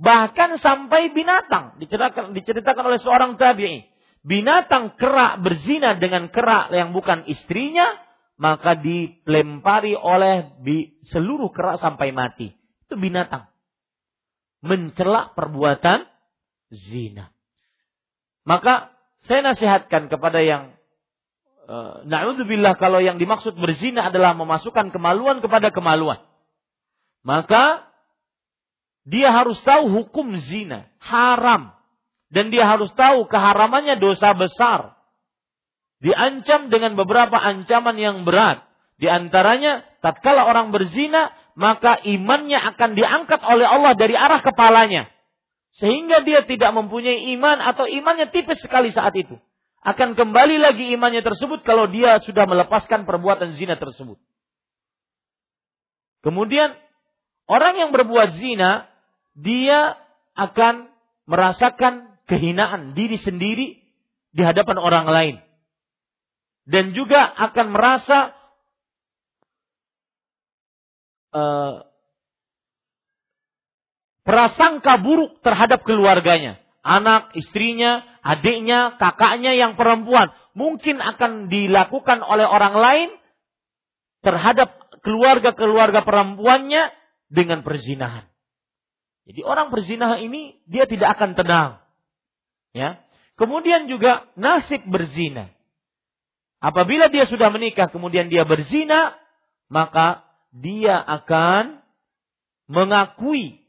Bahkan sampai binatang. Diceritakan, diceritakan oleh seorang tabi'i. Binatang kerak berzina dengan kerak yang bukan istrinya maka dilempari oleh seluruh kerak sampai mati. Itu binatang. Mencela perbuatan zina. Maka saya nasihatkan kepada yang uh, na'udzubillah kalau yang dimaksud berzina adalah memasukkan kemaluan kepada kemaluan. Maka dia harus tahu hukum zina, haram. Dan dia harus tahu keharamannya dosa besar diancam dengan beberapa ancaman yang berat. Di antaranya, tatkala orang berzina, maka imannya akan diangkat oleh Allah dari arah kepalanya. Sehingga dia tidak mempunyai iman atau imannya tipis sekali saat itu. Akan kembali lagi imannya tersebut kalau dia sudah melepaskan perbuatan zina tersebut. Kemudian, orang yang berbuat zina, dia akan merasakan kehinaan diri sendiri di hadapan orang lain dan juga akan merasa uh, prasangka buruk terhadap keluarganya, anak, istrinya, adiknya, kakaknya yang perempuan, mungkin akan dilakukan oleh orang lain terhadap keluarga-keluarga perempuannya dengan perzinahan. Jadi orang berzinahan ini dia tidak akan tenang. Ya. Kemudian juga nasib berzina. Apabila dia sudah menikah kemudian dia berzina, maka dia akan mengakui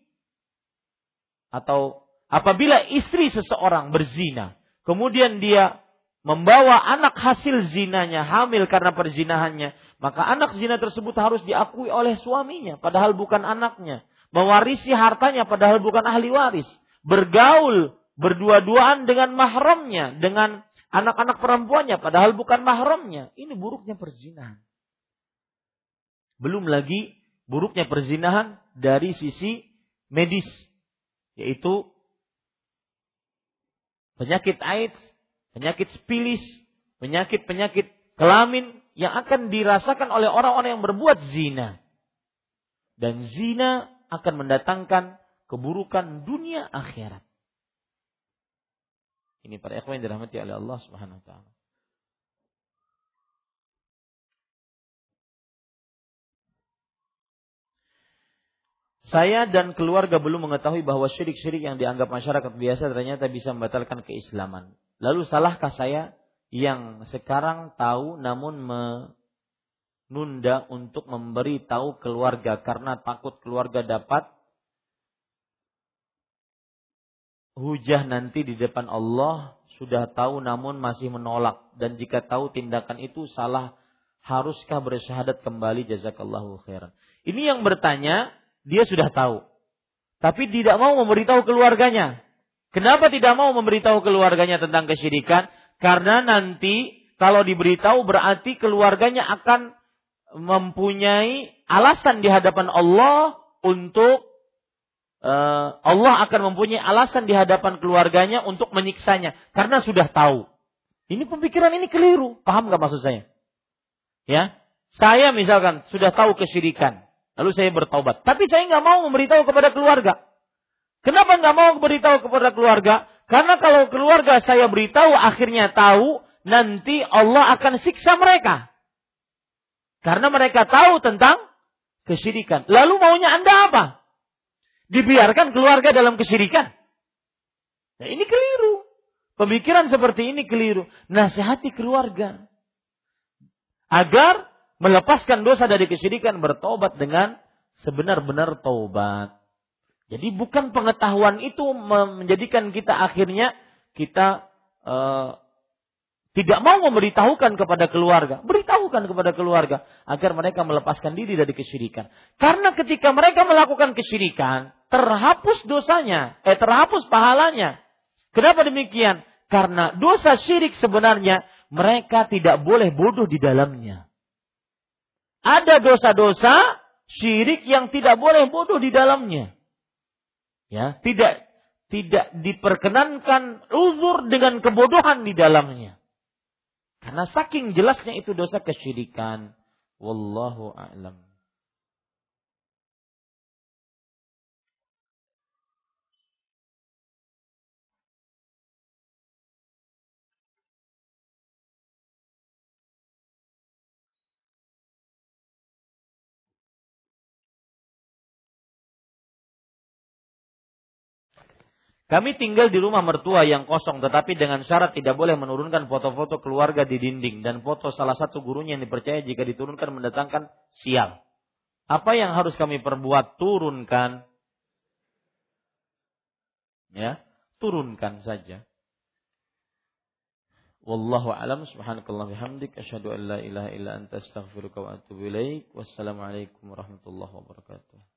atau apabila istri seseorang berzina, kemudian dia membawa anak hasil zinanya hamil karena perzinahannya, maka anak zina tersebut harus diakui oleh suaminya padahal bukan anaknya. mewarisi hartanya padahal bukan ahli waris, bergaul berdua-duaan dengan mahramnya, dengan anak-anak perempuannya padahal bukan mahramnya. Ini buruknya perzinahan. Belum lagi buruknya perzinahan dari sisi medis, yaitu penyakit AIDS, penyakit spilis, penyakit-penyakit kelamin yang akan dirasakan oleh orang-orang yang berbuat zina. Dan zina akan mendatangkan keburukan dunia akhirat. Ini para ikhwan yang dirahmati oleh Allah Subhanahu wa taala. Saya dan keluarga belum mengetahui bahwa syirik-syirik yang dianggap masyarakat biasa ternyata bisa membatalkan keislaman. Lalu salahkah saya yang sekarang tahu namun menunda untuk memberi tahu keluarga karena takut keluarga dapat hujah nanti di depan Allah sudah tahu namun masih menolak dan jika tahu tindakan itu salah haruskah bersyahadat kembali jazakallahu khairan. Ini yang bertanya dia sudah tahu. Tapi tidak mau memberitahu keluarganya. Kenapa tidak mau memberitahu keluarganya tentang kesyirikan? Karena nanti kalau diberitahu berarti keluarganya akan mempunyai alasan di hadapan Allah untuk Allah akan mempunyai alasan di hadapan keluarganya untuk menyiksanya karena sudah tahu. Ini pemikiran ini keliru. Paham nggak maksud saya? Ya, saya misalkan sudah tahu kesyirikan, Lalu saya bertaubat. Tapi saya nggak mau memberitahu kepada keluarga. Kenapa nggak mau memberitahu kepada keluarga? Karena kalau keluarga saya beritahu akhirnya tahu, nanti Allah akan siksa mereka. Karena mereka tahu tentang kesyirikan. Lalu maunya Anda apa? Dibiarkan keluarga dalam kesyirikan. Nah ini keliru. Pemikiran seperti ini keliru. Nasihati keluarga. Agar melepaskan dosa dari kesyirikan bertobat dengan sebenar-benar taubat. Jadi bukan pengetahuan itu menjadikan kita akhirnya kita uh, tidak mau memberitahukan kepada keluarga, beritahukan kepada keluarga agar mereka melepaskan diri dari kesyirikan. Karena ketika mereka melakukan kesyirikan, terhapus dosanya, eh terhapus pahalanya. Kenapa demikian? Karena dosa syirik sebenarnya mereka tidak boleh bodoh di dalamnya. Ada dosa-dosa syirik yang tidak boleh bodoh di dalamnya. Ya, tidak tidak diperkenankan uzur dengan kebodohan di dalamnya. Karena saking jelasnya itu dosa kesyirikan. Wallahu a'lam. Kami tinggal di rumah mertua yang kosong tetapi dengan syarat tidak boleh menurunkan foto-foto keluarga di dinding dan foto salah satu gurunya yang dipercaya jika diturunkan mendatangkan sial. Apa yang harus kami perbuat? Turunkan. Ya, turunkan saja. Wallahu alam subhanakallah bihamdik asyhadu an la ilaha illa anta astaghfiruka wa atubu ilaik. Wassalamualaikum warahmatullahi wabarakatuh.